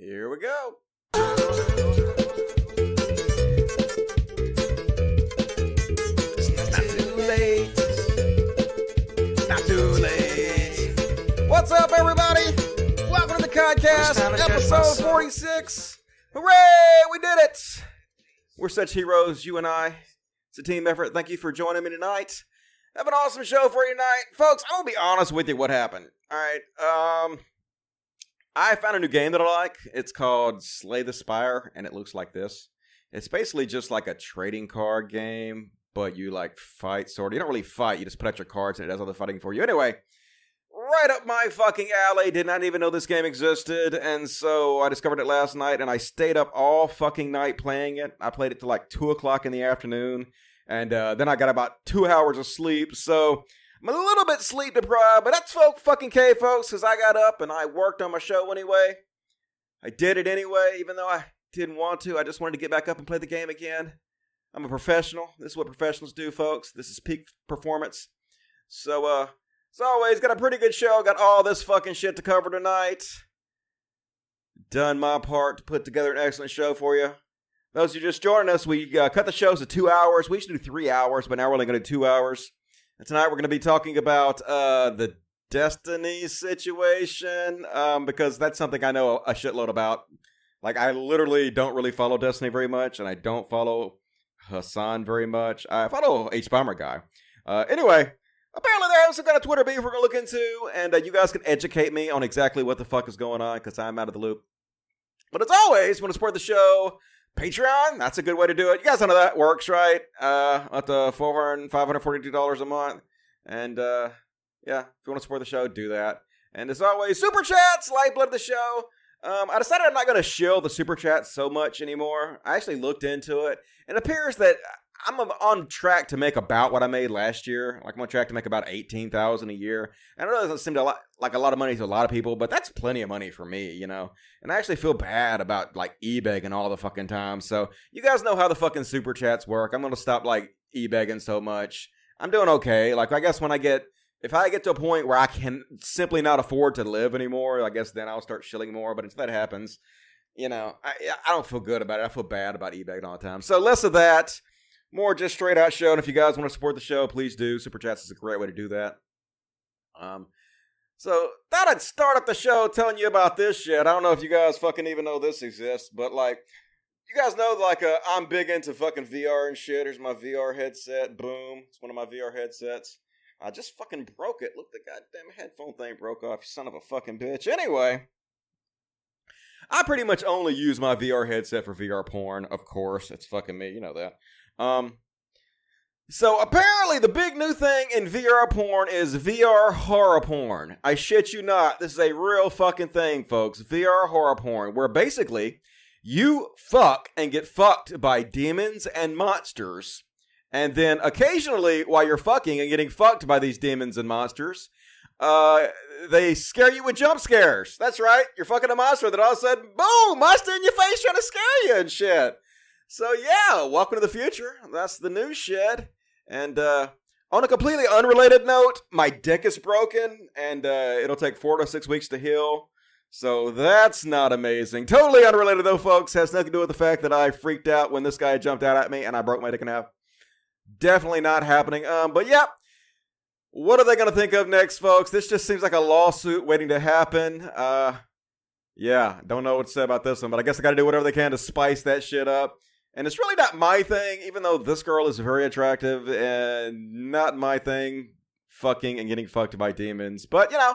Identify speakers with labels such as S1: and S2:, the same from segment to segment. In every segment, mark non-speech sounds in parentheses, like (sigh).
S1: Here we go. It's not too late. Not too late. What's up, everybody? Welcome to the podcast, episode 46. Hooray! We did it! We're such heroes, you and I. It's a team effort. Thank you for joining me tonight. Have an awesome show for you tonight. Folks, I'm gonna be honest with you what happened. Alright, um I found a new game that I like. It's called Slay the Spire, and it looks like this. It's basically just like a trading card game, but you like fight sort of. You don't really fight, you just put out your cards and it does all the fighting for you. Anyway, right up my fucking alley. Did not even know this game existed, and so I discovered it last night, and I stayed up all fucking night playing it. I played it till like two o'clock in the afternoon, and uh, then I got about two hours of sleep. So I'm a little bit sleep deprived, but that's folk fucking K, folks, because I got up and I worked on my show anyway. I did it anyway, even though I didn't want to. I just wanted to get back up and play the game again. I'm a professional. This is what professionals do, folks. This is peak performance. So, uh, as always, got a pretty good show. Got all this fucking shit to cover tonight. Done my part to put together an excellent show for you. Those who just joining us, we uh, cut the shows to two hours. We used to do three hours, but now we're only going to do two hours. Tonight we're going to be talking about uh, the Destiny situation um, because that's something I know a shitload about. Like, I literally don't really follow Destiny very much, and I don't follow Hassan very much. I follow H Bomber guy. Uh, anyway, apparently they're some kind of Twitter beef we're going to look into, and uh, you guys can educate me on exactly what the fuck is going on because I'm out of the loop. But as always, want to support the show, Patreon, that's a good way to do it. You guys know that works, right? Uh, at the $400, $542 a month. And, uh, yeah, if you want to support the show, do that. And as always, super chats, lifeblood of the show. Um, I decided I'm not going to shill the super chats so much anymore. I actually looked into it. It appears that I'm on track to make about what I made last year. Like I'm on track to make about eighteen thousand a year. And I know it doesn't seem to lot, like a lot of money to a lot of people, but that's plenty of money for me, you know. And I actually feel bad about like e-begging all the fucking time. So you guys know how the fucking super chats work. I'm gonna stop like e-begging so much. I'm doing okay. Like I guess when I get if I get to a point where I can simply not afford to live anymore, I guess then I'll start shilling more. But until that happens, you know, I I don't feel good about it. I feel bad about e-begging all the time. So less of that more just straight out show. And if you guys want to support the show, please do. Super chats is a great way to do that. Um, so thought I'd start up the show telling you about this shit. I don't know if you guys fucking even know this exists, but like, you guys know like uh, I'm big into fucking VR and shit. Here's my VR headset. Boom, it's one of my VR headsets. I just fucking broke it. Look, the goddamn headphone thing broke off. You son of a fucking bitch. Anyway. I pretty much only use my VR headset for VR porn, of course. It's fucking me, you know that. Um, so apparently, the big new thing in VR porn is VR horror porn. I shit you not. This is a real fucking thing, folks. VR horror porn, where basically you fuck and get fucked by demons and monsters. And then occasionally, while you're fucking and getting fucked by these demons and monsters, uh, they scare you with jump scares. That's right. You're fucking a monster that all of a sudden, boom, monster in your face trying to scare you and shit. So yeah, welcome to the future. That's the new shed. And uh, on a completely unrelated note, my dick is broken, and uh, it'll take four to six weeks to heal. So that's not amazing. Totally unrelated though, folks. Has nothing to do with the fact that I freaked out when this guy jumped out at me and I broke my dick in half. Definitely not happening. Um, but yeah. What are they gonna think of next, folks? This just seems like a lawsuit waiting to happen. Uh, yeah, don't know what to say about this one, but I guess I got to do whatever they can to spice that shit up. And it's really not my thing, even though this girl is very attractive and not my thing, fucking and getting fucked by demons. But, you know,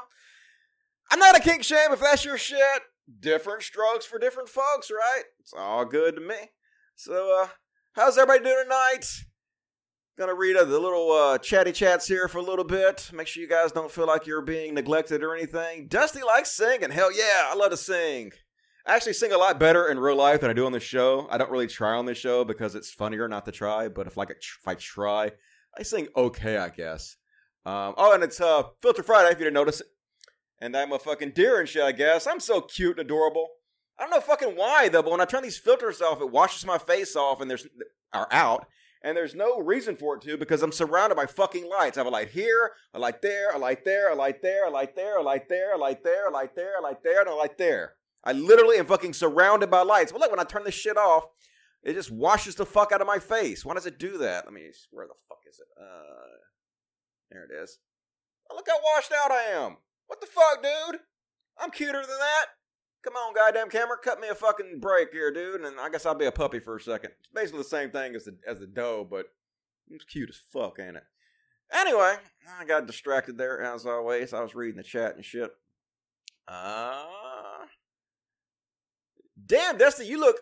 S1: I'm not a kink shame if that's your shit. Different strokes for different folks, right? It's all good to me. So, uh, how's everybody doing tonight? Gonna read uh, the little uh, chatty chats here for a little bit. Make sure you guys don't feel like you're being neglected or anything. Dusty likes singing. Hell yeah, I love to sing. I actually sing a lot better in real life than I do on the show. I don't really try on this show because it's funnier not to try. But if like if I try, I sing okay, I guess. Um, oh, and it's uh, Filter Friday if you didn't notice. And I'm a fucking deer and shit, I guess. I'm so cute and adorable. I don't know fucking why though, but when I turn these filters off, it washes my face off and there's are out. And there's no reason for it to because I'm surrounded by fucking lights. I have a light here, a light there, a light there, a light there, a light there, a light there, a light there, a light there, a light there, and a light there. I literally am fucking surrounded by lights. But look, when I turn this shit off, it just washes the fuck out of my face. Why does it do that? Let me. Where the fuck is it? Uh, there it is. Oh, look how washed out I am. What the fuck, dude? I'm cuter than that. Come on, goddamn camera, cut me a fucking break here, dude, and I guess I'll be a puppy for a second. It's basically the same thing as the as the doe, but it's cute as fuck, ain't it? Anyway, I got distracted there as always. I was reading the chat and shit. Uh Damn, Dusty, you look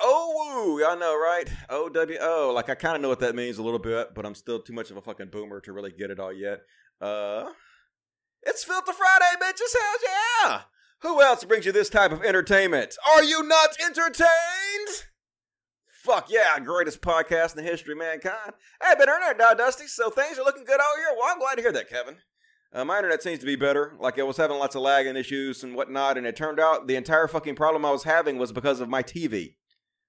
S1: oh. Y'all know, right? O W O. Like I kinda know what that means a little bit, but I'm still too much of a fucking boomer to really get it all yet. Uh It's Filter Friday, bitches, hell yeah! Who else brings you this type of entertainment? Are you not entertained? Fuck yeah, greatest podcast in the history of mankind. Hey, been earning it, Dusty, so things are looking good out here. Well, I'm glad to hear that, Kevin. Uh, my internet seems to be better. Like I was having lots of lagging issues and whatnot, and it turned out the entire fucking problem I was having was because of my TV.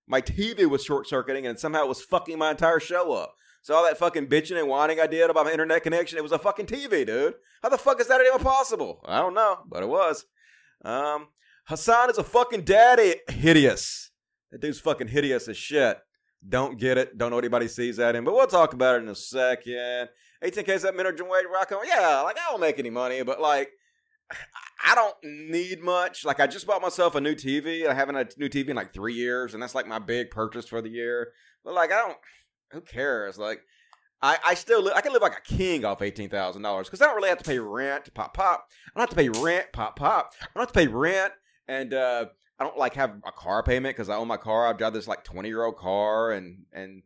S1: My TV was short circuiting, and somehow it was fucking my entire show up. So all that fucking bitching and whining I did about my internet connection, it was a fucking TV, dude. How the fuck is that even possible? I don't know, but it was. Um, Hassan is a fucking daddy. Hideous. That dude's fucking hideous as shit. Don't get it. Don't know anybody sees that in, but we'll talk about it in a second. 18K that minute Wade rock on. Yeah, like I don't make any money, but like I don't need much. Like I just bought myself a new TV. I haven't had a new TV in like three years, and that's like my big purchase for the year. But like I don't. Who cares? Like I, I still li- I can live like a king off eighteen thousand dollars because I don't really have to pay rent, pop pop. I don't have to pay rent, pop pop. I don't have to pay rent, and uh, I don't like have a car payment because I own my car. I drive this like twenty year old car, and and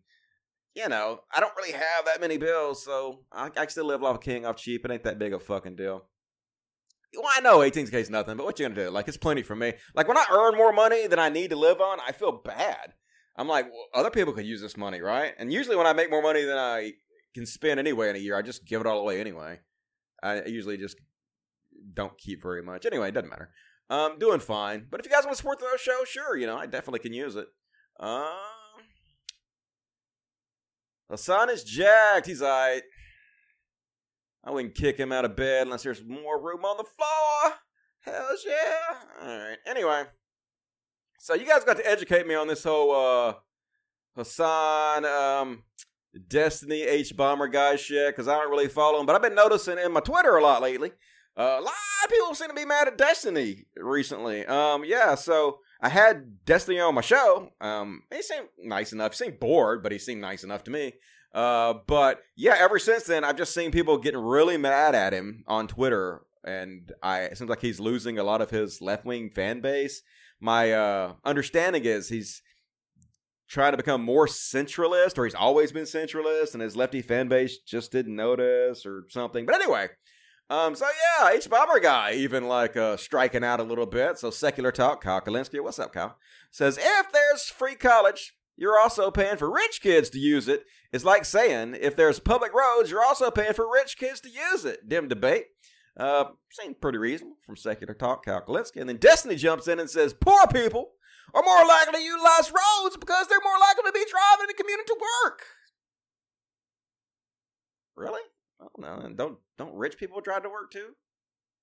S1: you know I don't really have that many bills, so I, still live off king off cheap. It ain't that big a fucking deal. Well, I know 18k is nothing, but what you gonna do? Like it's plenty for me. Like when I earn more money than I need to live on, I feel bad. I'm like, well, other people could use this money, right? And usually when I make more money than I can spend anyway in a year. I just give it all away anyway. I usually just don't keep very much. Anyway, it doesn't matter. Um, doing fine. But if you guys want to support the show, sure, you know, I definitely can use it. Um, Hassan is jacked. He's alright. I wouldn't kick him out of bed unless there's more room on the floor. Hell yeah. Alright. Anyway. So you guys got to educate me on this whole uh Hassan um Destiny Hbomber guy shit because I don't really follow him. But I've been noticing in my Twitter a lot lately. Uh, a lot of people seem to be mad at Destiny recently. Um, yeah, so I had Destiny on my show. Um, he seemed nice enough. He seemed bored, but he seemed nice enough to me. Uh, but yeah, ever since then, I've just seen people getting really mad at him on Twitter, and I it seems like he's losing a lot of his left wing fan base. My uh, understanding is he's trying to become more centralist, or he's always been centralist, and his lefty fan base just didn't notice or something. But anyway, um, so yeah, H Bomber guy even like uh striking out a little bit. So secular talk, Kyle Kulinski, what's up, Kyle? Says if there's free college, you're also paying for rich kids to use it. It's like saying if there's public roads, you're also paying for rich kids to use it. Dim debate. Uh, pretty reasonable from secular talk, Kyle Kulinski. And then Destiny jumps in and says, poor people are more likely to utilize roads because they're more likely to be driving and commuting to work. Really? I don't know. Don't don't rich people drive to work too?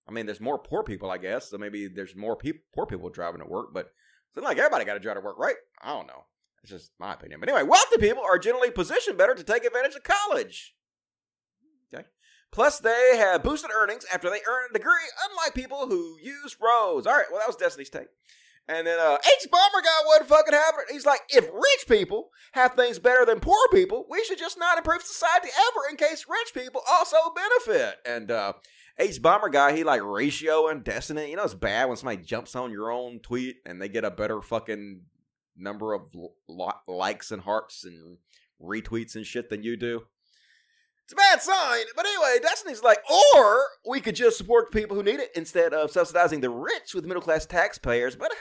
S1: I mean, there's more poor people, I guess. So maybe there's more pe- poor people driving to work, but it's not like everybody got to drive to work, right? I don't know. It's just my opinion. But anyway, wealthy people are generally positioned better to take advantage of college. Okay. Plus, they have boosted earnings after they earn a degree, unlike people who use roads. All right, well, that was Destiny's take. And then uh, Hbomber guy wasn't fucking having it. He's like, if rich people have things better than poor people, we should just not improve society ever in case rich people also benefit. And uh, Hbomber guy, he like ratio and destiny. You know, it's bad when somebody jumps on your own tweet and they get a better fucking number of likes and hearts and retweets and shit than you do. It's a bad sign. But anyway, Destiny's like, or we could just support people who need it instead of subsidizing the rich with middle class taxpayers. But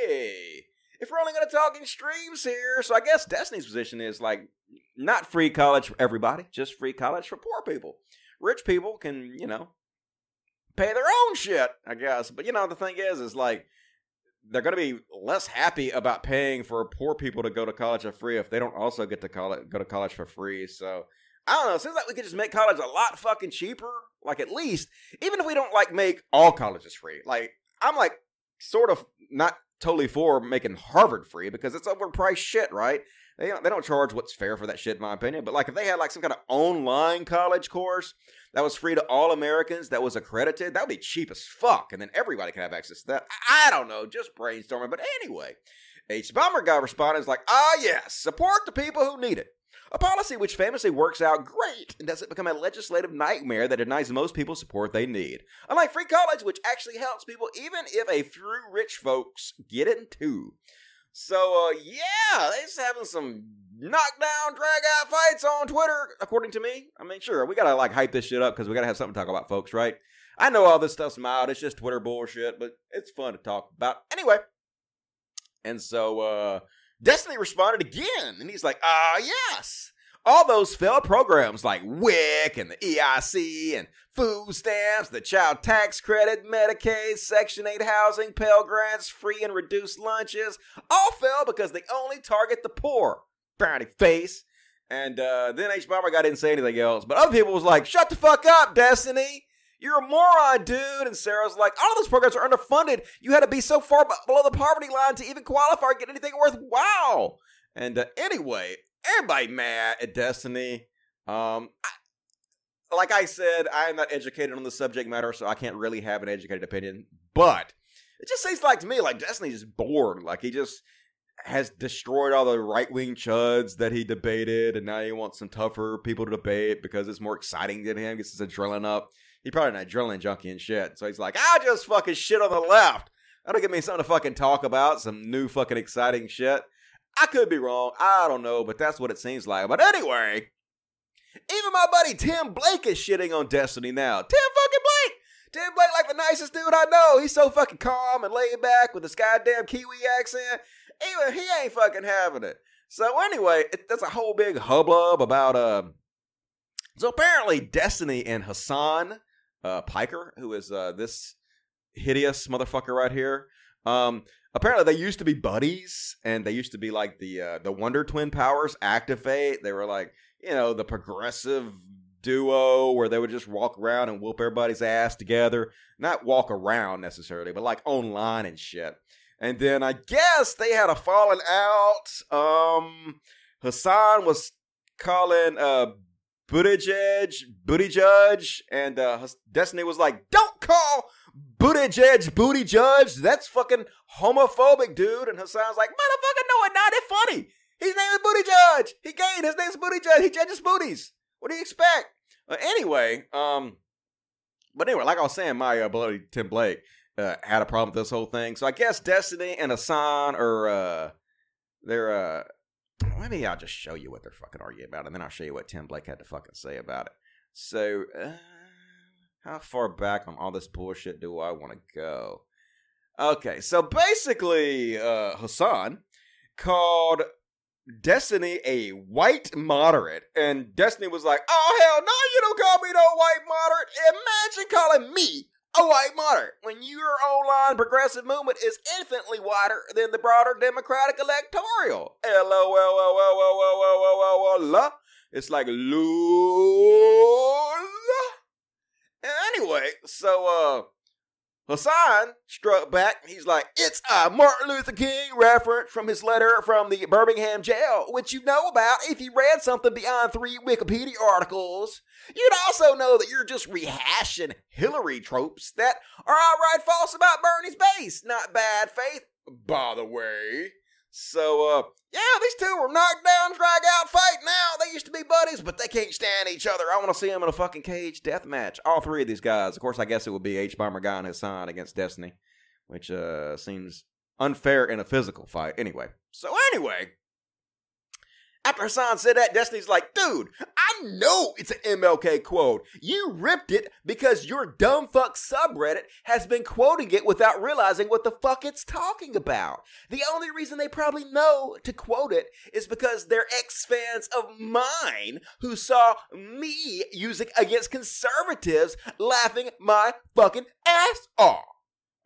S1: hey, if we're only going to talk in streams here, so I guess Destiny's position is like not free college for everybody, just free college for poor people. Rich people can, you know, pay their own shit, I guess. But you know, the thing is, is like they're going to be less happy about paying for poor people to go to college for free if they don't also get to college, go to college for free. So I don't know. It seems like we could just make college a lot fucking cheaper. Like at least, even if we don't like make all colleges free. Like I'm like sort of not totally for making Harvard free because it's overpriced shit, right? They don't, they don't charge what's fair for that shit, in my opinion. But like if they had like some kind of online college course that was free to all Americans that was accredited, that would be cheap as fuck, and then everybody could have access to that. I, don't know, just brainstorming. But anyway, H. Bomber guy responded is like, ah yes, support the people who need it. A policy which famously works out great and doesn't become a legislative nightmare that denies most people support they need. Unlike free college, which actually helps people, even if a few rich folks get it too. So, uh, yeah, they're just having some knockdown, drag out fights on Twitter, according to me. I mean, sure, we gotta like hype this shit up because we gotta have something to talk about, folks, right? I know all this stuff's mild, it's just Twitter bullshit, but it's fun to talk about. Anyway, and so, uh, Destiny responded again, and he's like, ah, yes. All those failed programs like WIC and the EIC and food stamps, the child tax credit, Medicaid, Section 8 housing, Pell Grants, free and reduced lunches, all fell because they only target the poor. Brownie face. And uh, then H Bomber guy didn't say anything else. But other people was like, shut the fuck up, Destiny. You're a moron, dude. And Sarah's like, all of those programs are underfunded. You had to be so far below the poverty line to even qualify or get anything worthwhile. And uh, anyway, everybody mad at Destiny. Um, I, like I said, I am not educated on the subject matter, so I can't really have an educated opinion. But it just seems like to me like Destiny's bored. Like he just has destroyed all the right wing chuds that he debated, and now he wants some tougher people to debate because it's more exciting than him. Gets his adrenaline up. He probably an adrenaline junkie and shit. So he's like, I'll just fucking shit on the left. That'll give me something to fucking talk about, some new fucking exciting shit. I could be wrong. I don't know, but that's what it seems like. But anyway, even my buddy Tim Blake is shitting on Destiny now. Tim fucking Blake! Tim Blake, like the nicest dude I know. He's so fucking calm and laid back with this goddamn Kiwi accent. Even he ain't fucking having it. So anyway, it, that's a whole big hubbub about uh. So apparently, Destiny and Hassan uh, Piker, who is uh, this hideous motherfucker right here. Um, apparently, they used to be buddies, and they used to be like the uh, the Wonder Twin powers activate. They were like you know the progressive duo where they would just walk around and whoop everybody's ass together. Not walk around necessarily, but like online and shit. And then I guess they had a falling out. Um, Hasan was calling uh Booty Judge, and uh, Destiny was like, "Don't call Buttigieg Booty Judge. That's fucking homophobic, dude." And Hasan's like, "Motherfucker, no, it's not. It's funny. His name is Booty Judge. He gay. His name's Booty Judge. He judges booties. What do you expect?" Uh, anyway, um, but anyway, like I was saying, my uh, bloody Tim Blake uh, had a problem with this whole thing. So I guess Destiny and Hasan are uh, they're uh maybe I'll just show you what they're fucking arguing about, and then I'll show you what Tim Blake had to fucking say about it. So, uh, how far back on all this bullshit do I want to go? Okay, so basically, uh, Hasan called Destiny a white moderate, and Destiny was like, "Oh hell no, you don't call me no white moderate. Imagine calling me a white moderate when your online progressive movement is infinitely wider than the broader Democratic electoral. L-O-L-O-L-O-L-O-L-O-L. It's like lula. Anyway, so uh Hasan struck back. He's like, it's a Martin Luther King reference from his letter from the Birmingham jail, which you know about if you read something beyond three Wikipedia articles. You'd also know that you're just rehashing Hillary tropes that are outright false about Bernie's base, not bad faith, by the way. So, uh, yeah, these two were knocked down, drag out fight now. They used to be buddies, but they can't stand each other. I want to see them in a fucking cage death match. All three of these guys. Of course, I guess it would be H Bomber Guy and Hasan against Destiny, which uh, seems unfair in a physical fight. Anyway, so anyway, after Hassan said that, Destiny's like, dude, I know it's an MLK quote. You ripped it because your dumb fuck subreddit has been quoting it without realizing what the fuck it's talking about. The only reason they probably know to quote it is because they're ex fans of mine who saw me using against conservatives laughing my fucking ass off.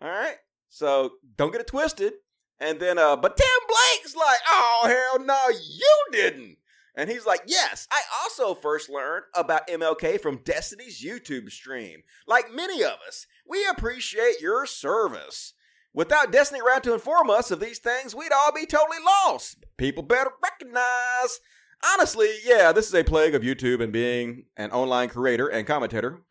S1: All right? So don't get it twisted. And then, uh, but Tim Blake's like, oh, hell no, you didn't. And he's like, yes, I also first learned about MLK from Destiny's YouTube stream. Like many of us, we appreciate your service. Without Destiny around to inform us of these things, we'd all be totally lost. People better recognize. Honestly, yeah, this is a plague of YouTube and being an online creator and commentator.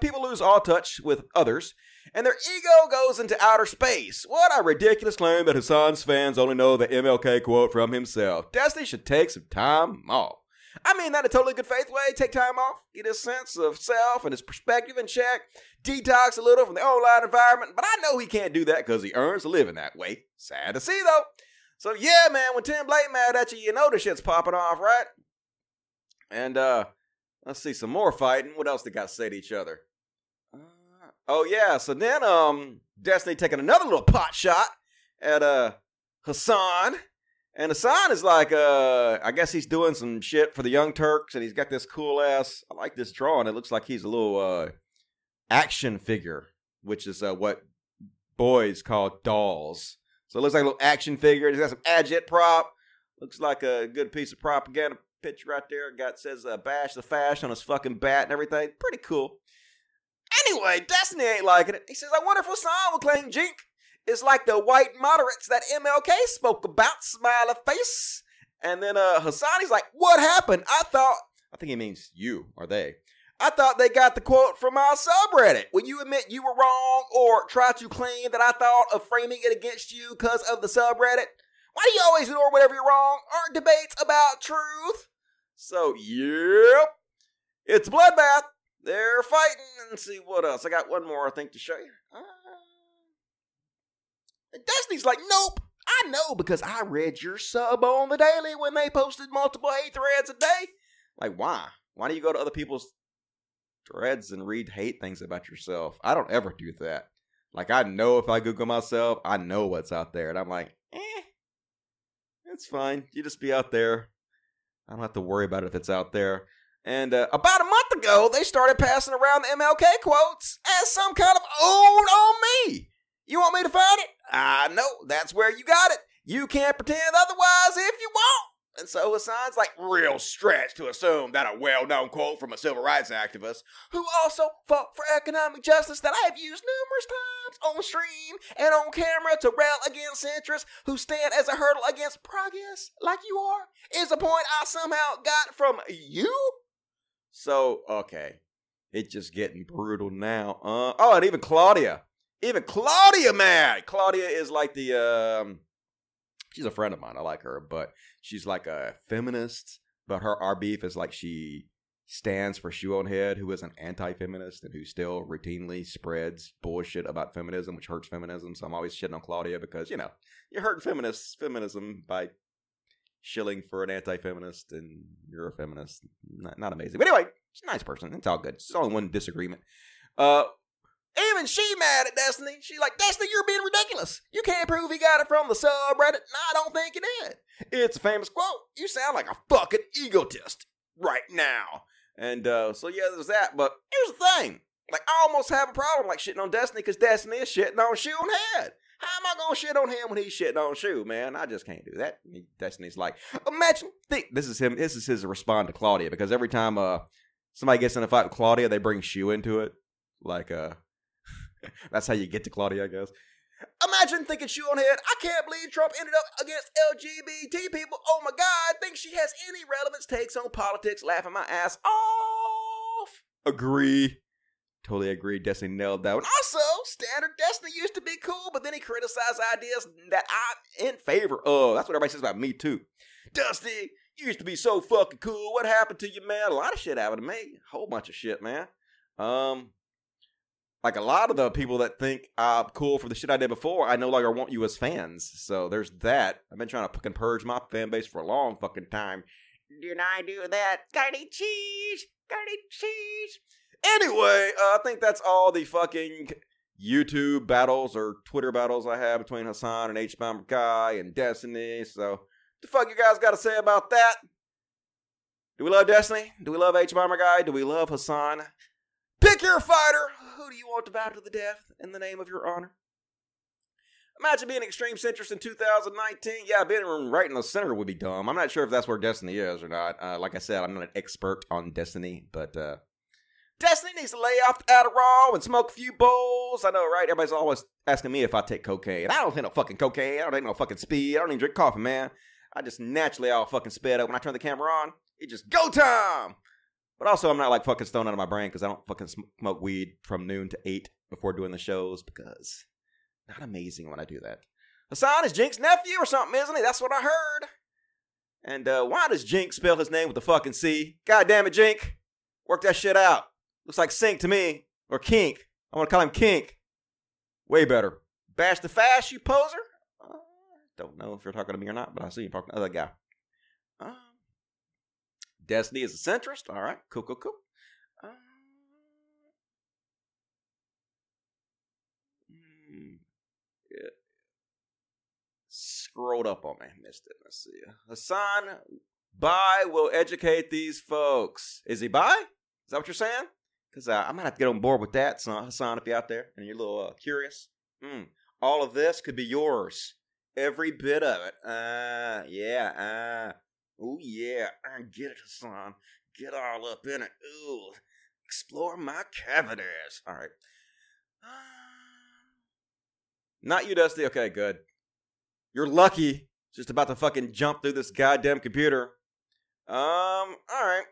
S1: People lose all touch with others, and their ego goes into outer space. What a ridiculous claim that Hassan's fans only know the MLK quote from himself. Destiny should take some time off. I mean that a totally good faith way. Take time off, get his sense of self and his perspective in check, detox a little from the online environment. But I know he can't do that because he earns a living that way. Sad to see though. So yeah, man, when Tim Blake mad at you, you know the shit's popping off, right? And uh let's see some more fighting. What else they got to say to each other? Oh yeah, so then um Destiny taking another little pot shot at uh Hasan and Hassan is like, uh, I guess he's doing some shit for the Young Turks, and he's got this cool ass. I like this drawing. It looks like he's a little uh, action figure, which is uh, what boys call dolls. So it looks like a little action figure. He's got some agit prop. Looks like a good piece of propaganda picture right there. Got says uh, "Bash the Fash" on his fucking bat and everything. Pretty cool. Anyway, Destiny ain't liking it. He says, "I wonder if Hasan will claim Cenk it's like the white moderates that MLK spoke about, smiley face. And then uh Hassani's like, what happened? I thought I think he means you or they. I thought they got the quote from our subreddit. Will you admit you were wrong or try to claim that I thought of framing it against you because of the subreddit? Why do you always ignore whatever you're wrong? Aren't debates about truth? So, yep. It's bloodbath. They're fighting. And see what else. I got one more, I think, to show you. Uh, Destiny's like, nope. I know because I read your sub on the daily when they posted multiple hate threads a day. Like, why? Why do you go to other people's threads and read hate things about yourself? I don't ever do that. Like, I know if I Google myself, I know what's out there. And I'm like, eh, it's fine. You just be out there. I don't have to worry about it if it's out there. And uh, about a month ago, they started passing around the MLK quotes as some kind of ode on me. You want me to find it? I know. That's where you got it. You can't pretend otherwise if you want. And so Hasan's like real stretch to assume that a well known quote from a civil rights activist who also fought for economic justice that I have used numerous times on stream and on camera to rail against centrists who stand as a hurdle against progress like you are is a point I somehow got from you? So, okay. It's just getting brutal now. Uh, oh, and even Claudia even Claudia mad. Claudia is like the um she's a friend of mine. I like her, but she's like a feminist. But her our beef is like she stands for Shoe on Head, who is an anti-feminist and who still routinely spreads bullshit about feminism, which hurts feminism. So I'm always shitting on Claudia because you know you're hurting feminists feminism by shilling for an anti-feminist, and you're a feminist. Not, not amazing, but anyway, she's a nice person. It's all good. It's only one disagreement. Uh, even she mad at Destiny. She like, Destiny, you're being ridiculous. You can't prove he got it from the subreddit. No, I don't think he did. It's a famous quote. You sound like a fucking egotist right now. And uh, so yeah, there's that. But here's the thing. Like, I almost have a problem like shitting on Destiny because Destiny is shitting on Shoe on Head. How am I gonna shit on him when he's shitting on Shoe, man? I just can't do that. Destiny's like, imagine. Think this is him. This is his response to Claudia because every time uh somebody gets in a fight with Claudia, they bring Shoe into it. Like uh (laughs) That's how you get to Claudia, I guess. Imagine thinking shoe on head. I can't believe Trump ended up against LGBT people. Oh my God, think she has any relevance takes on politics, laughing my ass off. Agree. Totally agree. Destiny nailed that one. Also, standard Destiny used to be cool, but then he criticized ideas that I'm in favor of. That's what everybody says about me, too. Dusty, you used to be so fucking cool. What happened to you, man? A lot of shit happened to me. A whole bunch of shit, man. Um, like a lot of the people that think I'm cool for the shit I did before, I no longer want you as fans. So there's that. I've been trying to fucking purge my fan base for a long fucking time. Did I do that? Got cheese? Got cheese? Anyway, uh, I think that's all the fucking YouTube battles or Twitter battles I have between Hassan and H Bomber Guy and Destiny. So, the fuck you guys got to say about that? Do we love Destiny? Do we love H Bomber Guy? Do we love Hassan? Pick your fighter. Who do you want to battle to the death in the name of your honor? Imagine being extreme centrist in 2019. Yeah, being right in the center would be dumb. I'm not sure if that's where Destiny is or not. Uh, like I said, I'm not an expert on Destiny, but uh, Destiny needs to lay off the Adderall and smoke a few bowls. I know, right? Everybody's always asking me if I take cocaine. I don't take no fucking cocaine. I don't take no fucking speed. I don't even drink coffee, man. I just naturally all fucking sped up when I turn the camera on. It just go time. But also, I'm not like fucking stoned out of my brain because I don't fucking smoke weed from noon to eight before doing the shows because not amazing when I do that. Hassan is Cenk's nephew or something, isn't he? That's what I heard. And uh, why does Cenk spell his name with a fucking C? God damn it, Cenk. Work that shit out. Looks like Sink to me. Or Kink. I want to call him Kink. Way better. Bash the fast, you poser? Uh, don't know if you're talking to me or not, but I see you talking to the other guy. Um, Destiny is a centrist. All right. Cool, cool, cool. Uh, hmm, yeah. Scrolled up on me. Missed it. Let's see. Hassan Bye will educate these folks. Is he bye? Is that what you're saying? Because uh, I might have to get on board with that, son Hassan, if you're out there and you're a little uh, curious. Mm, all of this could be yours. Every bit of it. Uh, yeah, uh, oh yeah, get it, Hassan. Get all up in it. Ooh, explore my cavities. All right. (sighs) Not you, Dusty. Okay, good. You're lucky. Just about to fucking jump through this goddamn computer. Um, all right.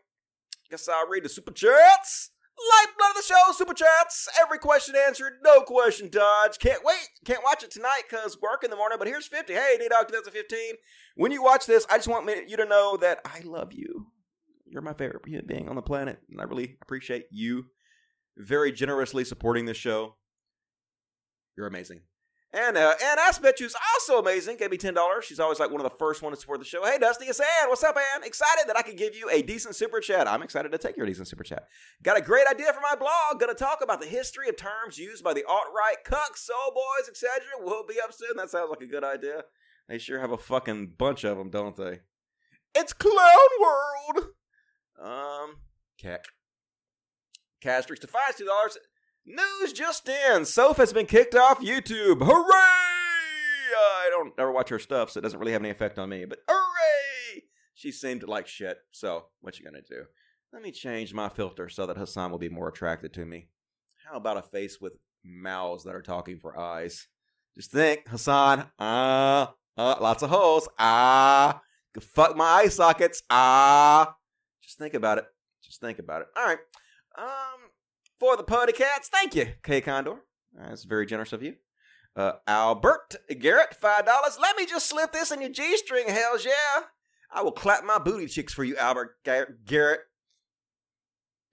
S1: Guess I'll read the super chats. Lifeblood of the show, super chats. Every question answered, no question dodge. Can't wait. Can't watch it tonight because work in the morning. But here's 50. Hey, D Dog 2015. When you watch this, I just want you to know that I love you. You're my favorite human being on the planet. And I really appreciate you very generously supporting this show. You're amazing. And uh, Ann Aspet, who's also amazing, gave me ten dollars. She's always like one of the first ones to support the show. Hey, Dusty, it's Ann. What's up, Ann? Excited that I can give you a decent super chat. I'm excited to take your decent super chat. Got a great idea for my blog. Gonna talk about the history of terms used by the alt right, cucks, soul boys, etc. We'll be up soon. That sounds like a good idea. They sure have a fucking bunch of them, don't they? It's Clown World. Um, cack. Castrix to five two dollars. News just in. Soph has been kicked off YouTube. Hooray! I don't ever watch her stuff, so it doesn't really have any effect on me, but hooray! She seemed like shit, so what you gonna do? Let me change my filter so that Hassan will be more attracted to me. How about a face with mouths that are talking for eyes? Just think, Hassan, ah, uh, uh, lots of holes, ah, fuck my eye sockets, ah. Just think about it. Just think about it. All right. Um, for the Putty Cats. Thank you, K Condor. That's very generous of you. Uh, Albert Garrett, $5. Let me just slip this in your G string, hells yeah. I will clap my booty cheeks for you, Albert Garrett.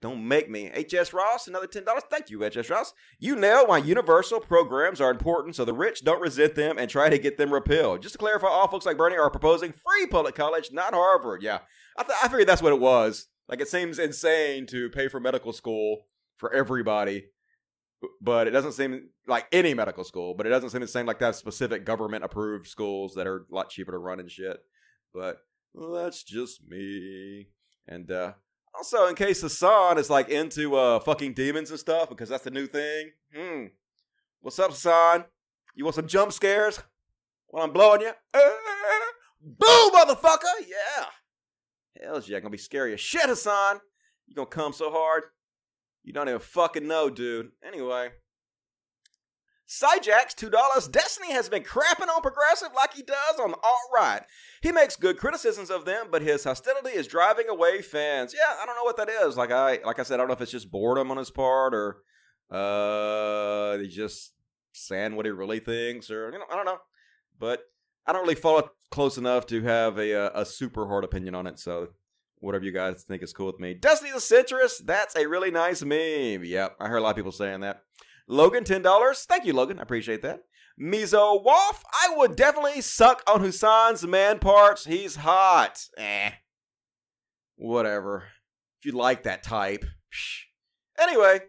S1: Don't make me. HS Ross, another $10. Thank you, HS Ross. You know why universal programs are important so the rich don't resent them and try to get them repealed. Just to clarify, all folks like Bernie are proposing free public college, not Harvard. Yeah, I, th- I figured that's what it was. Like, it seems insane to pay for medical school for everybody. But it doesn't seem like any medical school, but it doesn't seem the same like that specific government approved schools that are a lot cheaper to run and shit. But that's just me. And uh also in case Hassan is like into uh fucking demons and stuff, because that's the new thing. Hmm. What's up, Hassan? You want some jump scares? While I'm blowing you? Uh, boom, motherfucker! Yeah. Hell's yeah, gonna be scary as shit, Hassan. You gonna come so hard. You don't even fucking know, dude. Anyway. Cyjax, $2. Destiny has been crapping on progressive like he does on the alt right. He makes good criticisms of them, but his hostility is driving away fans. Yeah, I don't know what that is. Like I like I said, I don't know if it's just boredom on his part or uh he's just saying what he really thinks or you know, I don't know. But I don't really follow close enough to have a, a, a super hard opinion on it, so whatever you guys think is cool with me. Destiny the Citrus, that's a really nice meme. Yep, I heard a lot of people saying that. Logan, $10. Thank you, Logan. I appreciate that. Mizo Wolf, I would definitely suck on Hassan's man parts. He's hot. Eh. Whatever. If you like that type. Anyway,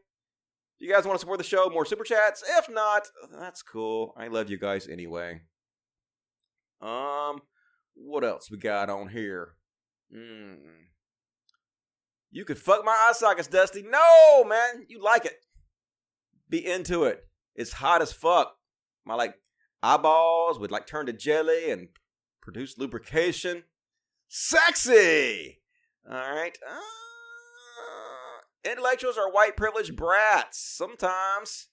S1: you guys want to support the show? More super chats? If not, that's cool. I love you guys anyway. Um, what else we got on here? Mm. You could fuck my eye sockets, Dusty. No, man. You like it. Be into it. It's hot as fuck. My like eyeballs would like turn to jelly and produce lubrication. Sexy. All right. Uh, intellectuals are white privileged brats. Sometimes.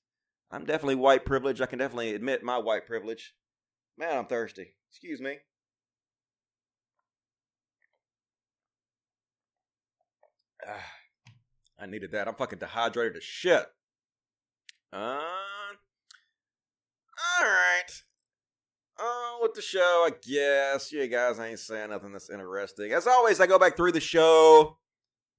S1: I'm definitely white privileged. I can definitely admit my white privilege. Man, I'm thirsty. Excuse me. (sighs) I needed that. I'm fucking dehydrated as shit. Uh, all right. Oh, with the show, I guess. You guys ain't saying nothing that's interesting. As always, I go back through the show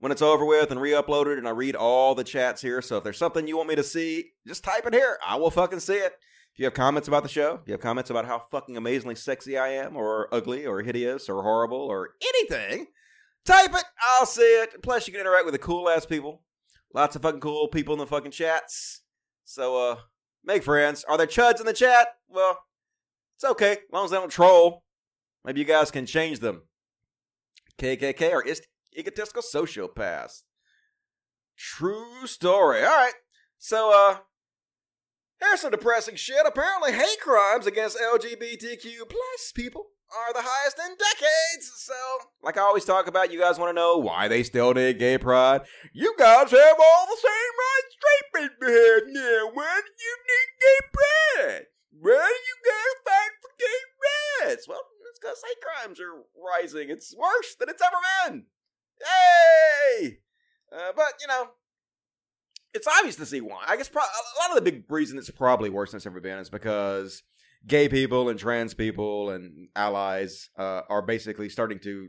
S1: when it's over with and re-upload it, and I read all the chats here. So if there's something you want me to see, just type it here. I will fucking see it. If you have comments about the show, if you have comments about how fucking amazingly sexy I am, or ugly, or hideous, or horrible, or anything, type it. I'll see it. Plus, you can interact with the cool ass people. Lots of fucking cool people in the fucking chats. So, uh, make friends. Are there chuds in the chat? Well, it's okay, as long as they don't troll. Maybe you guys can change them. KKK or ist- egotistical sociopaths. True story. All right. So, uh, here's some depressing shit. Apparently, hate crimes against LGBTQ plus people are the highest in decades. So, like I always talk about, you guys want to know why they still need gay pride. You guys have all the same rights straight people have now. Why do you need gay pride? Why do you guys fight for gay rights? Well, it's because hate crimes are rising. It's worse than it's ever been. Yay! Uh, but you know, it's obvious to see why. I guess pro- a lot of the big reason it's probably worse than it's ever been is because gay people and trans people and allies uh, are basically starting to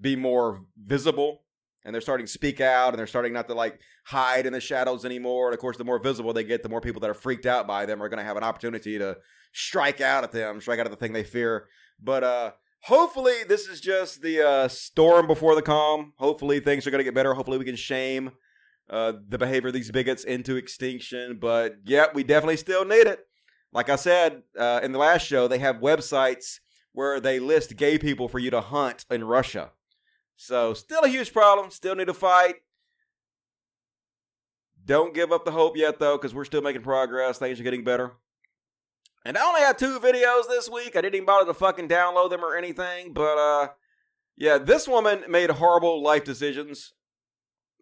S1: be more visible and they're starting to speak out and they're starting not to like hide in the shadows anymore. And of course the more visible they get the more people that are freaked out by them are going to have an opportunity to strike out at them strike out at the thing they fear. But uh hopefully this is just the uh storm before the calm. Hopefully things are going to get better. Hopefully we can shame uh the behavior of these bigots into extinction. But yeah we definitely still need it like i said uh in the last show they have websites where they list gay people for you to hunt in russia so still a huge problem. Still need to fight. Don't give up the hope yet though, because we're still making progress. Things are getting better. And I only had two videos this week. I didn't even bother to fucking download them or anything. But uh yeah, this woman made horrible life decisions.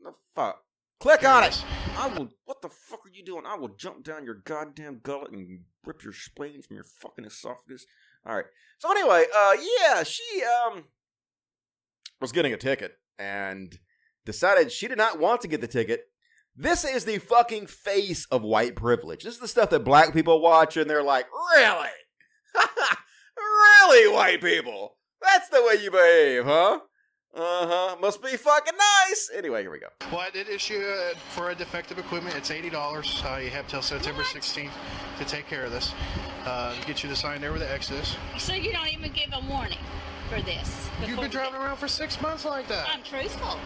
S1: The fuck. Click on it. I will what the fuck are you doing? I will jump down your goddamn gullet and rip your spleen from your fucking esophagus. Alright. So anyway, uh yeah, she um was getting a ticket and decided she did not want to get the ticket. This is the fucking face of white privilege. This is the stuff that black people watch and they're like, really? (laughs) really, white people? That's the way you behave, huh? Uh huh. Must be fucking nice. Anyway, here we go.
S2: Well, I did issue uh, for a defective equipment. It's eighty dollars. Uh, you have till September sixteenth to take care of this. Uh, get you to sign there with the Exodus.
S3: So you don't even give a warning for this?
S2: You've been
S3: we-
S2: driving around for six months like that.
S3: I'm truthful,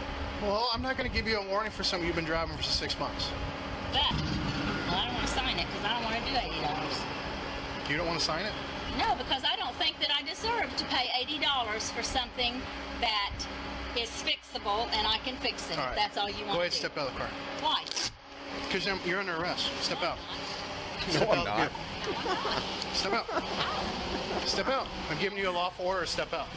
S2: Well, I'm not going to give you a warning for something you've been driving for six months.
S3: but well, I don't want to sign it because I don't want to do eighty dollars.
S2: You don't want to sign it?
S3: No, because I don't think that I deserve to pay eighty dollars for something that is fixable and I can fix it.
S2: All
S3: if. That's all you
S2: Go
S3: want
S2: ahead,
S3: to do.
S2: step out of the car.
S3: Why?
S2: Because you're under arrest. Step
S3: No,
S2: out.
S3: I'm
S2: Step
S1: I'm
S2: out.
S1: not.
S2: Here. Step out. Step out. I'm giving you a lawful order. Step out.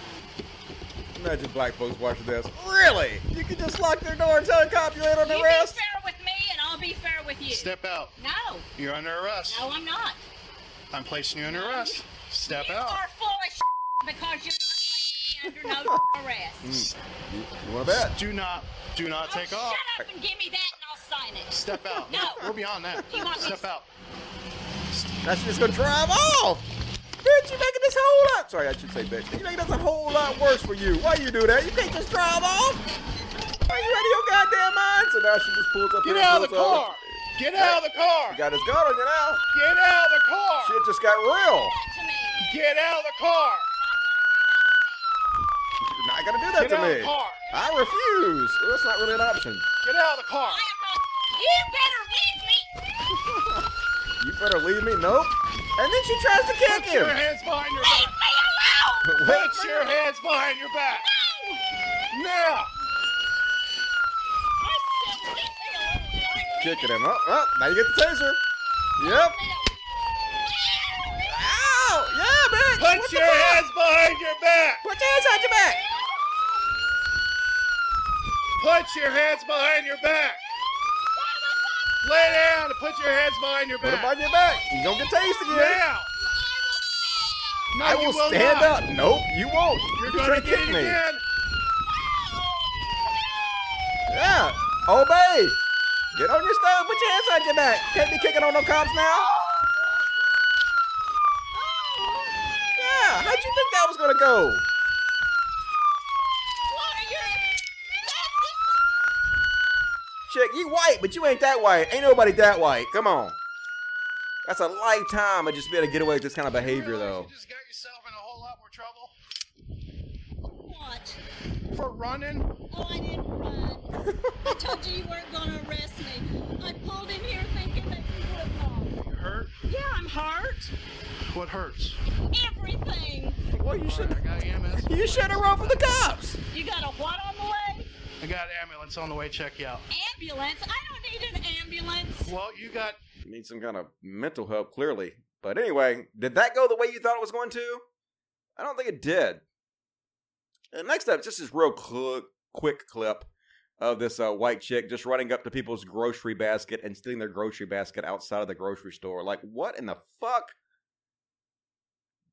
S1: Imagine black folks watching this. Really? You can just lock their door and tell a cop you're under
S3: You
S1: arrest?
S3: be fair with me, and I'll be fair with you.
S2: Step out.
S3: No,
S2: You're under arrest.
S3: no, I'm not.
S2: I'm placing you under arrest. Step
S3: you
S2: out.
S3: are full of because you're not me under no (laughs) arrest. Mm.
S1: You want to bet?
S2: Do not, do not take
S3: oh,
S2: off.
S3: Shut up and give me that, and I'll sign it.
S2: Step out.
S3: No.
S2: We're beyond that.
S3: You want me-
S2: Step out.
S1: That's just gonna drive off. Bitch, you making this whole lot. Sorry, I should say bitch. You making this a whole lot worse for you. Why you do that? You can't just drive off. Are you out of your goddamn mind? So now she just pulls up.
S2: Get out of the
S1: pulls over.
S2: Car. Get out of the car.
S1: You got his gun on you now.
S2: Get out of the car.
S1: Shit just got real.
S3: That to me.
S2: Get out of the car.
S1: You're not gonna do that
S2: Get
S1: to
S2: out of
S1: me.
S2: the car.
S1: I refuse. Well, that's not really an option.
S2: Get out of the car.
S3: I am not. You better leave me. (laughs)
S1: You better leave me. Nope. And then she tries to kick
S2: Put your
S1: him.
S2: hands behind your
S3: Leave
S2: back.
S3: me alone. (laughs)
S1: Wait,
S2: Put your hands behind your back. Now.
S3: I said leave me alone.
S1: Kicking him up. Oh, now you get the taser. Yep. Ow! Yeah, bitch.
S2: Put
S1: What
S2: your hands behind your back.
S1: Put your hands behind your back.
S2: Put your hands behind your back. Lay down and put your hands behind your
S1: Put
S2: back.
S1: them on your back. You don't get tased again.
S2: Now. No,
S1: I will
S2: will
S1: stand
S2: not.
S1: up. Nope, you won't.
S2: You're
S1: trying
S2: gonna get it
S1: me.
S2: again.
S1: Yeah. Obey. Get on your stove. Put your hands on your back. Can't be kicking on no cops now. Yeah. How'd you think that was gonna go?
S3: What are you?
S1: Chick, you white, but you ain't that white. Ain't nobody that white. Come on. That's a lifetime of just being able to get away with this kind of behavior, though.
S2: You just got yourself in a whole lot more trouble
S3: What?
S2: for running.
S3: Oh, I didn't run. I told you you weren't gonna arrest me. I pulled in here thinking that you would not.
S2: You hurt?
S3: Yeah, I'm hurt.
S2: What hurts?
S3: Everything.
S1: Well, you should.
S2: I got EMS. (laughs)
S1: You should have run from the cops.
S3: You got a what on the way?
S2: I got ambulance on the way. Check you out.
S3: Ambulance? I don't need an ambulance.
S2: Well, you got
S1: You need some kind of mental help, clearly. But anyway, did that go the way you thought it was going to? I don't think it did. And next up, just this real cl- quick clip of this uh, white chick just running up to people's grocery basket and stealing their grocery basket outside of the grocery store. Like, what in the fuck?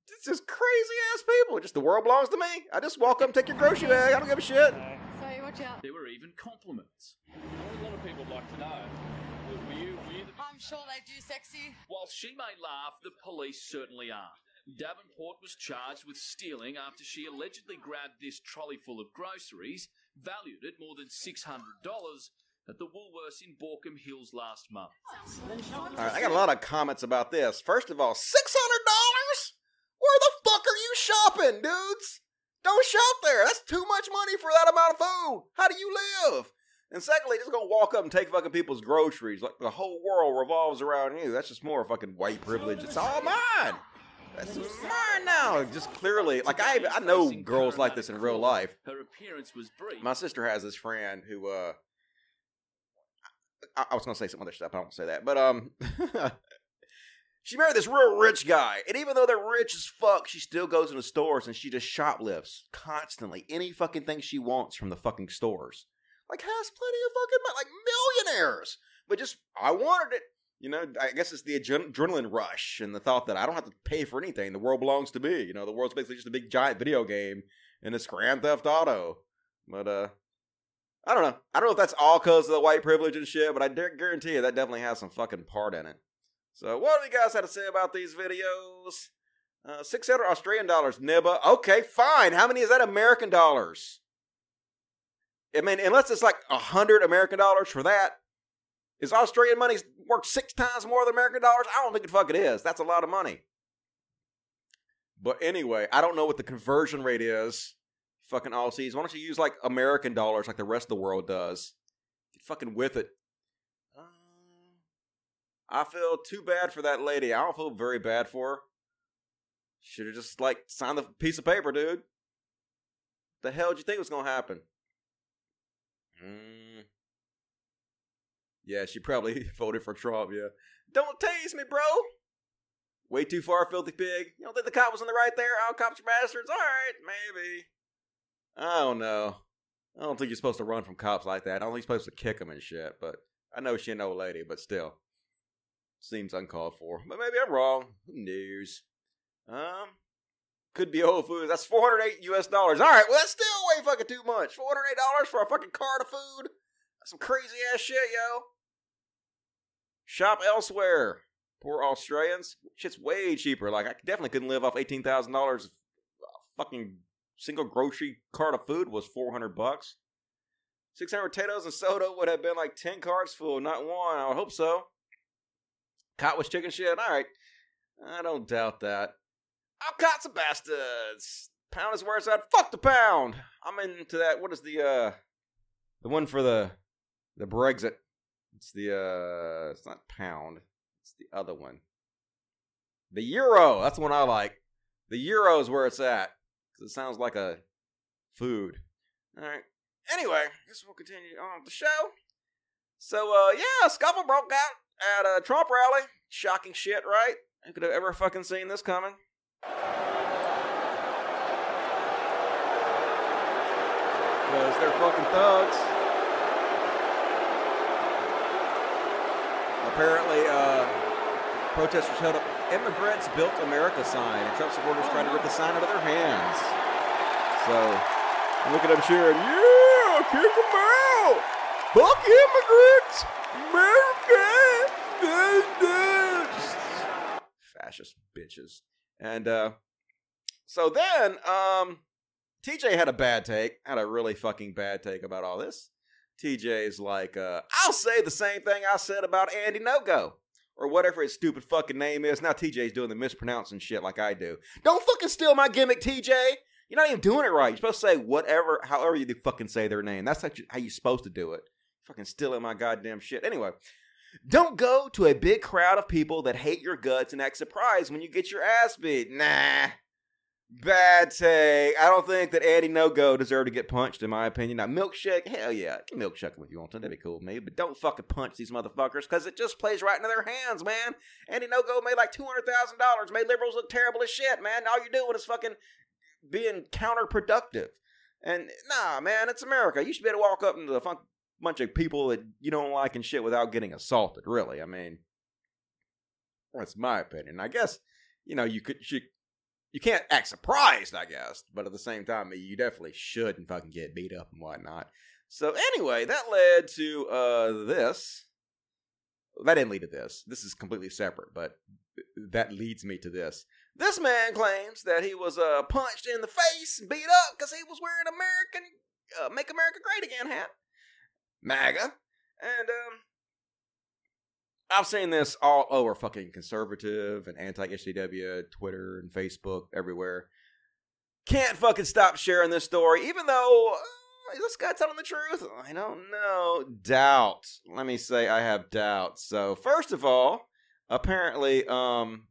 S1: This is crazy ass people. Just the world belongs to me. I just walk up take your grocery bag. I don't give a shit.
S4: Sorry, watch out.
S5: There were even compliments. A lot of people like to know. Were you, were you the...
S4: I'm sure they do sexy.
S5: While she may laugh, the police certainly are. Davenport was charged with stealing after she allegedly grabbed this trolley full of groceries, valued at more than $600, at the Woolworths in Baulkham Hills last month.
S1: All right, I got a lot of comments about this. First of all, six hundred dollars? Where the fuck are you shopping, dudes? Don't shop there. That's too much money for that amount of food. How do you live? And secondly, just gonna walk up and take fucking people's groceries. Like the whole world revolves around you. That's just more fucking white privilege. It's all mine. That's mine now. Just clearly, like I, I know girls like this in real life.
S5: Her appearance was brief.
S1: My sister has this friend who uh I, I was gonna say some other stuff, I don't say that. But um (laughs) She married this real rich guy, and even though they're rich as fuck, she still goes into stores and she just shoplifts constantly. Any fucking thing she wants from the fucking stores. Like has plenty of fucking money, like millionaires. But just I wanted it. You know, I guess it's the adrenaline rush and the thought that I don't have to pay for anything. The world belongs to me. You know, the world's basically just a big giant video game, and it's Grand Theft Auto. But uh, I don't know. I don't know if that's all because of the white privilege and shit, but I guarantee you that definitely has some fucking part in it. So, what do you guys have to say about these videos? Uh, 600 Australian dollars, Nibba. Okay, fine. How many is that American dollars? I mean, unless it's like a hundred American dollars for that, is Australian money worth six times more than American dollars? I don't think it fucking is. That's a lot of money. But anyway, I don't know what the conversion rate is. Fucking Aussies. Why don't you use like American dollars like the rest of the world does? Get fucking with it. Um, I feel too bad for that lady. I don't feel very bad for her. Should have just like signed the piece of paper, dude. The hell did you think was gonna happen? Mm. Yeah, she probably (laughs) voted for Trump. Yeah, don't tase me, bro. Way too far, filthy pig. You don't think the cop was on the right there? All cops are bastards. All right, maybe. I don't know. I don't think you're supposed to run from cops like that. I don't think you're supposed to kick them and shit. But I know she an old lady, but still, seems uncalled for. But maybe I'm wrong. Who knows? Um, could be Whole Foods. That's 408 US dollars. All right, well that's still way fucking too much. 408 dollars for a fucking cart of food. Some crazy ass shit, yo. Shop elsewhere. Poor Australians. Shit's way cheaper. Like I definitely couldn't live off eighteen thousand dollars. Fucking single grocery cart of food was four hundred bucks. Six hundred potatoes and soda would have been like ten carts full, not one. I would hope so. Caught with chicken shit. All right, I don't doubt that. I'll caught some bastards. Pound is where it's at. Fuck the pound. I'm into that. What is the uh, the one for the the Brexit? It's the uh, it's not pound. It's the other one. The euro. That's the one I like. The euro is where it's at. Because it sounds like a food. All right. Anyway, I guess we'll continue on with the show. So, uh, yeah, scuffle broke out at a Trump rally. Shocking shit, right? Who could have ever fucking seen this coming? Because they're fucking thugs. Apparently, uh, protesters held up "Immigrants Built America" sign, and Trump supporters trying to rip the sign out of their hands. So, I'm looking at them cheering, "Yeah, kick them out! Fuck immigrants! America!" Fascist bitches. And uh, so then, um, TJ had a bad take, had a really fucking bad take about all this. TJ's like, uh, I'll say the same thing I said about Andy Nogo. Or whatever his stupid fucking name is. Now TJ's doing the mispronouncing shit like I do. Don't fucking steal my gimmick, TJ. You're not even doing it right. You're supposed to say whatever, however you fucking say their name. That's how you're supposed to do it. Fucking stealing my goddamn shit. Anyway, don't go to a big crowd of people that hate your guts and act surprised when you get your ass beat. Nah. Bad take. I don't think that Andy No Go deserved to get punched, in my opinion. Now, milkshake, hell yeah, milkshake if you want to. That'd be cool with me. But don't fucking punch these motherfuckers because it just plays right into their hands, man. Andy No Go made like two hundred thousand dollars, made liberals look terrible as shit, man. All you're doing is fucking being counterproductive. And nah, man, it's America. You should be able to walk up into a fun- bunch of people that you don't like and shit without getting assaulted. Really, I mean, that's my opinion. I guess you know you could you you can't act surprised, I guess, but at the same time, you definitely shouldn't fucking get beat up and whatnot. So anyway, that led to uh this. That didn't lead to this. This is completely separate, but that leads me to this. This man claims that he was uh punched in the face and beat up because he was wearing American uh, "Make America Great Again" hat, MAGA, and um, I've seen this all over fucking conservative and anti SJW, Twitter and Facebook, everywhere. Can't fucking stop sharing this story, even though uh, is this guy telling the truth? I don't know. Doubt. Let me say I have doubts. So first of all, apparently, um,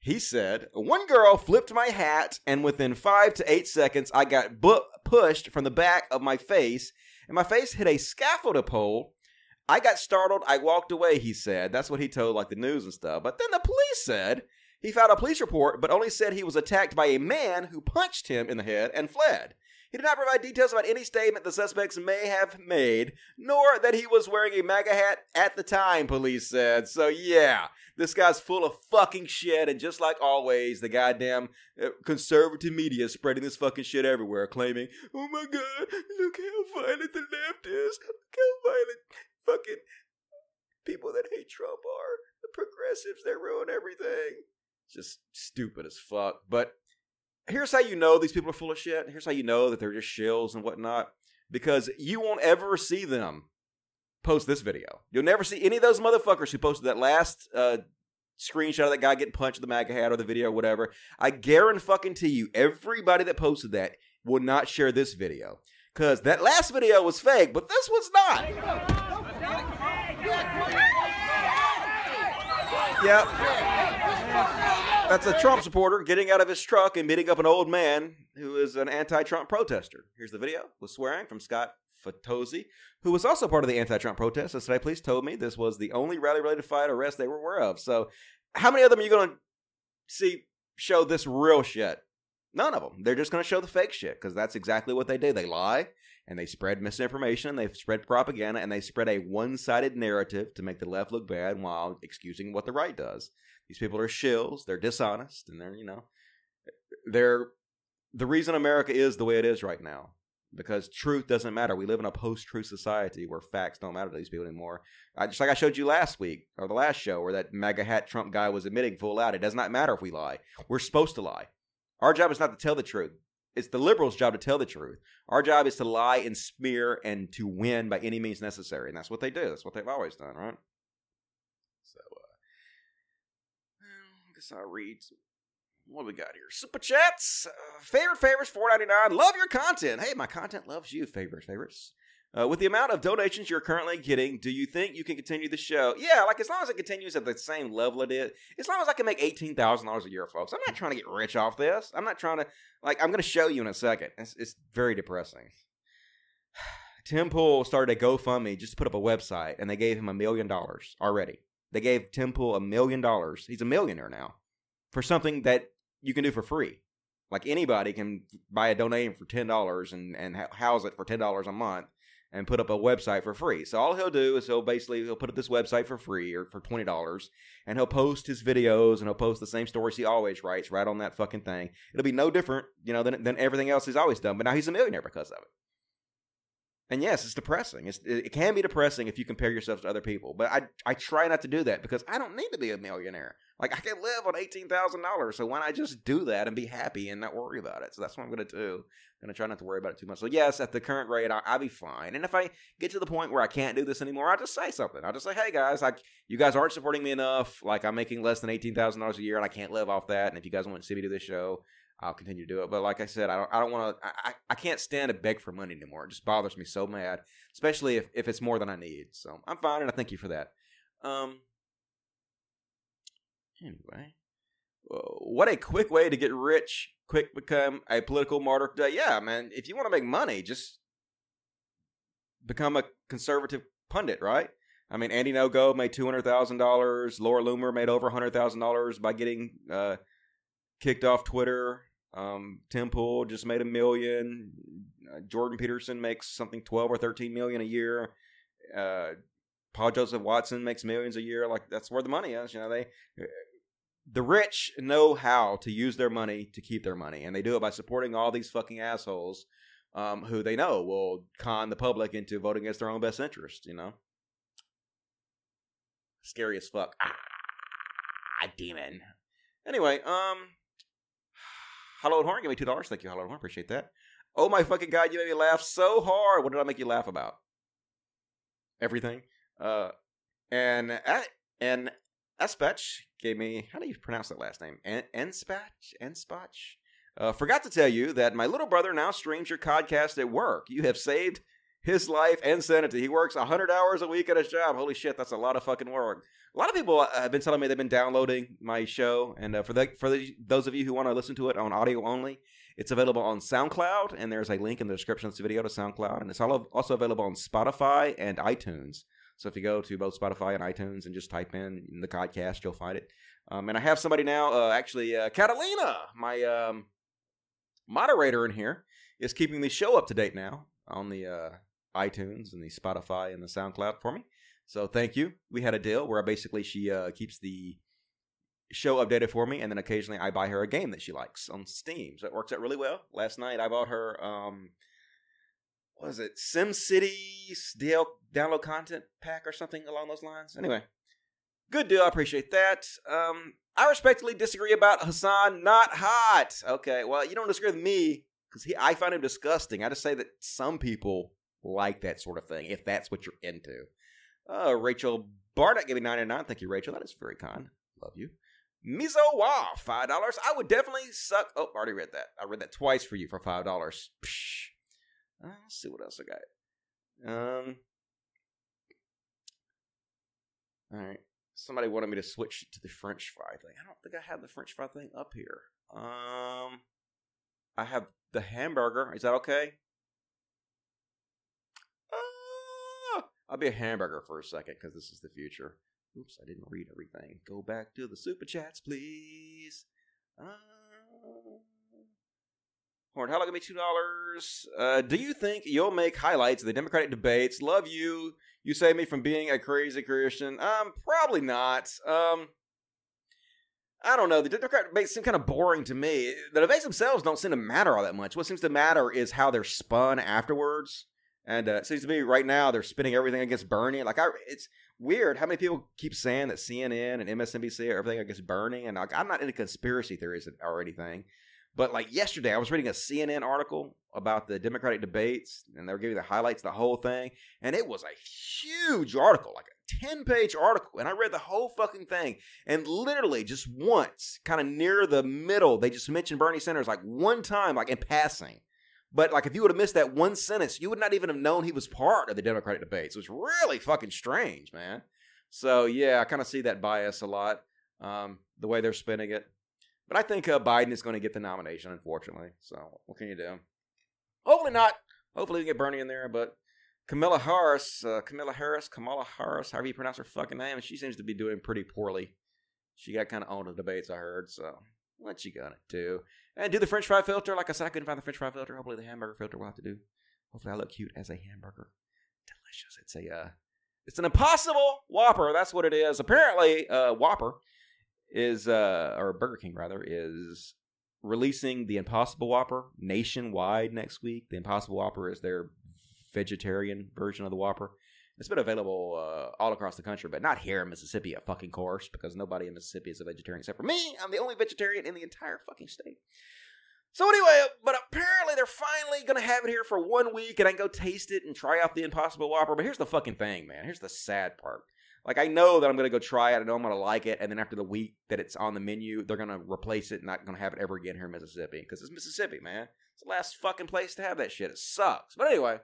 S1: he said one girl flipped my hat, and within five to eight seconds, I got bu- pushed from the back of my face, and my face hit a scaffolding pole I got startled. I walked away, he said. That's what he told like the news and stuff. But then the police said he filed a police report, but only said he was attacked by a man who punched him in the head and fled. He did not provide details about any statement the suspects may have made, nor that he was wearing a MAGA hat at the time, police said. So, yeah, this guy's full of fucking shit, and just like always, the goddamn uh, conservative media spreading this fucking shit everywhere, claiming, oh my god, look how violent the left is, look how violent fucking people that hate Trump are. The progressives, they ruin everything. Just stupid as fuck. But here's how you know these people are full of shit. Here's how you know that they're just shills and whatnot. Because you won't ever see them post this video. You'll never see any of those motherfuckers who posted that last uh, screenshot of that guy getting punched with the MAGA hat or the video or whatever. I guarantee you, everybody that posted that will not share this video. Because that last video was fake, but this one's not. Yep. That's a Trump supporter getting out of his truck and beating up an old man who is an anti-Trump protester. Here's the video with swearing from Scott Fatosi, who was also part of the anti-Trump protest. Yesterday, police told me this was the only rally-related fight arrest they were aware of. So, how many of them are you going to see show this real shit? None of them. They're just going to show the fake shit because that's exactly what they do. They lie and they spread misinformation, they spread propaganda, and they spread a one sided narrative to make the left look bad while excusing what the right does. These people are shills, they're dishonest, and they're, you know, they're the reason America is the way it is right now. Because truth doesn't matter. We live in a post-truth society where facts don't matter to these people anymore. I, just like I showed you last week or the last show, where that MAGA hat Trump guy was admitting full out, it does not matter if we lie. We're supposed to lie. Our job is not to tell the truth it's the liberals' job to tell the truth. Our job is to lie and smear and to win by any means necessary, and that's what they do. That's what they've always done, right? So, uh, I guess I'll read. What we got here? Super chats, uh, favorite favorites, four ninety nine. Love your content. Hey, my content loves you, favorite favorites. Uh, with the amount of donations you're currently getting, do you think you can continue the show? Yeah, like as long as it continues at the same level it is, as long as I can make eighteen thousand dollars a year, folks. I'm not trying to get rich off this. I'm not trying to like. I'm going to show you in a second. It's, it's very depressing. (sighs) Tim Pool started a GoFundMe just to put up a website, and they gave him a million dollars already. They gave Tim Pool a million dollars. He's a millionaire now for something that you can do for free. Like anybody can buy a donating for ten dollars and and house it for ten dollars a month and put up a website for free. So all he'll do is he'll basically he'll put up this website for free or for twenty dollars, and he'll post his videos and he'll post the same stories he always writes right on that fucking thing. It'll be no different, you know, than than everything else he's always done. But now he's a millionaire because of it. And yes, it's depressing. It's, it can be depressing if you compare yourself to other people. But I I try not to do that because I don't need to be a millionaire. Like I can live on eighteen thousand dollars, so why not just do that and be happy and not worry about it? So that's what I'm gonna do. I'm gonna try not to worry about it too much. So yes, at the current rate, I, I'll be fine. And if I get to the point where I can't do this anymore, I'll just say something. I'll just say, hey guys, like you guys aren't supporting me enough. Like I'm making less than eighteen thousand dollars a year, and I can't live off that. And if you guys want to see me do this show, I'll continue to do it. But like I said, I don't I don't want to I, I can't stand to beg for money anymore. It just bothers me so mad, especially if, if it's more than I need. So I'm fine and I thank you for that. Um anyway. Uh, what a quick way to get rich, quick become a political martyr. Uh, yeah, man, if you want to make money, just become a conservative pundit, right? I mean, Andy No Go made two hundred thousand dollars. Laura Loomer made over hundred thousand dollars by getting uh, kicked off Twitter. Um, Tim Pool just made a million. Uh, Jordan Peterson makes something twelve or thirteen million a year. Uh, Paul Joseph Watson makes millions a year. Like that's where the money is. You know, they the rich know how to use their money to keep their money, and they do it by supporting all these fucking assholes um, who they know will con the public into voting against their own best interest. You know, scary as fuck. Ah, demon. Anyway, um, Hallowed Horn, give me two dollars. Thank you, Hallowed Horn. Appreciate that. Oh my fucking god, you made me laugh so hard. What did I make you laugh about? Everything. Uh, and and Espach gave me how do you pronounce that last name? En- Enspach? Enspach? Uh, forgot to tell you that my little brother now streams your podcast at work. You have saved his life and sanity. He works 100 hours a week at his job. Holy shit, that's a lot of fucking work. A lot of people uh, have been telling me they've been downloading my show, and uh, for the, for the, those of you who want to listen to it on audio only, it's available on SoundCloud, and there's a link in the description of this video to SoundCloud, and it's also available on Spotify and iTunes. So if you go to both Spotify and iTunes and just type in the podcast, you'll find it. Um, and I have somebody now, uh, actually, uh, Catalina, my um, moderator in here, is keeping the show up to date now on the uh, iTunes and the Spotify and the SoundCloud for me. So thank you. We had a deal where basically she uh, keeps the show updated for me, and then occasionally I buy her a game that she likes on Steam. So it works out really well. Last night I bought her, um, what is it, SimCity DL download content pack or something along those lines. Anyway, good deal. I appreciate that. Um, I respectfully disagree about Hassan not hot. Okay, well you don't disagree with me because I find him disgusting. I just say that some people like that sort of thing if that's what you're into. Uh, Rachel Barnett gave me 99. Thank you, Rachel. That is very kind. Love you. Mizo Wa, $5. I would definitely suck. Oh, I already read that. I read that twice for you for $5. Psh. Uh, let's see what else I got. Um. All right. Somebody wanted me to switch to the French fry thing. I don't think I have the French fry thing up here. Um, I have the hamburger. Is that okay? I'll be a hamburger for a second because this is the future. Oops, I didn't read everything. Go back to the super chats, please. Uh, Horn, how long give me two dollars? Uh, do you think you'll make highlights of the Democratic debates? Love you. You save me from being a crazy Christian. Um, probably not. Um, I don't know. The Democratic debates seem kind of boring to me. The debates themselves don't seem to matter all that much. What seems to matter is how they're spun afterwards. And uh, it seems to me right now they're spinning everything against Bernie. Like I, it's weird how many people keep saying that CNN and MSNBC are everything against Bernie. And like, I'm not into conspiracy theories or anything, but like yesterday I was reading a CNN article about the Democratic debates, and they were giving the highlights, the whole thing, and it was a huge article, like a 10 page article. And I read the whole fucking thing. And literally, just once, kind of near the middle, they just mentioned Bernie Sanders like one time, like in passing. But like, if you would have missed that one sentence, you would not even have known he was part of the Democratic debates. It was really fucking strange, man. So yeah, I kind of see that bias a lot, um, the way they're spinning it. But I think uh, Biden is going to get the nomination, unfortunately. So what can you do? Hopefully not. Hopefully we get Bernie in there. But Camilla Harris, uh, Camilla Harris, Kamala Harris, however you pronounce her fucking name, she seems to be doing pretty poorly. She got kind of on the debates, I heard. So what you gonna do? And do the French fry filter. Like I said, I couldn't find the French fry filter. Hopefully, the hamburger filter will have to do. Hopefully, I look cute as a hamburger. delicious. It's a uh, it's an Impossible Whopper. That's what it is. Apparently, uh, Whopper is uh, or Burger King rather is releasing the Impossible Whopper nationwide next week. The Impossible Whopper is their vegetarian version of the Whopper. It's been available uh, all across the country, but not here in Mississippi, of fucking course, because nobody in Mississippi is a vegetarian except for me. I'm the only vegetarian in the entire fucking state. So anyway, but apparently they're finally gonna have it here for one week, and I can go taste it and try out the Impossible Whopper. But here's the fucking thing, man. Here's the sad part. Like I know that I'm gonna go try it. I know I'm gonna like it, and then after the week that it's on the menu, they're gonna replace it. and Not gonna have it ever again here in Mississippi because it's Mississippi, man. It's the last fucking place to have that shit. It sucks. But anyway,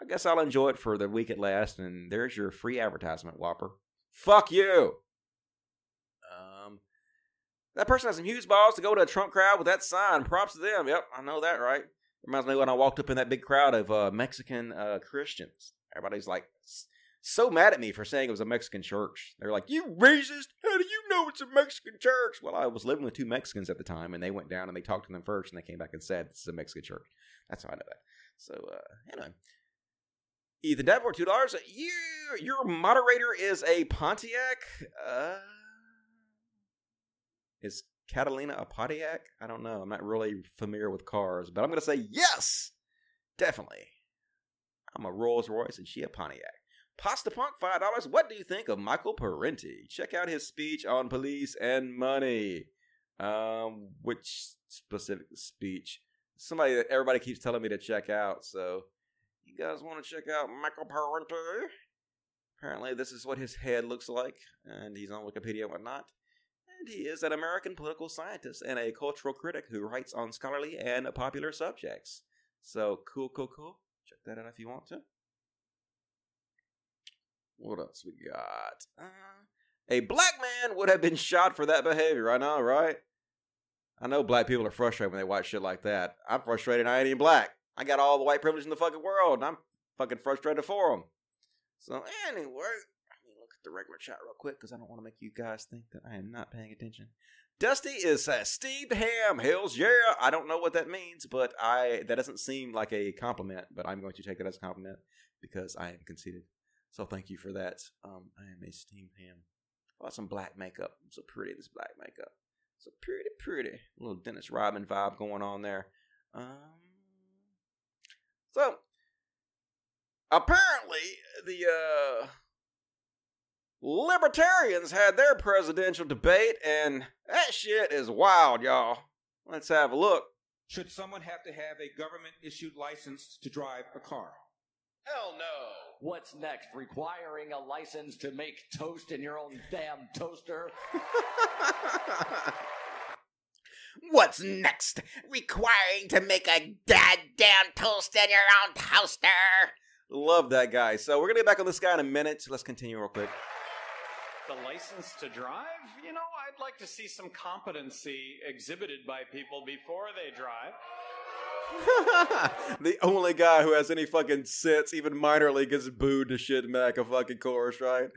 S1: I guess I'll enjoy it for the week at last. And there's your free advertisement, Whopper. Fuck you. Um, that person has some huge balls to go to a Trump crowd with that sign. Props to them. Yep, I know that, right? Reminds me when I walked up in that big crowd of uh, Mexican uh, Christians. Everybody's like so mad at me for saying it was a Mexican church. They're like, "You racist! How do you know it's a Mexican church?" Well, I was living with two Mexicans at the time, and they went down and they talked to them first, and they came back and said this is a Mexican church. That's how I know that. So, uh, anyway. Ethan Davenport, two dollars. You, your moderator is a Pontiac. Uh, is Catalina a Pontiac? I don't know. I'm not really familiar with cars, but I'm going to say yes, definitely. I'm a Rolls Royce and she a Pontiac. Pasta Punk, five dollars. What do you think of Michael Parenti? Check out his speech on police and money. Um, which specific speech? Somebody that everybody keeps telling me to check out. So, you guys want to check out Michael Parenti? Apparently, this is what his head looks like, and he's on Wikipedia and whatnot. And he is an American political scientist and a cultural critic who writes on scholarly and popular subjects. So, cool, cool, cool. Check that out if you want to. What else we got? Uh, a black man would have been shot for that behavior. I know, right? I know black people are frustrated when they watch shit like that. I'm frustrated. I ain't even black. I got all the white privilege in the fucking world, and I'm fucking frustrated for them. So anyway, let me look at the regular chat real quick because I don't want to make you guys think that I am not paying attention. Dusty is uh, Steve Ham Hills. Yeah, I don't know what that means, but I that doesn't seem like a compliment. But I'm going to take that as a compliment because I am conceited. So thank you for that. Um, I am a steamed ham. Oh, some black makeup. so pretty. This black makeup. So pretty, pretty. A little Dennis Rodman vibe going on there. Um, so apparently the uh, libertarians had their presidential debate, and that shit is wild, y'all. Let's have a look.
S6: Should someone have to have a government issued license to drive a car?
S2: Hell no.
S7: What's next? Requiring a license to make toast in your own damn toaster? (laughs)
S1: What's next? Requiring to make a goddamn toast in your own toaster. Love that guy. So we're gonna get back on this guy in a minute. Let's continue real quick.
S8: The license to drive? You know, I'd like to see some competency exhibited by people before they drive. (laughs)
S1: the only guy who has any fucking sense, even minorly, gets booed to shit back a fucking course, right?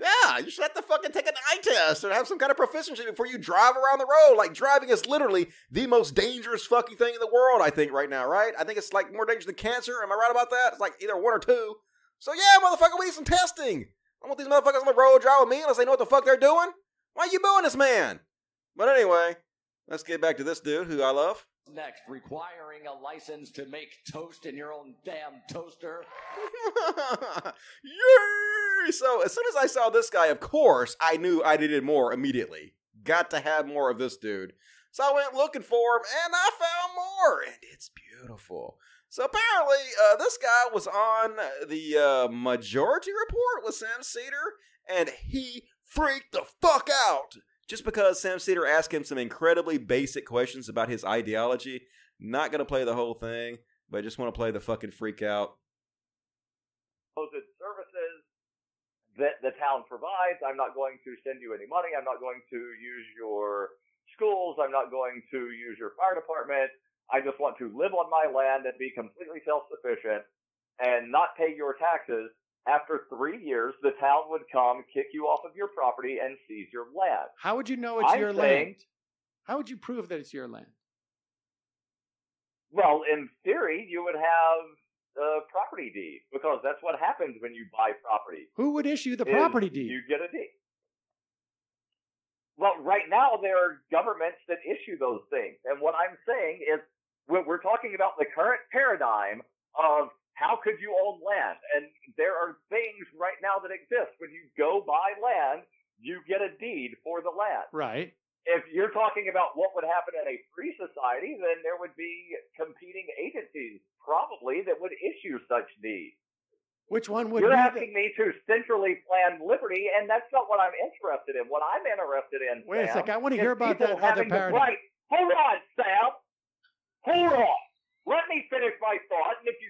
S1: Yeah, you should have to fucking take an eye test or have some kind of proficiency before you drive around the road. Like driving is literally the most dangerous fucking thing in the world, I think, right now, right? I think it's like more dangerous than cancer. Am I right about that? It's like either one or two. So yeah, motherfucker, we need some testing. I want these motherfuckers on the road driving me unless they know what the fuck they're doing. Why are you booing this man? But anyway, let's get back to this dude who I love.
S7: Next, requiring a license to make toast in your own damn toaster. (laughs)
S1: Yay! So as soon as I saw this guy, of course, I knew I needed more immediately. Got to have more of this dude. So I went looking for him, and I found more, and it's beautiful. So apparently, uh, this guy was on the uh, Majority Report with Sam Seder, and he freaked the fuck out just because Sam Seder asked him some incredibly basic questions about his ideology. Not gonna play the whole thing, but just want to play the fucking freak out.
S9: supposed services that the town provides. I'm not going to send you any money. I'm not going to use your schools. I'm not going to use your fire department. I just want to live on my land and be completely self-sufficient and not pay your taxes. After three years, the town would come, kick you off of your property, and seize your land.
S10: How would you know it's
S9: I'm
S10: your
S9: saying-
S10: land? How would you prove that it's your land?
S9: Well, in theory, you would have uh, property deed because that's what happens when you buy property.
S10: Who would issue the property deed?
S9: You get a deed. Well, right now there are governments that issue those things, and what I'm saying is we're talking about the current paradigm of how could you own land, and there are things right now that exist. When you go buy land, you get a deed for the land.
S10: Right.
S9: If you're talking about what would happen in a free society, then there would be competing agencies probably that would issue such deeds.
S10: Which one would
S9: You're asking me to centrally plan liberty, and that's not what I'm interested in. What I'm interested in,
S10: Wait a
S9: Sam,
S10: sec, I wanna hear about that other
S9: the
S10: paradigm.
S9: Right. Hold on, Sam. Hold on. Let me finish my thought, and if you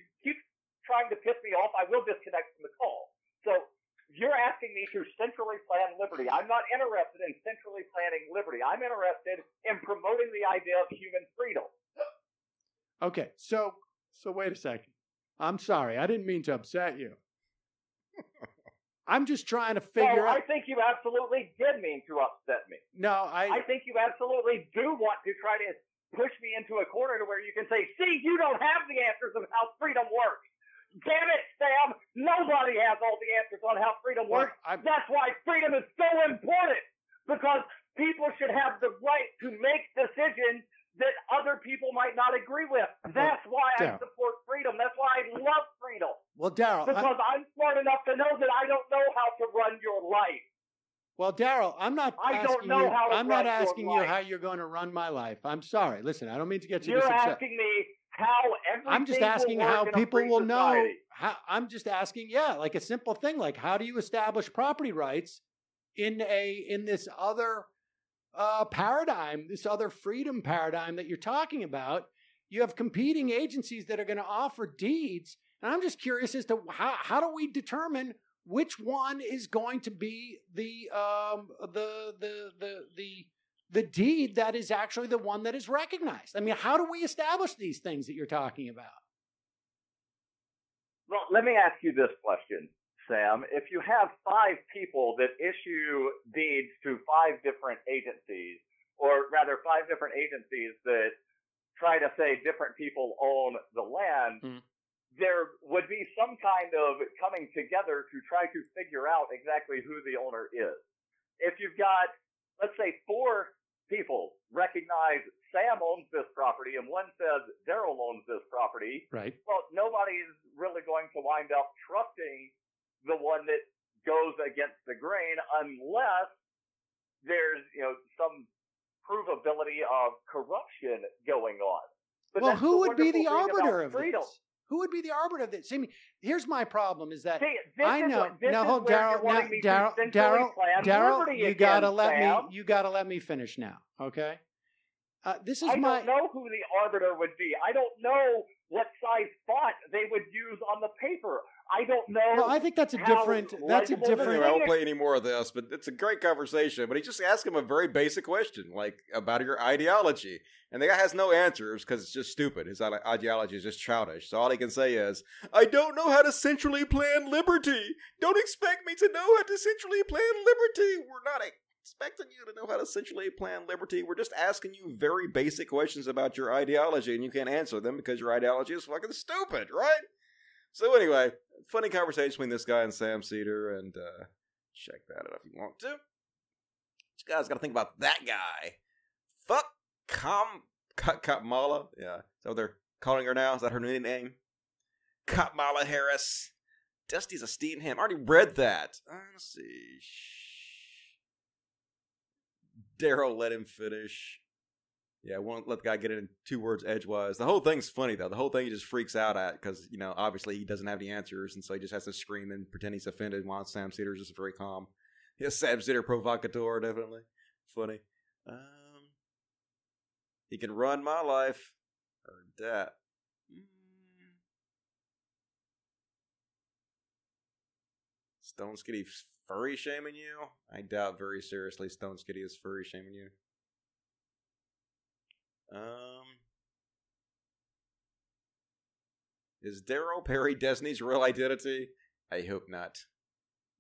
S9: trying to piss me off, I will disconnect from the call. So you're asking me to centrally plan liberty. I'm not interested in centrally planning liberty. I'm interested in promoting the idea of human freedom.
S10: Okay, so so wait a second. I'm sorry, I didn't mean to upset you. I'm just trying to figure
S9: well,
S10: out.
S9: I think you absolutely did mean to upset me.
S10: No, I.
S9: I think you absolutely do want to try to push me into a corner to where you can say, see, you don't have the answers of how freedom works. Damn it, Sam. Nobody has all the answers on how freedom
S10: Well,
S9: works.
S10: I-
S9: That's why freedom is so important. Because people should have the right to make decisions that other people might not agree with. That's why I support freedom. That's why I love freedom.
S10: well, Daryl.
S9: Because I'm smart enough to know that I don't know how to run your life.
S10: Well, Daryl, I'm not
S9: I don't
S10: asking
S9: know
S10: you.
S9: how to
S10: I'm not asking you
S9: life.
S10: how you're going to run my life. I'm sorry. Listen, I don't mean to get you
S9: You're asking me how
S10: I'm just asking how people will know. How I'm just asking, yeah, like a simple thing, like how do you establish property rights in a in this other uh, paradigm, this other freedom paradigm that you're talking about? You have competing agencies that are going to offer deeds, and I'm just curious as to how how do we determine which one is going to be the um the the the the the deed that is actually the one that is recognized. I mean, how do we establish these things that you're talking about?
S9: Well, let me ask you this question, Sam. If you have five people that issue deeds to five different agencies, or rather five different agencies that try to say different people own the land,
S10: Mhm.
S9: there would be some kind of coming together to try to figure out exactly who the owner is. If you've got, let's say, four people recognize Sam owns this property and one says Daryl owns this property,
S10: Right.
S9: well, nobody's really going to wind up trusting the one that goes against the grain unless there's, you know, some provability of corruption going on. But
S10: well, who would be the arbiter of
S9: freedom.
S10: this? Who would be the arbiter of this? See, I mean, here's my problem: is that
S9: See,
S10: I know.
S9: what-
S10: now, hold, Daryl. Now, Daryl, Daryl, Daryl, you gotta let
S9: Sam.
S10: me. You gotta let me finish now. Okay. Uh, this is
S9: I
S10: my.
S9: I don't know who the arbiter would be. I don't know what size font they would use on the paper. I don't know.
S10: Well, I think that's a different. That's a different.
S1: Anyway, I won't play any more of this, but it's a great conversation. But he just asked him a very basic question, like about your ideology. And the guy has no answers because it's just stupid. His ideology is just childish. So all he can say is, I don't know how to centrally plan liberty. Don't expect me to know how to centrally plan liberty. We're not expecting you to know how to centrally plan liberty. We're just asking you very basic questions about your ideology, and you can't answer them because your ideology is fucking stupid, right? So anyway, funny conversation between this guy and Sam Seder, and uh, check that out if you want to. You guys got to think about that guy. Fuck Ka- Kamala. Yeah, what they're calling her now? Is that her new name? Kamala Harris. Dusty's a Stevenham. I already read that. Uh, let's see. Daryl let him finish. Yeah, won't let the guy get it in two words edgewise. The whole thing's funny though. The whole thing he just freaks out at because you know obviously he doesn't have the answers, and so he just has to scream and pretend he's offended. While Sam Seder's just very calm. (laughs) Yes, Sam Seder provocateur, definitely funny. Um, he can run my life. Heard that. Mm. Stone Skitty furry shaming you? I doubt very seriously Stone Skitty is furry shaming you. Um, is Daryl Perry Disney's real identity? I hope not.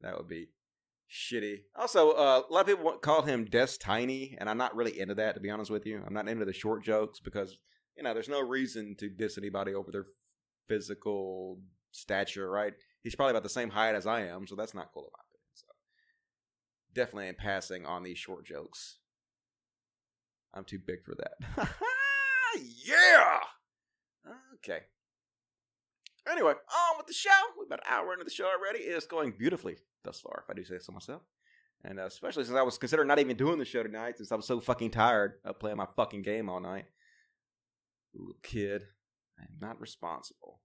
S1: That would be shitty. Also, uh, a lot of people call him Des Tiny, and I'm not really into that, to be honest with you. I'm not into the short jokes because, you know, there's no reason to diss anybody over their physical stature, right? He's probably about the same height as I am, so that's not cool in my opinion. So definitely am passing on these short jokes. I'm too big for that. (laughs) yeah. Okay. Anyway, on with the show. We're about an hour into the show already. It's going beautifully thus far, if I do say so myself. And uh, especially since I was considering not even doing the show tonight, since I was so fucking tired of playing my fucking game all night. Little kid, I am not responsible.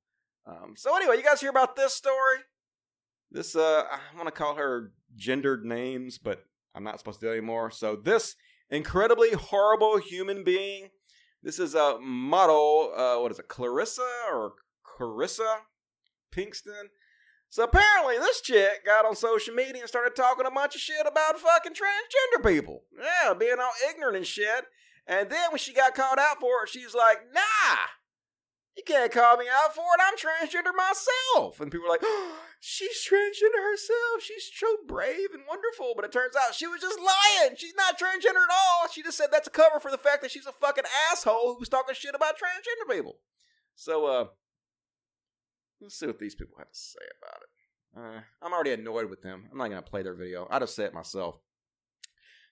S1: Um, so anyway, you guys hear about this story? This uh, I want to call her gendered names, but I'm not supposed to do anymore. So this incredibly horrible human being. This is a model. Uh, what is it, Clarissa or Carissa Pinkston? So apparently, this chick got on social media and started talking a bunch of shit about fucking transgender people. Yeah, being all ignorant and shit. And then when she got called out for it, she's like, nah, you can't call me out for it. I'm transgender myself. And people were like, oh, (gasps) she's transgender herself. She's so brave and wonderful. But it turns out she was just lying. She's not transgender at all. She just said that's a cover for the fact that she's a fucking asshole who's talking shit about transgender people. So, uh, let's see what these people have to say about it. Uh, I'm already annoyed with them. I'm not going to play their video. I just say it myself.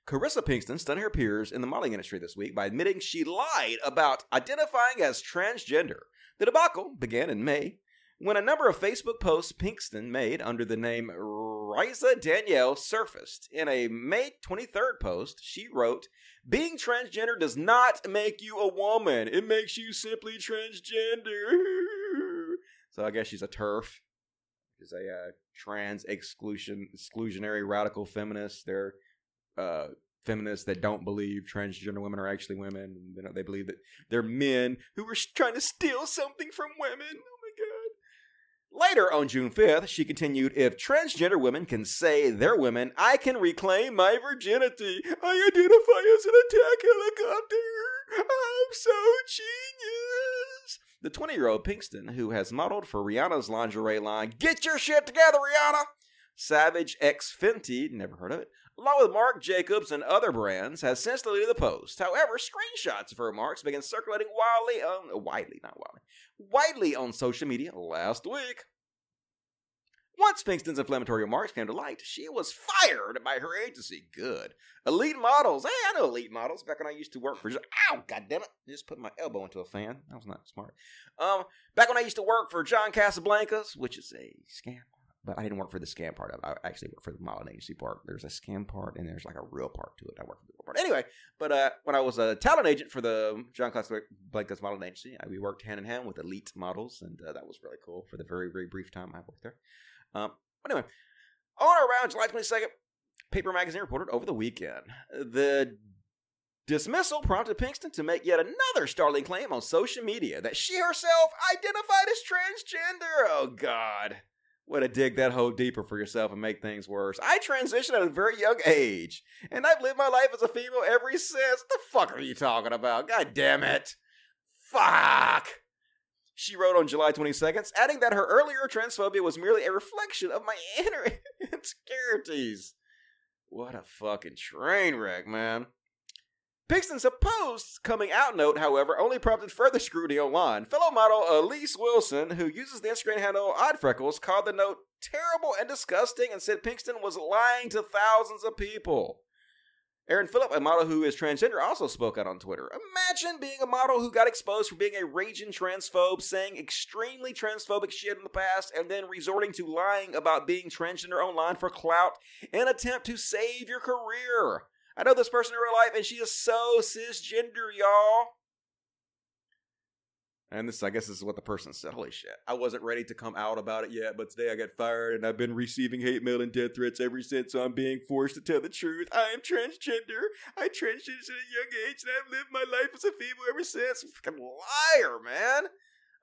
S1: Carissa Pinkston stunned her peers in the modeling industry this week by admitting she lied about identifying as transgender. The debacle began in May when a number of Facebook posts Pinkston made under the name Riza Danielle surfaced. In a May 23rd post, she wrote, Being transgender does not make you a woman, it makes you simply transgender. (laughs) so I guess she's a turf. She's a uh, trans exclusion exclusionary radical feminist. They're uh, feminists that don't believe transgender women are actually women. They, they believe that they're men who are trying to steal something from women. Oh my God. Later on June 5th, she continued If transgender women can say they're women, I can reclaim my virginity. I identify as an attack helicopter. I'm so genius. The 20 year old Pinkston, who has modeled for Rihanna's lingerie line, Get Your Shit Together, Rihanna! Savage X Fenty, never heard of it, along with Marc Jacobs and other brands, has since deleted the post. However, screenshots of her remarks began circulating wildly on, widely, not wildly, widely on social media last week. Once Pinkston's inflammatory remarks came to light, she was fired by her agency. Good. Elite Models. Hey, I know Elite Models. Back when I used to work for. Ow, goddammit. Just put my elbow into a fan. That was not smart. Um, back when I used to work for John Casablancas, which is a scam but I didn't work for the scam part of it. I actually worked for the modeling agency part. There's a scam part and there's like a real part to it. I worked for the real part. Anyway, but uh, when I was a talent agent for the John Casablancas modeling agency, we worked hand in hand with elite models, and uh, that was really cool for the very, very brief time I worked there. Um, anyway, on around July 22nd, Paper Magazine reported over the weekend the dismissal prompted Pinkston to make yet another startling claim on social media that she herself identified as transgender. Oh, God. Way to dig that hole deeper for yourself and make things worse. I transitioned at a very young age, and I've lived my life as a female ever since. What the fuck are you talking about? God damn it. Fuck. She wrote on July 22nd, adding that her earlier transphobia was merely a reflection of my (laughs) inner insecurities. What a fucking train wreck, man. Pinkston's supposed coming out note, however, only prompted further scrutiny online. Fellow model Elise Wilson, who uses the Instagram handle Odd Freckles, called the note terrible and disgusting and said Pinkston was lying to thousands of people. Aaron Phillip, a model who is transgender, also spoke out on Twitter. Imagine being a model who got exposed for being a raging transphobe, saying extremely transphobic shit in the past, and then resorting to lying about being transgender online for clout in an attempt to save your career. I know this person in real life, and she is so cisgender, y'all. And this, I guess, this is what the person said. Holy shit. I wasn't ready to come out about it yet, but today I got fired and I've been receiving hate mail and death threats ever since, so I'm being forced to tell the truth. I am transgender. I transitioned at a young age and I've lived my life as a female ever since. Fucking liar, man.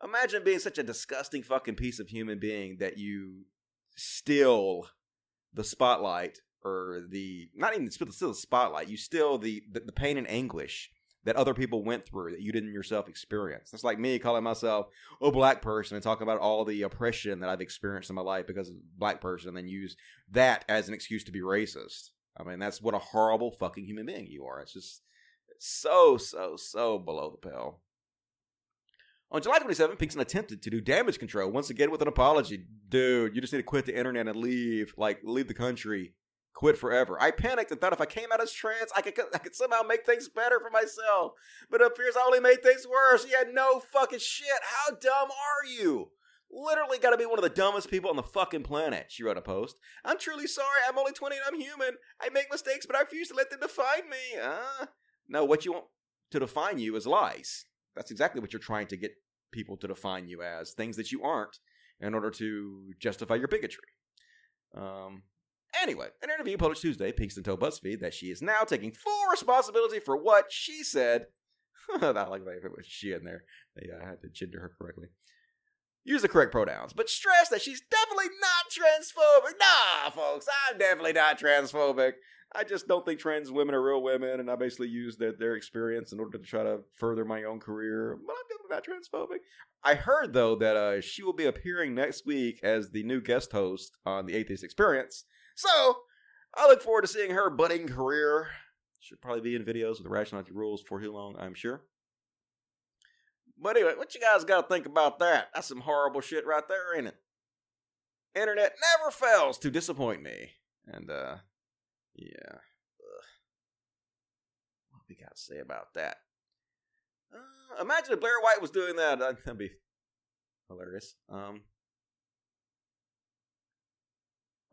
S1: Imagine being such a disgusting fucking piece of human being that you steal the spotlight or the not even still the spotlight. You still the, the the pain and anguish that other people went through that you didn't yourself experience. That's like me calling myself a black person and talking about all the oppression that I've experienced in my life because of black person, and then use that as an excuse to be racist. I mean, that's what a horrible fucking human being you are. It's just so so so below the pale. On July 27, Pinkston attempted to do damage control once again with an apology. Dude, you just need to quit the internet and leave. Like, leave the country. Quit forever. I panicked and thought if I came out as trans, I could, I could somehow make things better for myself. But it appears I only made things worse. You had no fucking shit. How dumb are you? Literally got to be one of the dumbest people on the fucking planet, she wrote a post. I'm truly sorry. I'm only 20 and I'm human. I make mistakes, but I refuse to let them define me. Uh, no, what you want to define you is lies. That's exactly what you're trying to get people to define you as things that you aren't in order to justify your bigotry. Um, anyway, an interview published Tuesday, Pinkston told BuzzFeed that she is now taking full responsibility for what she said. (laughs) I like that it was she in there. They uh, had to gender her correctly. Use the correct pronouns, but stress that she's definitely not transphobic. Nah, folks, I'm definitely not transphobic. I just don't think trans women are real women, and I basically use their, their experience in order to try to further my own career. But I'm definitely not transphobic. I heard though that uh, she will be appearing next week as the new guest host on the Atheist Experience. So I look forward to seeing her budding career. Should probably be in videos with the Rationality Rules for too long, I'm sure. But anyway, what you guys got to think about that? That's some horrible shit right there, ain't it? Internet never fails to disappoint me. And, uh, yeah. Ugh. What we got to say about that? Uh, imagine if Blair White was doing that. (laughs) That'd be hilarious. Um,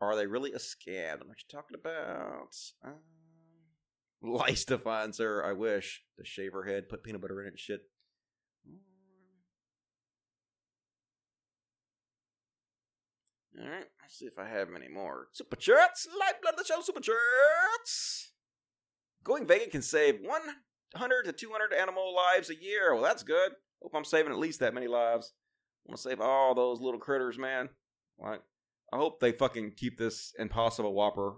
S1: are they really a scam? What you talking about? Um, lice defines her. I wish to shave her head, put peanut butter in it, shit. All right, let's see if I have any more. Super chats, lifeblood of the show, super chats. Going vegan can save 100 to 200 animal lives a year. Well, that's good. Hope I'm saving at least that many lives. I want to save all those little critters, man. Like, I hope they fucking keep this Impossible Whopper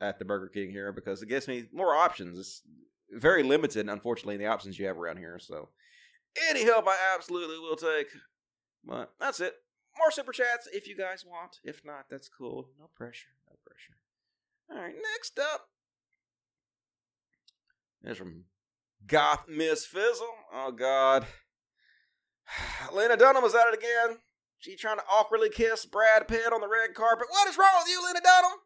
S1: at the Burger King here because it gives me more options. It's very limited, unfortunately, in the options you have around here. So, any help I absolutely will take. But that's it more super chats if you guys want. If not, that's cool. No pressure. No pressure. All right, next up is from Goth Miss Fizzle. Oh God, (sighs) Lena Dunham was at it again. She trying to awkwardly kiss Brad Pitt on the red carpet. What is wrong with you, Lena Dunham?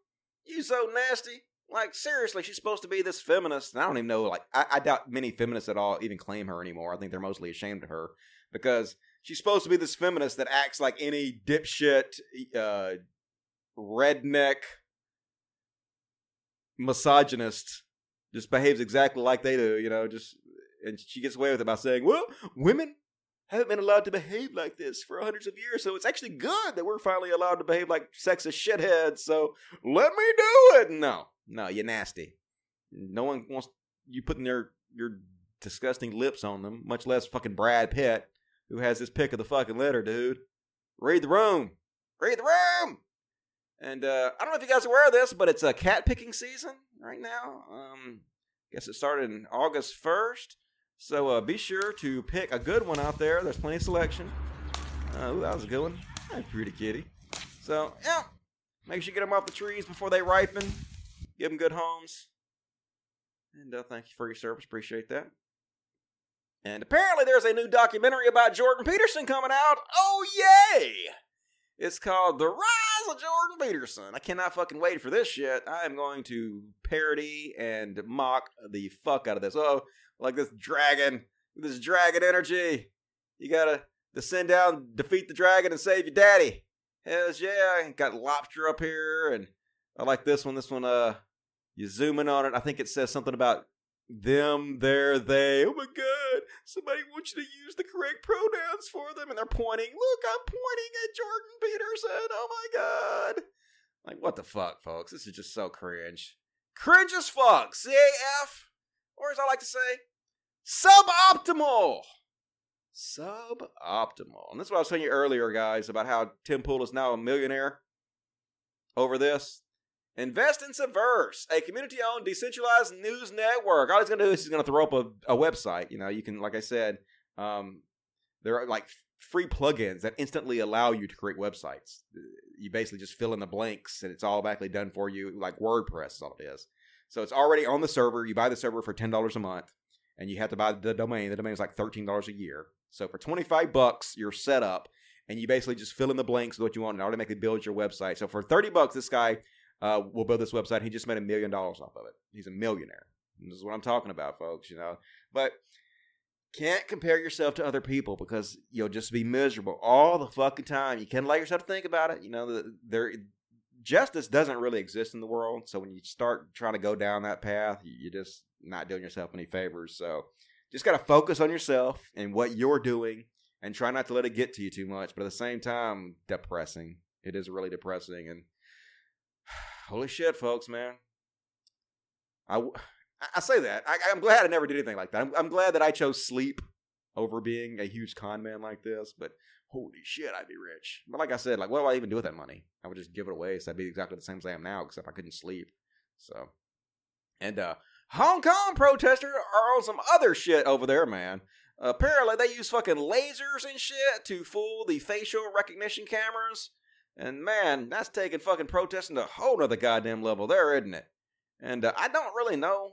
S1: You so nasty. Like seriously, she's supposed to be this feminist. And I don't even know. Like I, I doubt many feminists at all even claim her anymore. I think they're mostly ashamed of her because she's supposed to be this feminist that acts like any dipshit, uh, redneck, misogynist, just behaves exactly like they do, you know, just, and she gets away with it by saying, well, women haven't been allowed to behave like this for hundreds of years, so it's actually good that we're finally allowed to behave like sexist shitheads, so let me do it. No, no, you're nasty. No one wants you putting their, your disgusting lips on them, much less fucking Brad Pitt who has this pick of the fucking litter, dude. Read the room. Read the room. And uh, I don't know if you guys are aware of this, but it's a cat picking season right now. Um, guess it started in August 1st. So uh, be sure to pick a good one out there. There's plenty of selection. Uh, ooh, that was a good one. Hey, pretty kitty. So, yeah. Make sure you get them off the trees before they ripen. Give them good homes. And uh, thank you for your service. Appreciate that. And apparently there's a new documentary about Jordan Peterson coming out. Oh, yay! It's called The Rise of Jordan Peterson. I cannot fucking wait for this shit. I am going to parody and mock the fuck out of this. Oh, like this dragon, this dragon energy. You gotta descend down, defeat the dragon, and save your daddy. Hells yeah. Got lobster up here, and I like this one. This one, uh, you zoom in on it. I think it says something about them, there, they. Oh my god, somebody wants you to use the correct pronouns for them, and they're pointing. Look, I'm pointing at Jordan Peterson. Oh my god. Like, what the fuck, folks? This is just so cringe. Cringe as fuck. CAF, or as I like to say, suboptimal. Suboptimal. And that's what I was telling you earlier, guys, about how Tim Pool is now a millionaire over this. Invest in Subverse, a community-owned decentralized news network. All he's going to do is he's going to throw up a, a website. You know, you can, like I said, um, there are like free plugins that instantly allow you to create websites. You basically just fill in the blanks, and it's all automatically done for you, like WordPress is all it is. So it's already on the server. You buy the server for ten dollars a month, and you have to buy the domain. The domain is like thirteen dollars a year. So for 25 bucks, you're set up and you basically just fill in the blanks with what you want and automatically build your website. So for 30 bucks, this guy uh, will build this website. He just made a million dollars off of it. He's a millionaire. And this is what I'm talking about, folks, you know. But can't compare yourself to other people because you'll just be miserable all the fucking time. You can't let yourself think about it. You know, the, there justice doesn't really exist in the world. So when you start trying to go down that path, you're just not doing yourself any favors. So just got to focus on yourself and what you're doing and try not to let it get to you too much. But at the same time, depressing. It is really depressing. And (sighs) holy shit, folks, man. I, I say that. I, am glad I never did anything like that. I'm, I'm glad that I chose sleep over being a huge con man like this. But holy shit, I'd be rich. But like I said, like what do I even do with that money? I would just give it away. So I'd be exactly the same as I am now, except I couldn't sleep. So, and uh Hong Kong protesters are on some other shit over there, man. Apparently, they use fucking lasers and shit to fool the facial recognition cameras. And man, that's taking fucking protesting to a whole nother goddamn level there, isn't it? And uh, I don't really know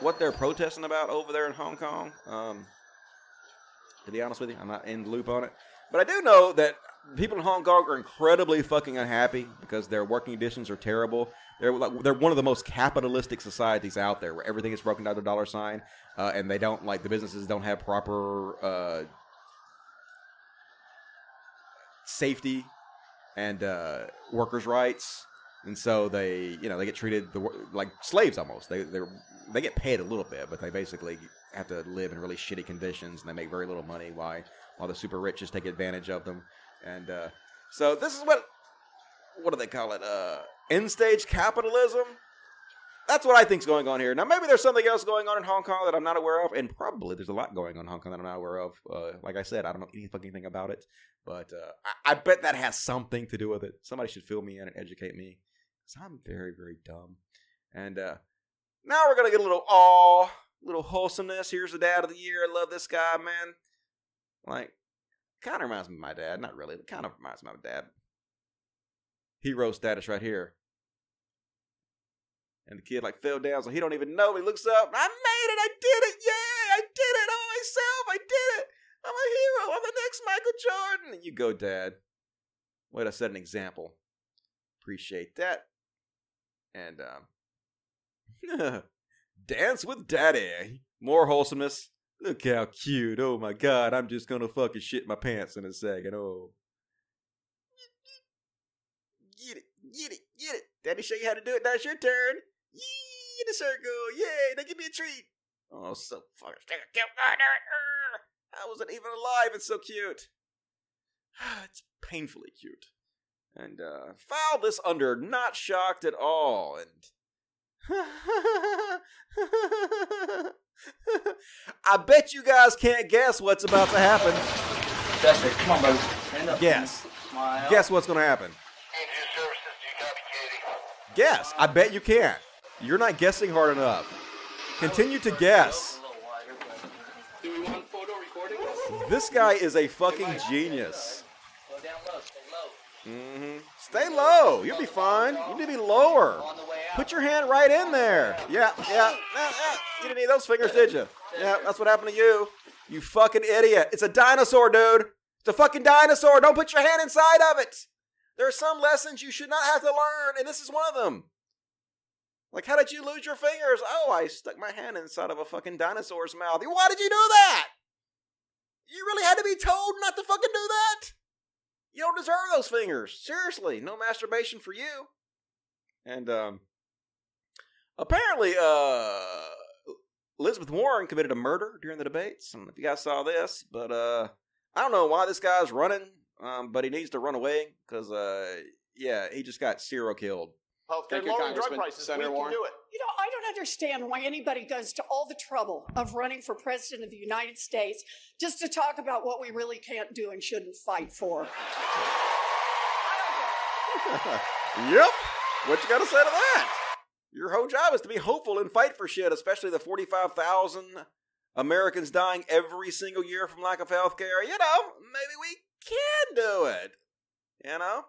S1: what they're protesting about over there in Hong Kong. Um, to be honest with you, I'm not in the loop on it. But I do know that people in Hong Kong are incredibly fucking unhappy because their working conditions are terrible. They're like, they're one of the most capitalistic societies out there, where everything is broken down to dollar sign, uh, and they don't like the businesses don't have proper uh, safety and uh, workers' rights, and so they you know they get treated the, like slaves almost. They they they get paid a little bit, but they basically have to live in really shitty conditions, and they make very little money. Why while the super rich just take advantage of them, and uh, so this is what what do they call it? Uh, end stage capitalism. That's what I think's going on here. Now, maybe there's something else going on in Hong Kong that I'm not aware of, and probably there's a lot going on in Hong Kong that I'm not aware of. Uh, like I said, I don't know any fucking thing about it, but uh, I-, I bet that has something to do with it. Somebody should fill me in and educate me, because I'm very, very dumb. And uh, now we're gonna get a little awe, little wholesomeness. Here's the dad of the year. I love this guy, man. Like, kind of reminds me of my dad. Not really, but kind of reminds me of my dad. Hero status right here. And the kid like fell down, so he don't even know. He looks up. I made it. I did it. Yeah, I did it all myself. I did it. I'm a hero. I'm the next Michael Jordan. And you go, Dad. Way to set an example. Appreciate that. And um, (laughs) dance with Daddy. More wholesomeness. Look how cute. Oh my God. I'm just gonna fucking shit my pants in a second. Oh. Get it, get it, get it. Daddy show you how to do it. Now it's your turn. Yee in the circle. Yay, now give me a treat. Oh, so fucking cute. I wasn't even alive. It's so cute. (sighs) it's painfully cute. And uh file this under not shocked at all. And (laughs) (laughs) (laughs) I bet you guys can't guess what's about to happen.
S11: That's it. Come on, baby. Stand up.
S1: Guess.
S11: Smile.
S1: Guess what's gonna happen. Guess. I bet you can't. You're not guessing hard enough. Continue to guess.
S11: Do we want photo recording?
S1: This guy is a fucking genius.
S11: Go down low. Stay low.
S1: hmm Stay low. You'll be fine. You need to be lower. Put your hand right in there. Yeah, yeah. You didn't need those fingers, did you? Yeah, that's what happened to you. You fucking idiot. It's a dinosaur, dude. It's a fucking dinosaur. Don't put your hand inside of it. There are some lessons you should not have to learn, and this is one of them. Like, how did you lose your fingers? Oh, I stuck my hand inside of a fucking dinosaur's mouth. Why did you do that? You really had to be told not to fucking do that? You don't deserve those fingers. Seriously, no masturbation for you. And um apparently uh Elizabeth Warren committed a murder during the debates. I don't know if you guys saw this, but uh I don't know why this guy's running, um, but he needs to run away because uh yeah, he just got serial killed.
S12: Healthcare
S13: Thank you,
S12: lowering drug prices.
S13: Senator
S12: we
S13: Warren.
S12: can do it.
S14: You know, I don't understand why anybody goes to all the trouble of running for president of the United States just to talk about what we really can't do and shouldn't fight for. (laughs)
S1: yep. What you got to say to that? Your whole job is to be hopeful and fight for shit, especially the 45,000 Americans dying every single year from lack of health care. You know, maybe we can do it. You know?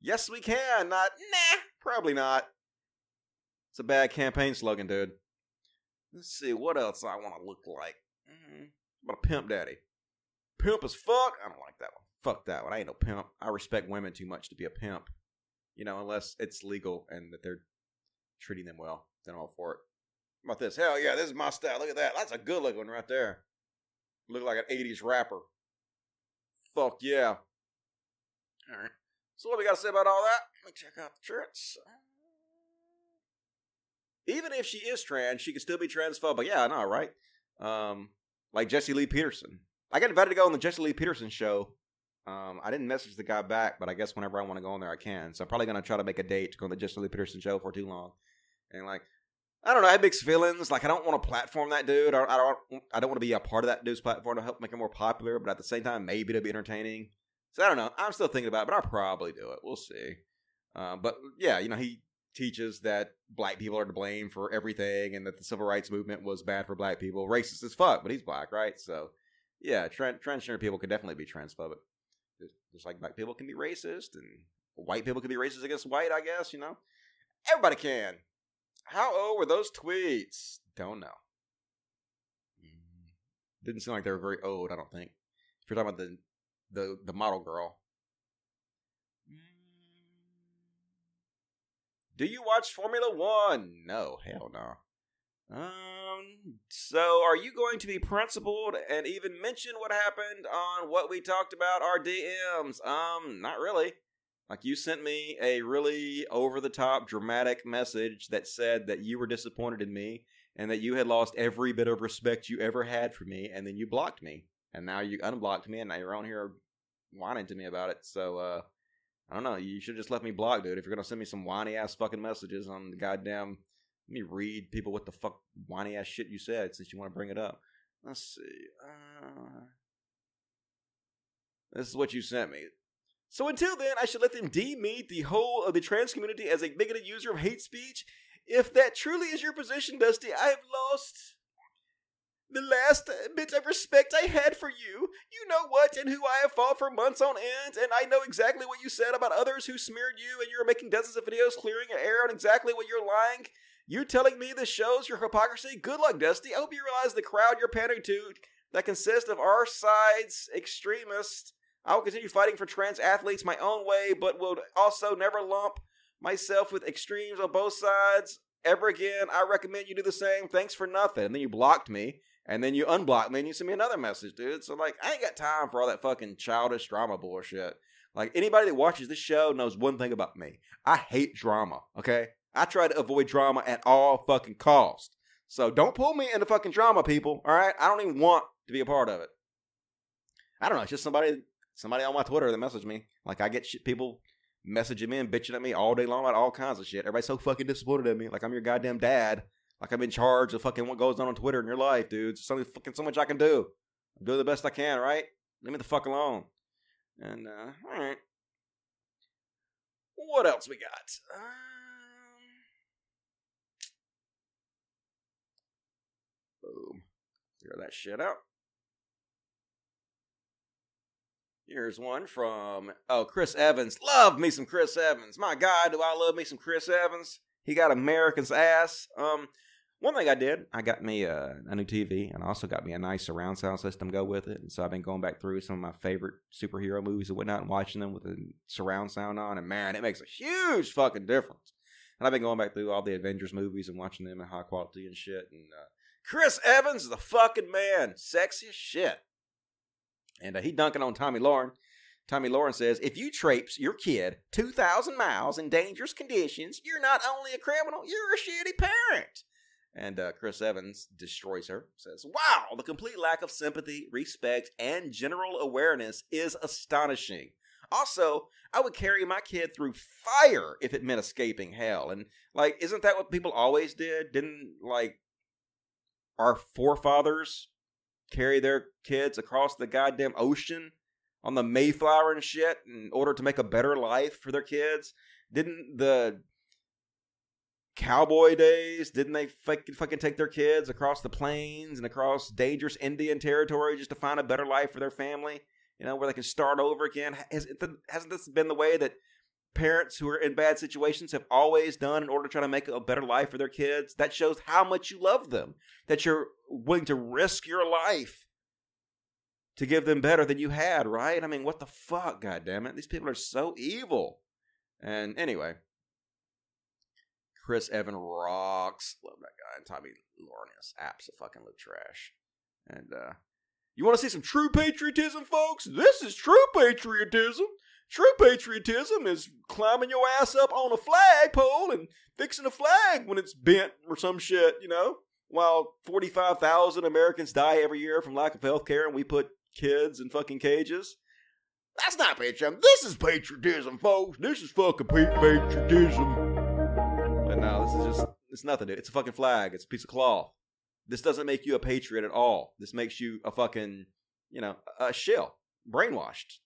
S1: Yes, we can. Not, nah, probably not. It's a bad campaign slogan, dude. Let's see, what else I want to look like? Mm, what a pimp daddy. pimp as fuck. I don't like that one. Fuck that one. I ain't no pimp. I respect women too much to be a pimp. You know, unless it's legal and that they're treating them well. Then I'm all for it. How about this? Hell yeah, this is my style. Look at that. That's a good looking one right there. Look like an 80s rapper. Fuck yeah. All right. So what we got to say about all that? Let me check out the charts. Even if she is trans, she can still be transphobic. Yeah, I know, right? Um, like Jesse Lee Peterson. I got invited to go on the Jesse Lee Peterson show. Um, I didn't message the guy back, but I guess whenever I want to go on there, I can. So I'm probably gonna try to make a date to go on the Jesse Lee Peterson show for too long. And like, I don't know, I have mixed feelings. Like, I don't want to platform that dude. I, I don't. I don't want to be a part of that dude's platform to help make him more popular. But at the same time, maybe to be entertaining. So I don't know. I'm still thinking about it, but I'll probably do it. We'll see. Um, but yeah, you know, he teaches that black people are to blame for everything and that the civil rights movement was bad for black people. Racist as fuck, but he's black, right? So yeah, tran transgender people could definitely be transphobic. Just, like black people can be racist and white people can be racist against white, I guess, you know? Everybody can. How old were those tweets? Don't know. Mm, didn't seem like they were very old, I don't think. If you're talking about the the the model girl. Mm. Do you watch Formula One? No, hell no. Um, so are you going to be principled and even mention what happened on what we talked about our DMs? Um, not really. Like you sent me a really over the top dramatic message that said that you were disappointed in me and that you had lost every bit of respect you ever had for me and then you blocked me. And now you unblocked me and now you're on here whining to me about it. So uh I don't know. You should just let me block, dude. If you're gonna send me some whiny ass fucking messages on the goddamn, let me read people what the fuck whiny ass shit you said since you want to bring it up. Let's see. Uh, this is what you sent me. So until then, I should let them deem me the whole of the trans community as a bigoted user of hate speech. If that truly is your position, Dusty, I have lost the last bit of respect I had for you. You know what and who I have fought for months on end, and I know exactly what you said about others who smeared you, and you're making dozens of videos clearing your air on exactly what you're lying. You telling me this shows your hypocrisy? Good luck, Dusty. I hope you realize the crowd you're pandering to that consists of our side's extremists. I will continue fighting for trans athletes my own way, but will also never lump myself with extremes on both sides ever again. I recommend you do the same. Thanks for nothing. And then you blocked me and then you unblocked me and you sent me another message, dude. So like, I ain't got time for all that fucking childish drama bullshit. Like anybody that watches this show knows one thing about me. I hate drama. Okay, I try to avoid drama at all fucking cost. So don't pull me into fucking drama, people. All right, I don't even want to be a part of it. I don't know. It's just somebody, somebody on my Twitter that messaged me. Like I get shit, people messaging me and bitching at me all day long about all kinds of shit. Everybody's so fucking disappointed at me. Like I'm your goddamn dad. Like I'm in charge of fucking what goes on on Twitter in your life, dude. Something fucking so much I can do. I'm doing the best I can, right? Leave me the fuck alone. And uh, all right. What else we got? Um, boom. Clear that shit out. Here's one from oh Chris Evans. Love me some Chris Evans. My God, do I love me some Chris Evans? He got America's ass. Um, one thing I did, I got me a, a, new TV and also got me a nice surround sound system go with it. And so I've been going back through some of my favorite superhero movies and whatnot and watching them with a surround sound on. And man, it makes a huge fucking difference. And I've been going back through all the Avengers movies and watching them in high quality and shit. And uh, Chris Evans is the fucking man. Sexy as shit. And uh, he dunking on Tomi Lahren. Tomi Lahren says, if you traipse your kid 2,000 miles in dangerous conditions, you're not only a criminal, you're a shitty parent. And uh, Chris Evans destroys her, says, Wow, the complete lack of sympathy, respect, and general awareness is astonishing. Also, I would carry my kid through fire if it meant escaping hell. And, like, isn't that what people always did? Didn't, like, our forefathers carry their kids across the goddamn ocean on the Mayflower and shit in order to make a better life for their kids? Didn't the cowboy days? Didn't they fucking, fucking take their kids across the plains and across dangerous Indian territory just to find a better life for their family? You know, where they can start over again. Has, hasn't this been the way that parents who are in bad situations have always done in order to try to make a better life for their kids? That shows how much you love them. That you're willing to risk your life to give them better than you had, right? I mean, what the fuck, God damn it! These people are so evil. And anyway, Chris Evan rocks. Love that guy. And Tomi Lahren is absolutely trash. And uh you want to see some true patriotism, folks? This is true patriotism. True patriotism is climbing your ass up on a flagpole and fixing a flag when it's bent or some shit, you know? While 45,000 Americans die every year from lack of health care and we put kids in fucking cages. That's not patriotism. This is patriotism, folks. This is fucking pa- patriotism. But no, this is just, it's nothing, dude. It's a fucking flag. It's a piece of cloth. This doesn't make you a patriot at all. This makes you a fucking, you know, a shill. Brainwashed.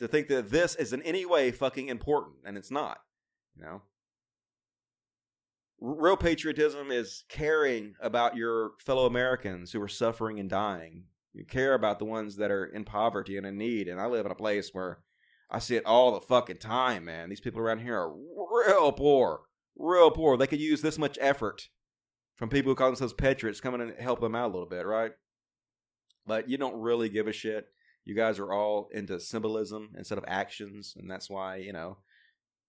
S1: To think that this is in any way fucking important, and it's not. You know? Real patriotism is caring about your fellow Americans who are suffering and dying. You care about the ones that are in poverty and in need. And I live in a place where I see it all the fucking time, man. These people around here are real poor. Real poor. They could use this much effort from people who call themselves patriots coming and help them out a little bit, right? But you don't really give a shit. You guys are all into symbolism instead of actions, and that's why, you know,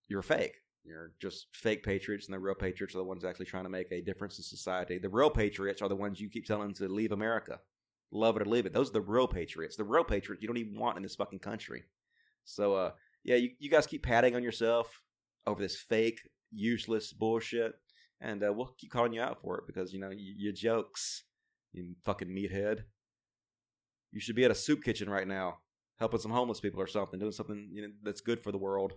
S1: you're fake. You're just fake patriots, and the real patriots are the ones actually trying to make a difference in society. The real patriots are the ones you keep telling to leave America. Love it or leave it. Those are the real patriots. The real patriots you don't even want in this fucking country. So, uh, yeah, you, you guys keep patting on yourself over this fake, useless bullshit, and uh, we'll keep calling you out for it because, you know, you, your jokes, you fucking meathead. You should be at a soup kitchen right now, helping some homeless people or something, doing something you know, that's good for the world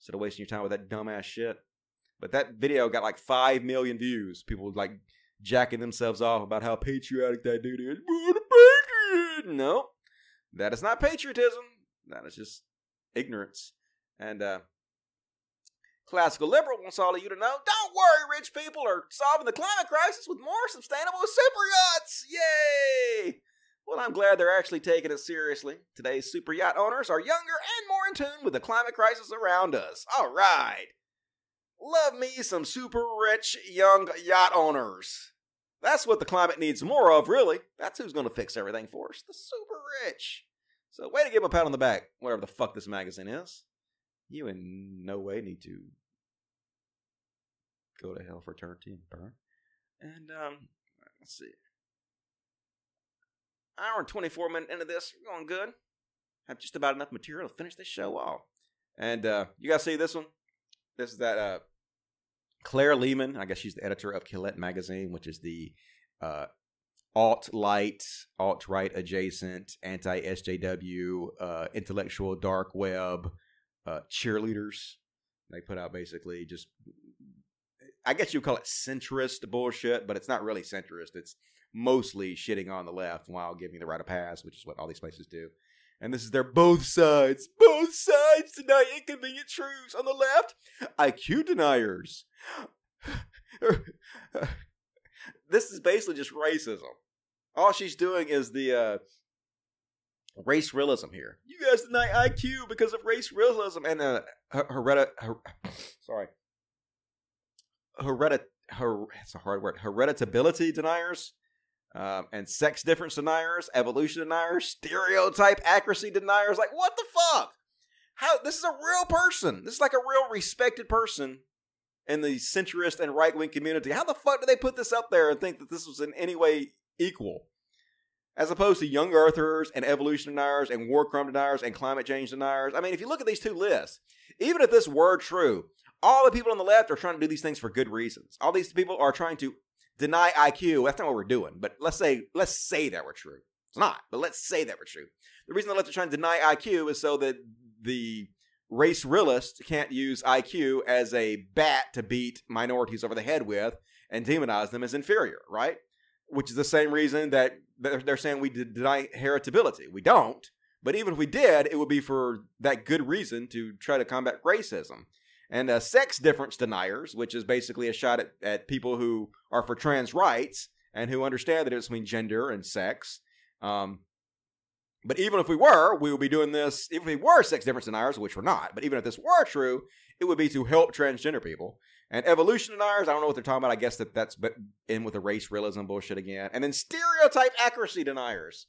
S1: instead of wasting your time with that dumbass shit. But that video got like 5 million views. People like jacking themselves off about how patriotic that dude is. What! No, that is not patriotism. That is just ignorance. And uh, classical liberal wants all of you to know don't worry, rich people are solving the climate crisis with more sustainable super yachts. Yay! Well, I'm glad they're actually taking it seriously. Today's super yacht owners are younger and more in tune with the climate crisis around us. All right. Love me some super rich young yacht owners. That's what the climate needs more of, really. That's who's going to fix everything for us. The super rich. So, way to give a pat on the back, whatever the fuck this magazine is. You in no way need to go to hell for eternity and burn. And, um, let's see. Hour and 24 minutes into this, we're going good. Have just about enough material to finish this show off. And, uh, you guys see this one? This is that, uh, Claire Lehmann, I guess she's the editor of Quillette Magazine, which is the uh, alt light, alt right adjacent, anti SJW, uh, intellectual dark web uh, cheerleaders. They put out basically just, I guess you would call it centrist bullshit, but it's not really centrist. It's mostly shitting on the left while giving the right a pass, which is what all these places do. And this is their both sides. Both sides deny inconvenient truths. On the left, IQ deniers. (sighs) this is basically just racism. All she's doing is the uh, race realism here. You guys deny IQ because of race realism and uh, her, heredit, her, (sighs) sorry, heredit, her, it's a hard word, hereditability deniers. Um, and sex difference deniers, evolution deniers, stereotype accuracy deniers. Like, what the fuck? How this is a real person. This is like a real respected person in the centrist and right wing community. How the fuck do they put this up there and think that this was in any way equal? As opposed to young earthers and evolution deniers and war crime deniers and climate change deniers. I mean, if you look at these two lists, even if this were true, all the people on the left are trying to do these things for good reasons. All these people are trying to deny IQ. That's not what we're doing. But let's say let's say that we're true. It's not, but let's say that we're true. The reason the left are trying to deny IQ is so that the race realist can't use IQ as a bat to beat minorities over the head with and demonize them as inferior, right? Which is the same reason that they're, they're saying we deny heritability. We don't. But even if we did, it would be for that good reason to try to combat racism and uh, sex difference deniers, which is basically a shot at, at people who are for trans rights and who understand the difference between gender and sex. Um, but even if we were, we would be doing this. If we were sex difference deniers, which we're not, but even if this were true, it would be to help transgender people. And evolution deniers, I don't know what they're talking about. I guess that that's in with the race realism bullshit again. And then stereotype accuracy deniers.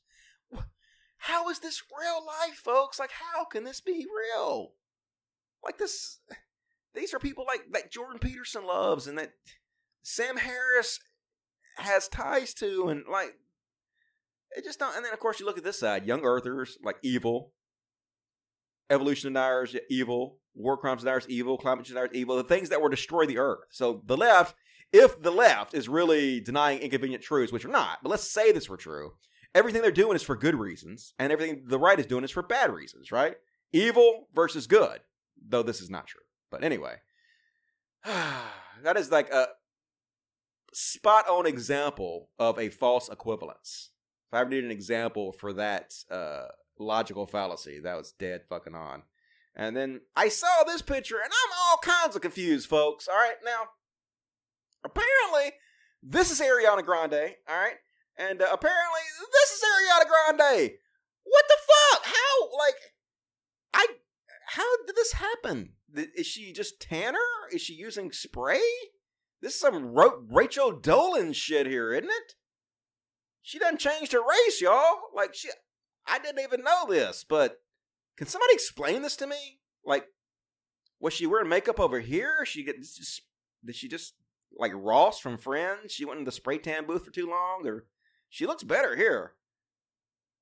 S1: how is this real life, folks? Like, how can this be real? Like this, these are people like that Jordan Peterson loves and that Sam Harris has ties to, and like it just don't. And then of course you look at this side, young Earthers like evil, evolution deniers evil, war crimes deniers evil, climate deniers evil, the things that will destroy the Earth. So the left, if the left is really denying inconvenient truths, which are not, but let's say this were true, everything they're doing is for good reasons, and everything the right is doing is for bad reasons, right? Evil versus good, though this is not true. But anyway, (sighs) that is like a spot on example of a false equivalence. If I ever need an example for that uh, logical fallacy, that was dead fucking on. And then I saw this picture and I'm all kinds of confused, folks. All right, now, apparently, this is Ariana Grande, all right? And uh, apparently, this is Ariana Grande. What the fuck? How? Like, I. How did this happen? Is she just Tanner? Is she using spray? This is some Ro- Rachel Dolan shit here, isn't it? She done changed her race, y'all. Like, she. I didn't even know this, but can somebody explain this to me? Like, was she wearing makeup over here? She get just did she just like Ross from Friends? She went in the spray tan booth for too long, or she looks better here.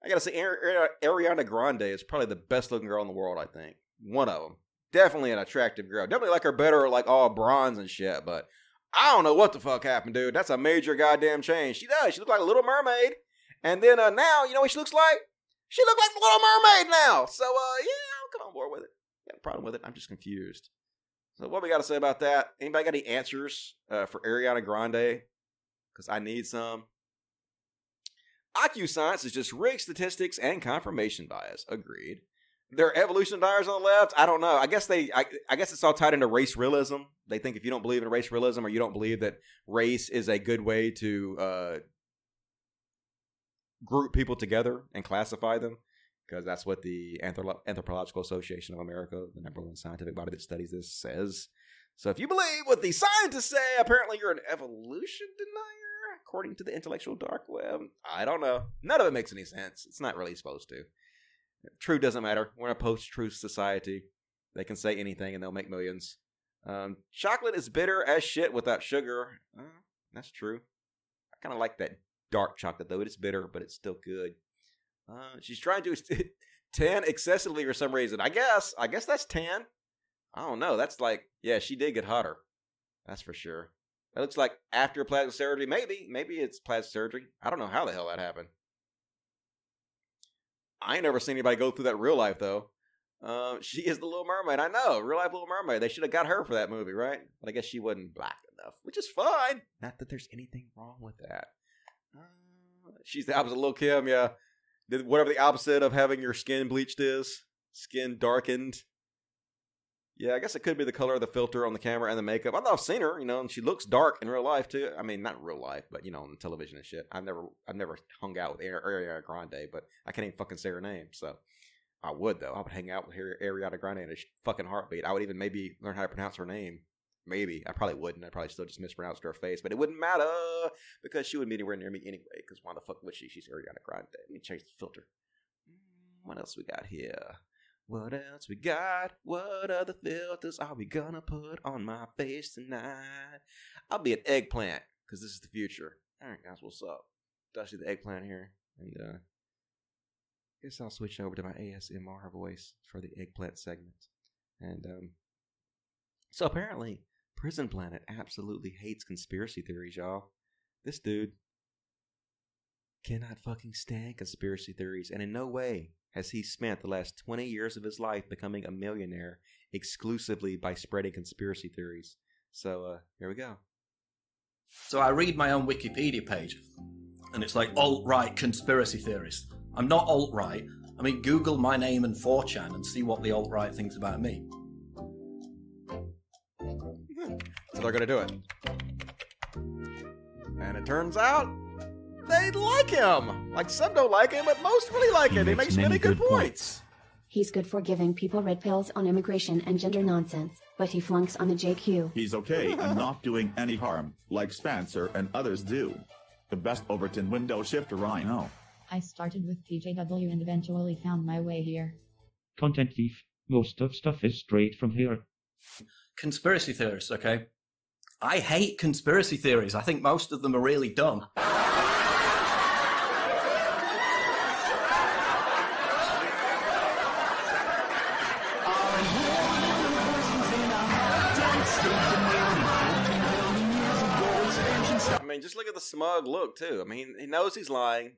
S1: I gotta say, Ariana Grande is probably the best looking girl in the world. I think one of them. Definitely an attractive girl. Definitely like her better, like all bronze and shit. But I don't know what the fuck happened, dude. That's a major goddamn change. She does. She looks like a little mermaid. And then uh, now, you know what she looks like? She looks like the little mermaid now. So uh, yeah, come on board with it. Got a problem with it. I'm just confused. So what we got to say about that? Anybody got any answers uh, for Ariana Grande? Because I need some. IQ science is just rigged statistics and confirmation bias. Agreed. There are evolution deniers on the left. I don't know. I guess they. I, I, guess it's all tied into race realism. They think if you don't believe in race realism or you don't believe that race is a good way to uh, group people together and classify them, because that's what the Anthropological Association of America, the number one scientific body that studies this, says. So if you believe what the scientists say, apparently you're an evolution denier, according to the intellectual dark web. I don't know. None of it makes any sense. It's not really supposed to. True doesn't matter. We're in a post-truth society. They can say anything and they'll make millions. Um, chocolate is bitter as shit without sugar. Uh, that's true. I kind of like that dark chocolate though. It is bitter, but it's still good. Uh, she's trying to (laughs) tan excessively for some reason. I guess. I guess that's tan. I don't know. That's like, yeah, she did get hotter. That's for sure. That looks like after plastic surgery. Maybe, maybe it's plastic surgery. I don't know how the hell that happened. I ain't never seen anybody go through that real life though. Uh, she is the Little Mermaid. I know, real life Little Mermaid. They should have got her for that movie, right? But I guess she wasn't black enough, which is fine. Not that there's anything wrong with that. Uh, she's the opposite of Lil Kim, yeah. Whatever the opposite of having your skin bleached is, skin darkened. Yeah, I guess it could be the color of the filter on the camera and the makeup. I know I've seen her, you know, and she looks dark in real life too. I mean, not real life, but you know, on television and shit. I've never, I've never hung out with Ariana Grande, but I can't even fucking say her name. So I would though. I would hang out with Ariana Grande in a fucking heartbeat. I would even maybe learn how to pronounce her name. Maybe I probably wouldn't. I probably still just mispronounced her face, but it wouldn't matter because she wouldn't be anywhere near me anyway. Because why the fuck would she? She's Ariana Grande. Let me change the filter. What else we got here? What else we got? What other filters are we gonna put on my face tonight? I'll be an eggplant because this is the future. All right, guys, what's up? Dusty the eggplant here, and uh, guess I'll switch over to my ASMR voice for the eggplant segment. And um, so apparently, Prison Planet absolutely hates conspiracy theories, y'all. This dude cannot fucking stand conspiracy theories, and in no way has he spent the last 20 years of his life becoming a millionaire exclusively by spreading conspiracy theories. So, uh, here we go.
S12: So I read my own Wikipedia page, and it's like alt right conspiracy theorist. I'm not alt right. I mean, Google my name and 4chan and see what the alt right thinks about me.
S1: So they're going to do it. And it turns out they like him. Like some don't like him, but most really like him. He makes many good points.
S13: He's good for giving people red pills on immigration and gender nonsense, but he flunks on the JQ.
S15: He's okay and not doing any harm, like Spencer and others do. The best Overton window shifter I know.
S16: I started with TJW and eventually found my way here.
S15: Content thief. Most of stuff is straight from here.
S12: Conspiracy theorists, okay? I hate conspiracy theories. I think most of them are really dumb.
S1: Look at the smug look too. I mean, he knows he's lying,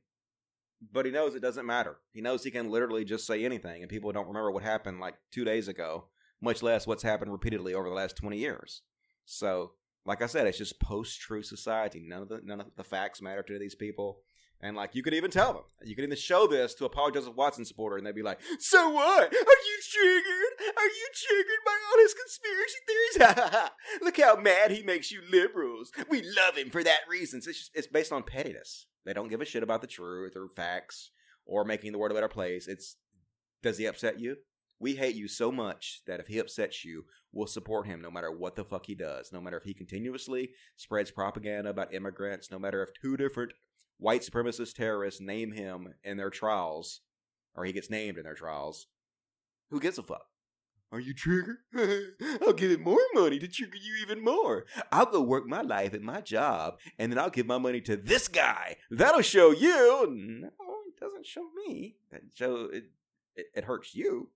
S1: but he knows it doesn't matter. He knows he can literally just say anything, and people don't remember what happened like two days ago, much less what's happened repeatedly over the last twenty years. So, like I said, it's just post-truth society. None of the none of the facts matter to these people. And like you could even tell them, you could even show this to a Paul Joseph Watson supporter, and they'd be like, "So what? Are you triggered? Are you triggered by all his conspiracy theories? Look how mad he makes you liberals. We love him for that reason." So it's just, it's based on pettiness. They don't give a shit about the truth or facts or making the world a better place. It's does he upset you? We hate you so much that if he upsets you, we'll support him no matter what the fuck he does. No matter if he continuously spreads propaganda about immigrants, no matter if two different white supremacist terrorists name him in their trials, or he gets named in their trials. Who gives a fuck? Are you triggered? (laughs) I'll give it more money to trigger you even more. I'll go work my life at my job, and then I'll give my money to this guy. That'll show you. No, it doesn't show me. That show it. It, it hurts you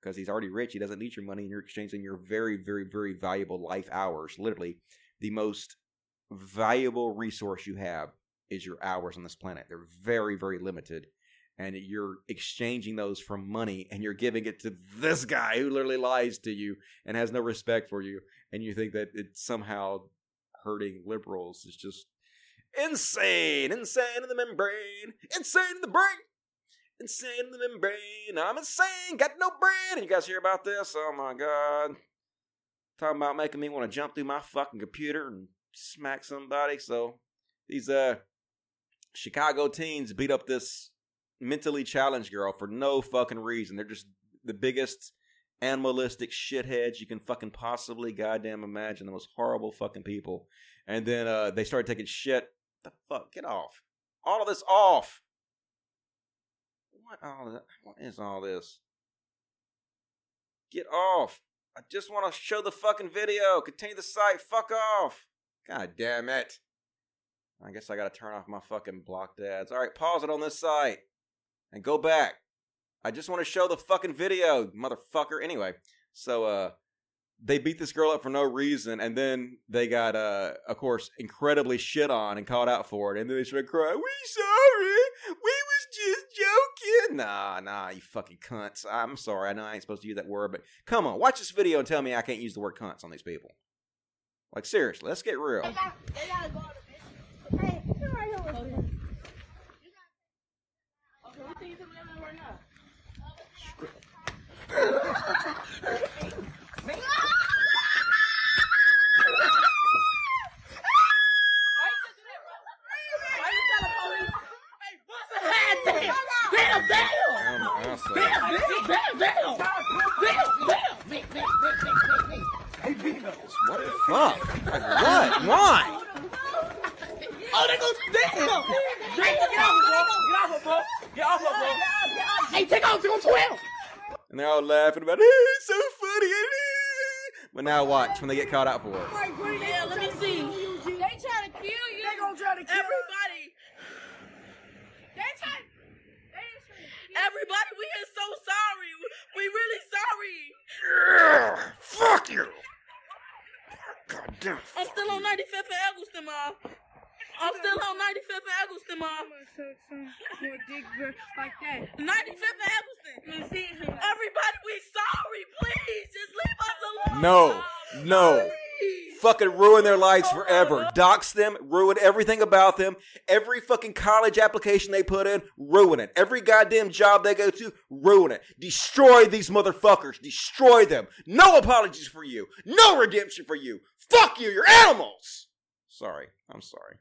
S1: because he's already rich. He doesn't need your money, and you're exchanging your very, very, very valuable life hours. Literally, the most valuable resource you have is your hours on this planet. They're very, very limited. And you're exchanging those for money and you're giving it to this guy who literally lies to you and has no respect for you. And you think that it's somehow hurting liberals is just insane. Insane in the membrane. Insane in the brain. Insane in the membrane. I'm insane. Got no brain. You guys hear about this? Oh my God. Talking about making me want to jump through my fucking computer and smack somebody. So these uh Chicago teens beat up this mentally challenged girl for no fucking reason. They're just the biggest animalistic shitheads you can fucking possibly goddamn imagine. The most horrible fucking people. And then uh they started taking shit. The fuck? Get off. All of this off. What all that? What is all this? Get off. I just want to show the fucking video. Continue the site. Fuck off. God damn it. I guess I gotta turn off my fucking blocked ads. Alright, pause it on this site. And go back. I just want to show the fucking video, motherfucker. Anyway, so uh they beat this girl up for no reason, and then they got uh of course incredibly shit on and called out for it, and then they started crying, We sorry. We was just joking. Nah, nah, you fucking cunts. I'm sorry, I know I ain't supposed to use that word, but come on, watch this video and tell me I can't use the word cunts on these people. Like seriously, let's get real. What the fuck? Like what? Why?
S17: Oh, they go damn! Hey, get off, bro! Get off, bro! Get off, bro! Hey, take off, take off, twelve!
S1: And they're all laughing about it. It's so funny. But now watch when they get caught out for it.
S17: Yeah, let me see. They trying to kill you. They gonna try to kill everybody. They trying. Everybody, we are so sorry. We really sorry.
S1: Yeah, Fuck you. God damn.
S17: I'm still on 95th and Eggleston, Mom. I'm still on 95th and Eggleston, Mom. like that. 95th and Eggleston. Everybody, we sorry. Please, just leave us alone.
S1: No, no. Fucking ruin their lives forever. Dox them, ruin everything about them. Every fucking college application they put in, ruin it. Every goddamn job they go to, ruin it. Destroy these motherfuckers. Destroy them. No apologies for you. No redemption for you. Fuck you. You're animals. Sorry. I'm sorry.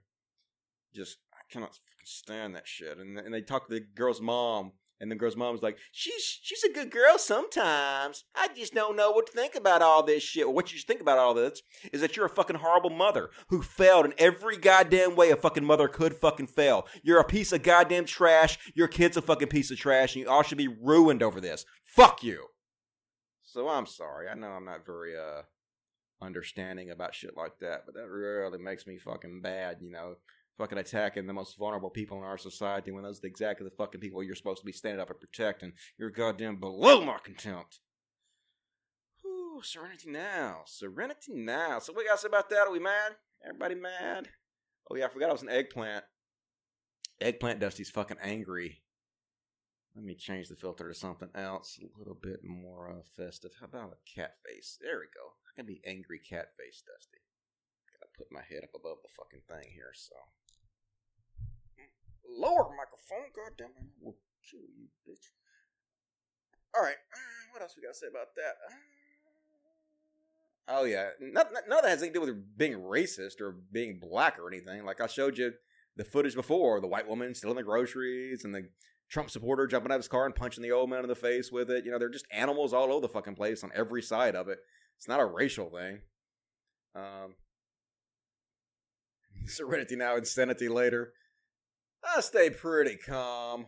S1: Just, I cannot stand that shit. And, and they talk to the girl's mom And the girl's mom was like, "She's she's a good girl sometimes. I just don't know what to think about all this shit. What you should think about all this is that you're a fucking horrible mother who failed in every goddamn way a fucking mother could fucking fail. You're a piece of goddamn trash. Your kid's a fucking piece of trash, and you all should be ruined over this. Fuck you." So I'm sorry. I know I'm not very uh understanding about shit like that, but that really makes me fucking bad. You know, fucking attacking the most vulnerable people in our society when those are exactly the fucking people you're supposed to be standing up and protecting. You're goddamn below my contempt. Whew, serenity now. Serenity now. So what you to say about that? Are we mad? Everybody mad? Oh yeah, I forgot I was an eggplant. Eggplant Dusty's fucking angry. Let me change the filter to something else, a little bit more uh, festive. How about a cat face? There we go. I can be angry cat face, Dusty. Gotta put my head up above the fucking thing here, so. Lower microphone, goddamn it! I will kill you, bitch. All right, what else we gotta say about that? Oh yeah, none, none of that has anything to do with being racist or being black or anything. Like I showed you the footage before, the white woman stealing the groceries and the Trump supporter jumping out of his car and punching the old man in the face with it. You know, they're just animals all over the fucking place on every side of it. It's not a racial thing. Um, (laughs) serenity now, insanity later. I stay pretty calm.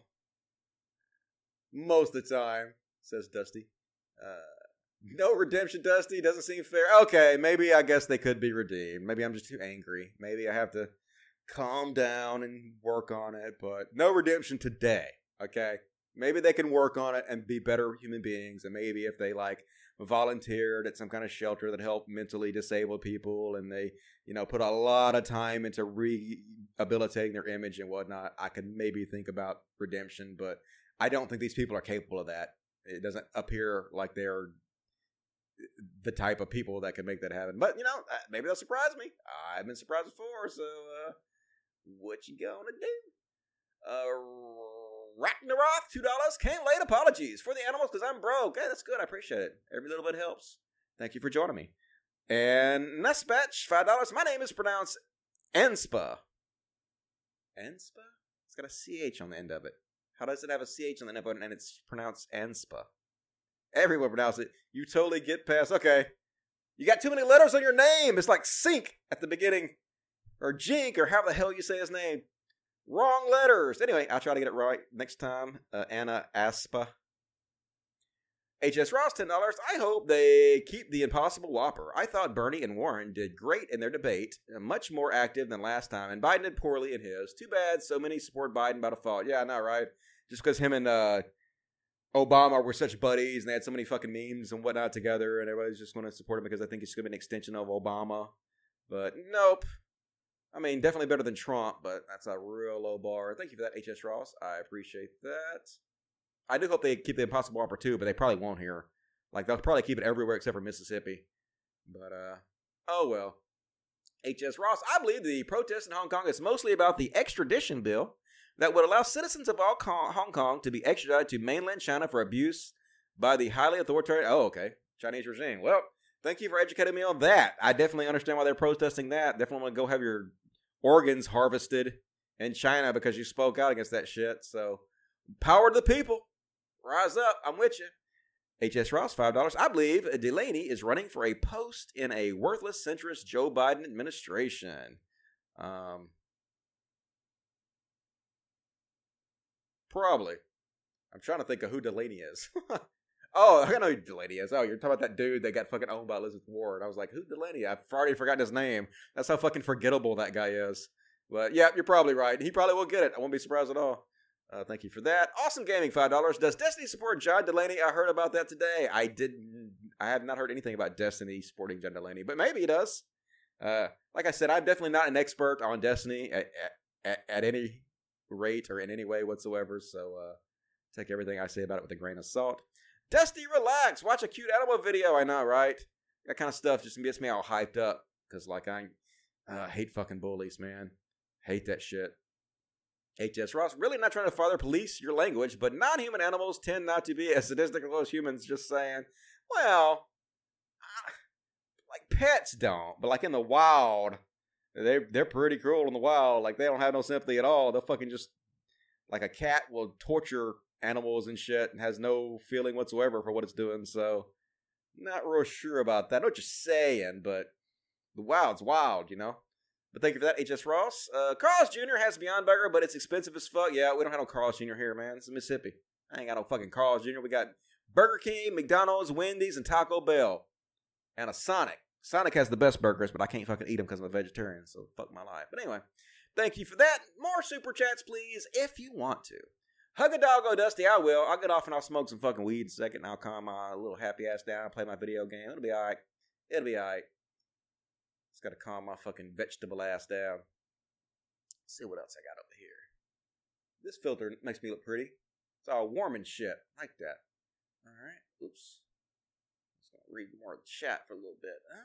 S1: Most of the time, says Dusty. Uh, no redemption, Dusty. Doesn't seem fair. Okay, maybe I guess they could be redeemed. Maybe I'm just too angry. Maybe I have to calm down and work on it, but no redemption today. Okay? Maybe they can work on it and be better human beings. And maybe if they like volunteered at some kind of shelter that helped mentally disabled people and they, you know, put a lot of time into rehabilitating their image and whatnot, I could maybe think about redemption. But I don't think these people are capable of that. It doesn't appear like they're the type of people that can make that happen. But, you know, uh, maybe they'll surprise me. I've been surprised before, so uh, what you gonna do? Uh, Two dollars. Came late. Apologies for the animals because I'm broke. Hey, that's good. I appreciate it. Every little bit helps. Thank you for joining me. And Nespatch, five dollars. My name is pronounced Enspa. Enspa? It's got a ch on the end of it. How does it have a ch on the end of it and it's pronounced Enspa? Everyone pronounces it. You totally get past. Okay, you got too many letters on your name. It's like Cenk at the beginning, or jink, or how the hell you say his name. Wrong letters. Anyway, I'll try to get it right next time. Uh, Anna Aspa. HS Ross, $10. I hope they keep the impossible whopper. I thought Bernie and Warren did great in their debate, uh, much more active than last time, and Biden did poorly in his. Too bad so many support Biden by default. Yeah, I know, right? Just because him and uh, Obama were such buddies and they had so many fucking memes and whatnot together, and everybody's just going to support him because I think he's going to be an extension of Obama. But nope. I mean, definitely better than Trump, but that's a real low bar. Thank you for that, HS Ross. I appreciate that. I do hope they keep the impossible whopper too, but they probably won't here. Like they'll probably keep it everywhere except for Mississippi. But uh oh well. HS Ross, I believe the protest in Hong Kong is mostly about the extradition bill that would allow citizens of all Hong Kong to be extradited to mainland China for abuse by the highly authoritarian oh okay Chinese regime. Well, thank you for educating me on that. I definitely understand why they're protesting that. Definitely want to go have your organs harvested in China because you spoke out against that shit. So, power to the people. Rise up. I'm with you. HS Ross, $5. I believe Delaney is running for a post in a worthless centrist Joe Biden administration. Um, probably. I'm trying to think of who Delaney is. (laughs) oh, I know who Delaney is. Oh, you're talking about that dude that got fucking owned by Elizabeth Warren. I was like, who's Delaney? I've already forgotten his name. That's how fucking forgettable that guy is. But yeah, you're probably right. He probably will get it. I won't be surprised at all. Uh, thank you for that. Awesome gaming, five dollars. Does Destiny support John Delaney? I heard about that today. I didn't. I have not heard anything about Destiny supporting John Delaney, but maybe it does. Uh, like I said, I'm definitely not an expert on Destiny at, at, at any rate or in any way whatsoever. So uh, take everything I say about it with a grain of salt. Dusty, relax. Watch a cute animal video. I know, right? That kind of stuff just gets me all hyped up because, like, I uh, hate fucking bullies, man. Hate that shit. HS Ross, really not trying to further police your language, but non human animals tend not to be as sadistic as humans, just saying. Well, like pets don't, but like in the wild, they they're pretty cruel in the wild. Like they don't have no sympathy at all. They'll fucking just like a cat will torture animals and shit and has no feeling whatsoever for what it's doing. So, not real sure about that. Know what you're saying, but the wild's wild, you know? But thank you for that, HS Ross. Uh, Carl's Jr. has Beyond Burger, but it's expensive as fuck. Yeah, we don't have no Carl's Jr. here, man. It's Mississippi. I ain't got no fucking Carl's Jr. We got Burger King, McDonald's, Wendy's, and Taco Bell. And a Sonic. Sonic has the best burgers, but I can't fucking eat them because I'm a vegetarian, so fuck my life. But anyway, thank you for that. More super chats, please, if you want to. Hug a doggo, Dusty. I will. I'll get off and I'll smoke some fucking weed in a second. And I'll calm my little happy ass down, play my video game. It'll be all right. It'll be all right. Just got to calm my fucking vegetable ass down. Let's see what else I got over here. This filter makes me look pretty. It's all warm and shit. Like that. All right. Oops. Just gonna read more of the chat for a little bit. Uh,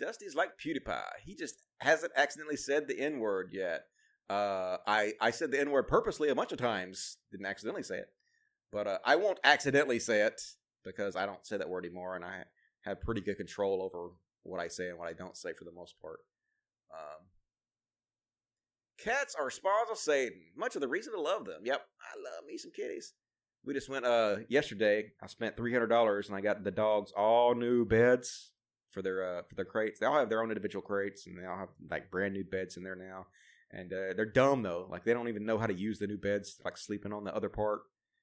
S1: Dusty's like PewDiePie. He just hasn't accidentally said the N word yet. Uh, I I said the N word purposely a bunch of times. Didn't accidentally say it, but uh, I won't accidentally say it because I don't say that word anymore, and I have pretty good control over what I say and what I don't say for the most part. Um, cats are spawns of Satan. Much of the reason to love them. Yep, I love me some kitties. We just went uh yesterday. I spent three hundred dollars and I got the dogs all new beds for their uh for their crates. They all have their own individual crates and they all have like brand new beds in there now. And uh, they're dumb though. Like they don't even know how to use the new beds. Like sleeping on the other part,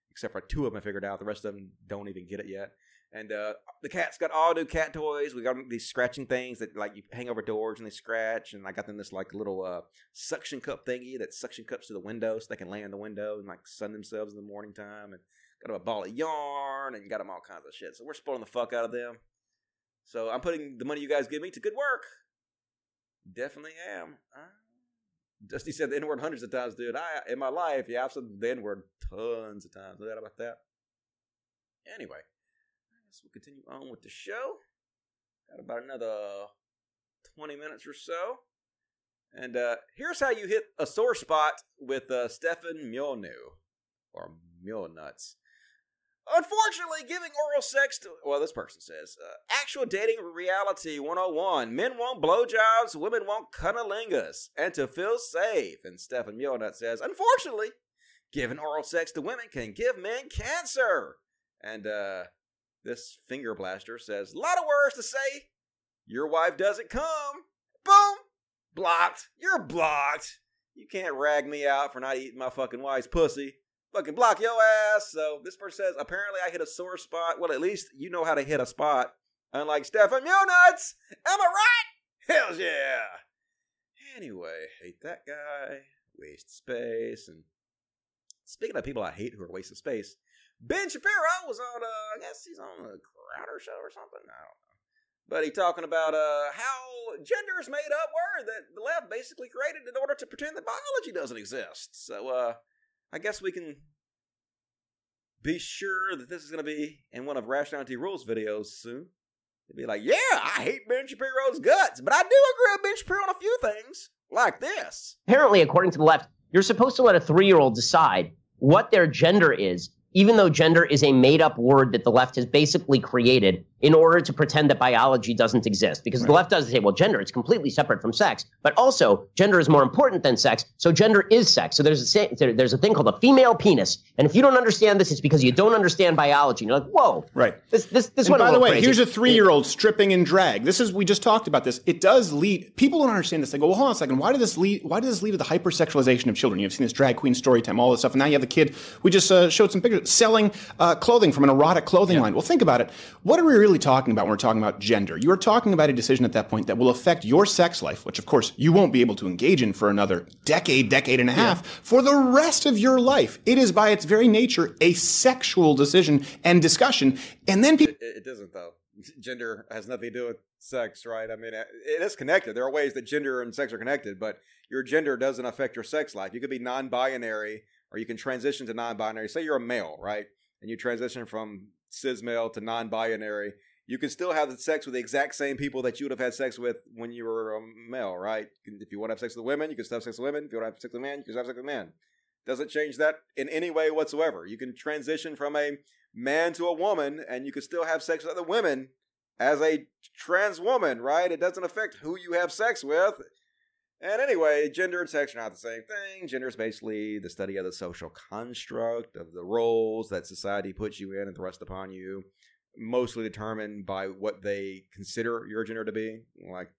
S1: except for two of them I figured out. The rest of them don't even get it yet. And uh, the cat's got all new cat toys. We got these scratching things that like you hang over doors and they scratch. And I got them this like little uh, suction cup thingy that suction cups to the window so they can lay in the window and like sun themselves in the morning time. And got them a ball of yarn and got them all kinds of shit. So we're spoiling the fuck out of them. So I'm putting the money you guys give me to good work. Definitely am. Dusty said the N word hundreds of times, dude. I in my life, yeah, I've said the N word tons of times. No doubt about that. Anyway, I guess we'll continue on with the show. Got about another 20 minutes or so. And uh, here's how you hit a sore spot with uh, Stefan Molyneux, or Mjolnuts. Unfortunately, giving oral sex to, well, this person says, uh, actual dating reality 101. Men want blowjobs, women want cunnilingus, and to feel safe. And Stefan Mjolnut says, unfortunately, giving oral sex to women can give men cancer. And uh, this finger blaster says, a lot of words to say. Your wife doesn't come. Boom! Blocked. You're blocked. You can't rag me out for not eating my fucking wife's pussy fucking block your ass. So this person says, apparently I hit a sore spot. Well, at least you know how to hit a spot. Unlike Stefan Nuts. Am I right? Hells yeah. Anyway, hate that guy. Waste space. And speaking of people I hate who are wasting space, Ben Shapiro was on, uh, I guess he's on the Crowder show or something. I don't know. But he talking about uh, how gender is made up word that the left basically created in order to pretend that biology doesn't exist. So, uh, I guess we can be sure that this is going to be in one of Rationality Rules videos soon. They'd be like, yeah, I hate Ben Shapiro's guts, but I do agree with Ben Shapiro on a few things, like this.
S18: Apparently, according to the left, you're supposed to let a three year old decide what their gender is, even though gender is a made up word that the left has basically created in order to pretend that biology doesn't exist. Because right. the left does say, well, gender is completely separate from sex, but also gender is more important than sex, so gender is sex. So there's a there's a thing called a female penis, and if you don't understand this, it's because you don't understand biology. And you're like, whoa,
S19: right?
S18: This this this
S19: and
S18: one.
S19: By the way,
S18: crazy.
S19: here's a three year old stripping in drag. This is we just talked about this. It does lead people don't understand this. They go, well, hold on a second. Why did this lead? Why did this lead to the hypersexualization of children? You've seen this drag queen story time, all this stuff, and now you have the kid. We just uh, showed some pictures selling uh, clothing from an erotic clothing yeah. line. Well, think about it. What are we really talking about when we're talking talking about gender. You are talking about a decision at that point that will affect your sex life, which of course you won't be able to engage in for another decade, decade and a half, yeah. for the rest of your life. It is by its very nature a sexual decision and discussion. And then people.
S1: It, it doesn't, though. Gender has nothing to do with sex, right? I mean, it is connected. There are ways that gender and sex are connected, but your gender doesn't affect your sex life. You could be non binary or you can transition to non binary. Say you're a male, right? And you transition from cis male to non binary you can still have sex with the exact same people that you would have had sex with when you were a male, right? If you want to have sex with women, you can still have sex with women. If you want to have sex with men, you can have sex with men. Doesn't change that in any way whatsoever. You can transition from a man to a woman, and you can still have sex with other women as a trans woman, right? It doesn't affect who you have sex with. And anyway, gender and sex are not the same thing. Gender is basically the study of the social construct of the roles that society puts you in and thrust upon you, mostly determined by what they consider your gender to be. Like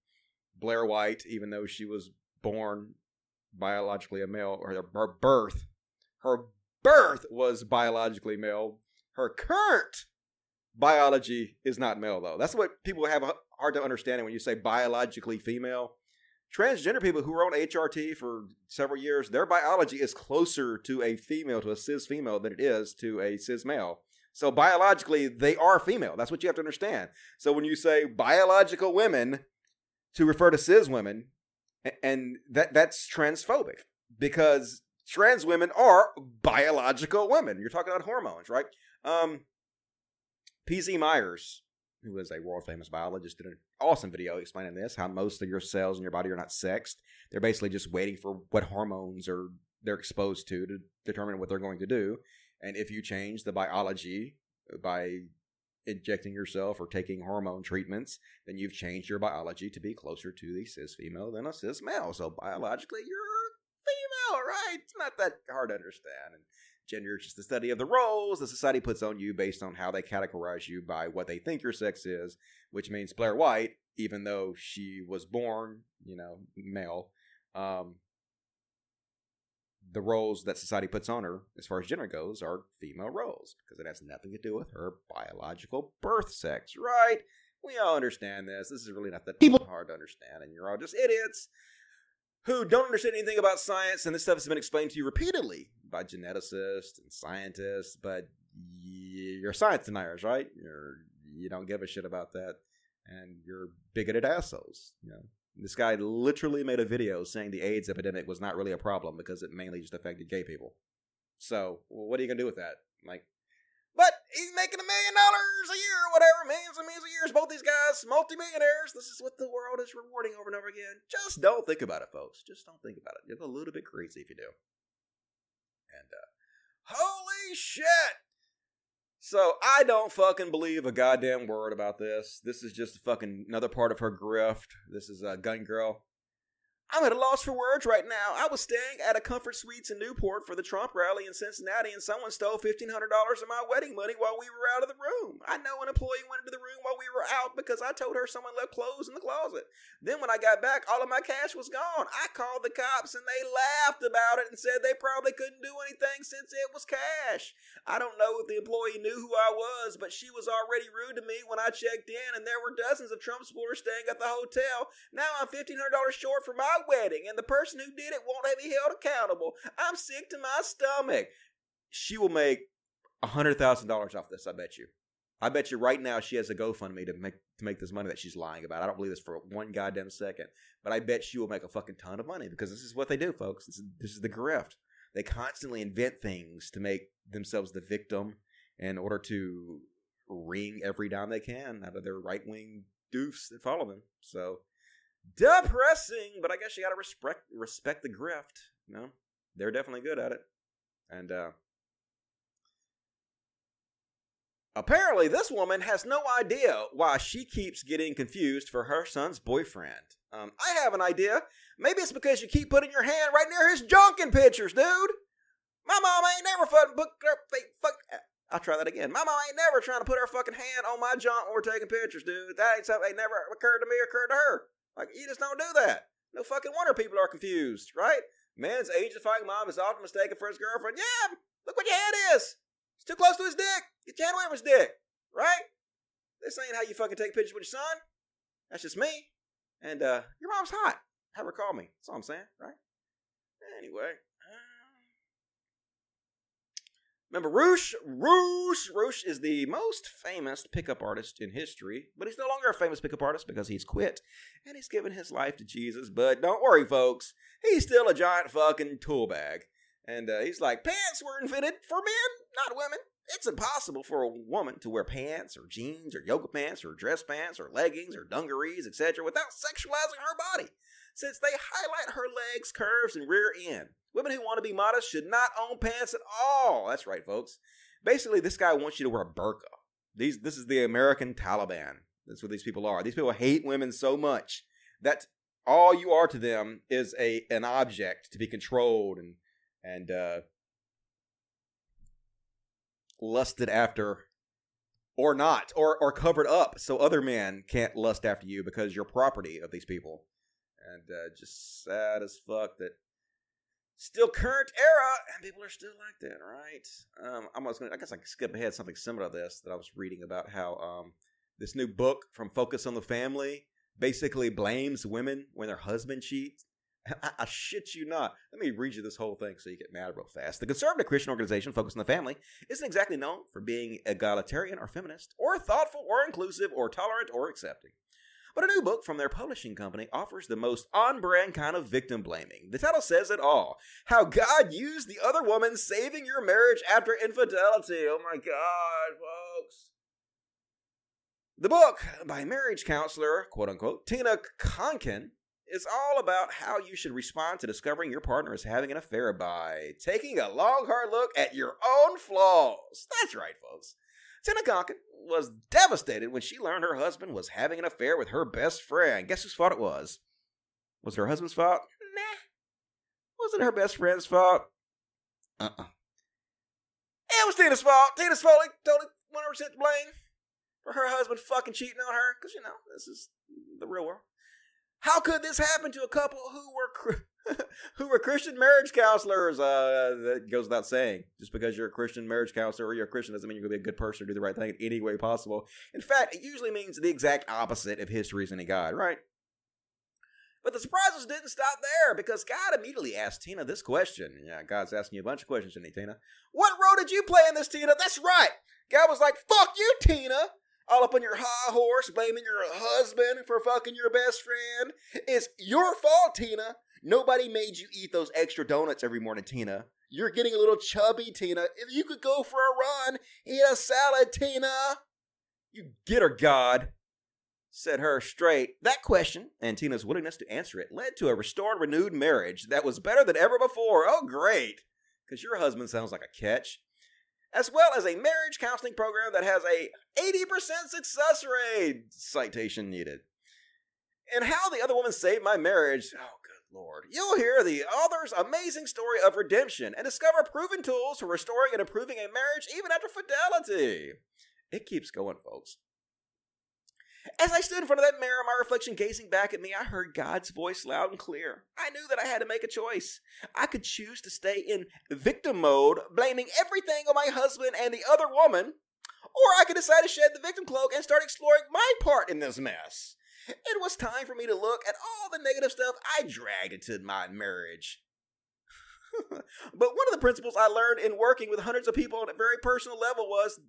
S1: Blair White, even though she was born biologically a male, or her- birth, her birth was biologically male. Her current biology is not male, though. That's what people have hard to understand when you say biologically female transgender people who are on HRT for several years, their biology is closer to a female, to a cis female, than it is to a cis male. So biologically, they are female. That's what you have to understand. So when you say biological women to refer to cis women, and that that's transphobic because trans women are biological women. You're talking about hormones, right? Um, PZ Myers, who is a world famous biologist, did an awesome video explaining this how most of your cells in your body are not sexed. They're basically just waiting for what hormones are they're exposed to to determine what they're going to do. And if you change the biology by injecting yourself or taking hormone treatments, then you've changed your biology to be closer to the cis female than a cis male. So biologically, you're female, right? It's not that hard to understand. And gender is just the study of the roles the society puts on you based on how they categorize you by what they think your sex is, which means Blair White, even though she was born, you know, male, um, the roles that society puts on her, as far as gender goes, are female roles because it has nothing to do with her biological birth sex, right? We all understand this. This is really not that people hard to understand, and you're all just idiots who don't understand anything about science, and this stuff has been explained to you repeatedly by geneticists and scientists, but you're science deniers, right? You're you don't give a shit about that, and you're bigoted assholes. You know, this guy literally made a video saying the AIDS epidemic was not really a problem because it mainly just affected gay people. So, well, what are you gonna do with that? Like, but he's making a million dollars a year, or whatever, millions and millions of years. Both these guys, multimillionaires. This is what the world is rewarding over and over again. Just don't think about it, folks. Just don't think about it. You're a little bit crazy if you do. And uh, holy shit! So I don't fucking believe a goddamn word about this. This is just fucking another part of her grift. This is a gun girl. I'm at a loss for words right now. I was staying at a Comfort Suites in Newport for the Trump rally in Cincinnati, and someone stole $1,500 of my wedding money while we were out of the room. I know an employee went into the room while we were out because I told her someone left clothes in the closet. Then when I got back, all of my cash was gone. I called the cops, and they laughed about it and said they probably couldn't do anything since it was cash. I don't know if the employee knew who I was, but she was already rude to me when I checked in, and there were dozens of Trump supporters staying at the hotel. Now I'm $1,500 short for my wedding, and the person who did it won't be held accountable. I'm sick to my stomach. She will make a $100,000 off this, I bet you. I bet you right now she has a GoFundMe to make to make this money that she's lying about. I don't believe this for one goddamn second, but I bet she will make a fucking ton of money because this is what they do, folks. This is, this is the grift. They constantly invent things to make themselves the victim in order to wring every dime they can out of their right wing doofs that follow them. So depressing, but I guess you gotta respect respect the grift. You know, they're definitely good at it, and uh, apparently this woman has no idea why she keeps getting confused for her son's boyfriend. Um, I have an idea. Maybe it's because you keep putting your hand right near his junkin pictures, dude. My mom ain't never fucking put her fuck. I'll try that again. My mom ain't never trying to put her fucking hand on my junk when we're taking pictures, dude. That ain't something that never occurred to me or occurred to her. Like, you just don't do that. No fucking wonder people are confused, right? Man's age defying mom is often mistaken for his girlfriend. Yeah, look what your hand is. It's too close to his dick. Get your hand away from his dick, right? This ain't how you fucking take pictures with your son. That's just me. And uh, your mom's hot. Have her call me. That's all I'm saying, right? Anyway. Remember Roosh? Roosh! Roosh is the most famous pickup artist in history, but he's no longer a famous pickup artist because he's quit and he's given his life to Jesus. But don't worry, folks, he's still a giant fucking tool bag. And uh, he's like, pants were invented for men, not women. It's impossible for a woman to wear pants or jeans or yoga pants or dress pants or leggings or dungarees, etc., without sexualizing her body, since they highlight her legs, curves, and rear end. Women who want to be modest should not own pants at all. That's right, folks. Basically, this guy wants you to wear a burqa. These, this is the American Taliban. That's what these people are. These people hate women so much that all you are to them is a an object to be controlled and and uh, lusted after or not or or covered up so other men can't lust after you because you're property of these people and uh, just sad as fuck that still current era and people are still like that right um i'm gonna i guess i can skip ahead something similar to this that i was reading about how um this new book from focus on the family basically blames women when their husband cheats (laughs) I, I shit you not. Let me read you this whole thing so you get mad real fast. The conservative Christian organization Focus on the Family isn't exactly known for being egalitarian or feminist, or thoughtful or inclusive or tolerant or accepting. But a new book from their publishing company offers the most on brand kind of victim blaming. The title says it all How God used the other woman saving your marriage after infidelity. Oh my God, folks. The book by marriage counselor, quote unquote, Tina Konkin, is all about how you should respond to discovering your partner is having an affair by taking a long, hard look at your own flaws. That's right, folks. Tina Konkin was devastated when she learned her husband was having an affair with her best friend. Guess whose fault it was? Was it her husband's fault? Nah. Was it her best friend's fault? Uh uh It was Tina's fault. Tina's fault. Totally 100% to blame for her husband fucking cheating on her. Because, you know, this is the real world. How could this happen to a couple who were (laughs) who were Christian marriage counselors? Uh, that goes without saying. Just because you're a Christian marriage counselor or you're a Christian doesn't mean you're going to be a good person or do the right thing in any way possible. In fact, it usually means the exact opposite if of history's any God, right? But the surprises didn't stop there because God immediately asked Tina this question. Yeah, God's asking you a bunch of questions, isn't he, Tina? What role did you play in this, Tina? That's right. God was like, fuck you, Tina all up on your high horse, blaming your husband for fucking your best friend. It's your fault, Tina. Nobody made you eat those extra donuts every morning, Tina. You're getting a little chubby, Tina. If you could go for a run, eat a salad, Tina. You get her, God. Said her straight. That question, and Tina's willingness to answer it, led to a restored, renewed marriage that was better than ever before. Oh, great. Because your husband sounds like a catch as well as a marriage counseling program that has a 80% success rate. Citation needed. And how the other woman saved my marriage. Oh, lord. You'll hear the author's amazing story of redemption and discover proven tools for restoring and improving a marriage even after fidelity. It keeps going, folks. As I stood in front of that mirror, my reflection gazing back at me, I heard God's voice loud and clear. I knew that I had to make a choice. I could choose to stay in victim mode, blaming everything on my husband and the other woman, or I could decide to shed the victim cloak and start exploring my part in this mess. It was time for me to look at all the negative stuff I dragged into my marriage. (laughs) but one of the principles I learned in working with hundreds of people on a very personal level was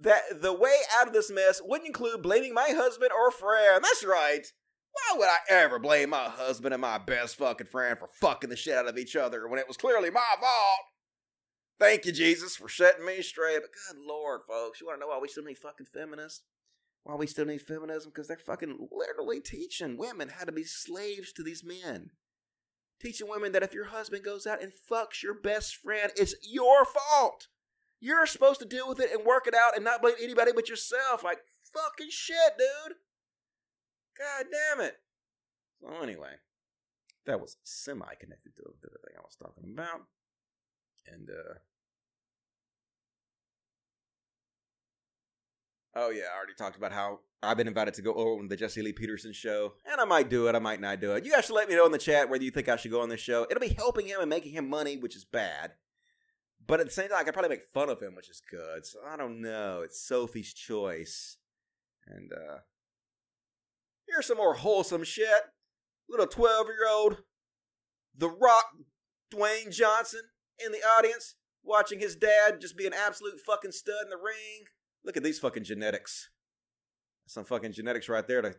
S1: that the way out of this mess wouldn't include blaming my husband or friend. That's right. Why would I ever blame my husband and my best fucking friend for fucking the shit out of each other when it was clearly my fault? Thank you, Jesus, for setting me straight. But good lord, folks, you want to know why we so many fucking feminists? Why we still need feminism? Because they're fucking literally teaching women how to be slaves to these men. Teaching women that if your husband goes out and fucks your best friend, it's your fault. You're supposed to deal with it and work it out and not blame anybody but yourself. Like, fucking shit, dude. God damn it. So, anyway, that was semi connected to the thing I was talking about. And, uh, Oh yeah, I already talked about how I've been invited to go on the Jesse Lee Peterson show, and I might do it, I might not do it. You guys should let me know in the chat whether you think I should go on this show. It'll be helping him and making him money, which is bad. But at the same time, I could probably make fun of him, which is good. So I don't know. It's Sophie's choice. And uh here's some more wholesome shit. Little 12 year old The Rock Dwayne Johnson in the audience watching his dad just be an absolute fucking stud in the ring. Look at these fucking genetics. Some fucking genetics right there to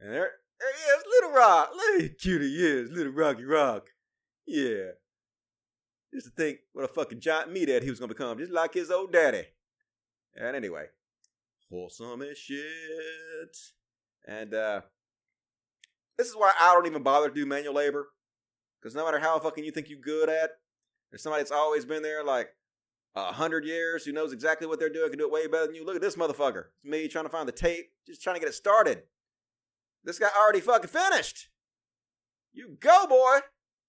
S1: and there there he is, Little Rock. Look how cute he is, Little Rocky Rock. Yeah. Just to think what a fucking giant meathead he was gonna become, just like his old daddy. And anyway, wholesome as shit. And uh this is why I don't even bother to do manual labor. Because no matter how fucking you think you're good at, there's somebody that's always been there like a hundred years who knows exactly what they're doing, can do it way better than you. Look at this motherfucker. It's me trying to find the tape, just trying to get it started. This guy already fucking finished. You go, boy.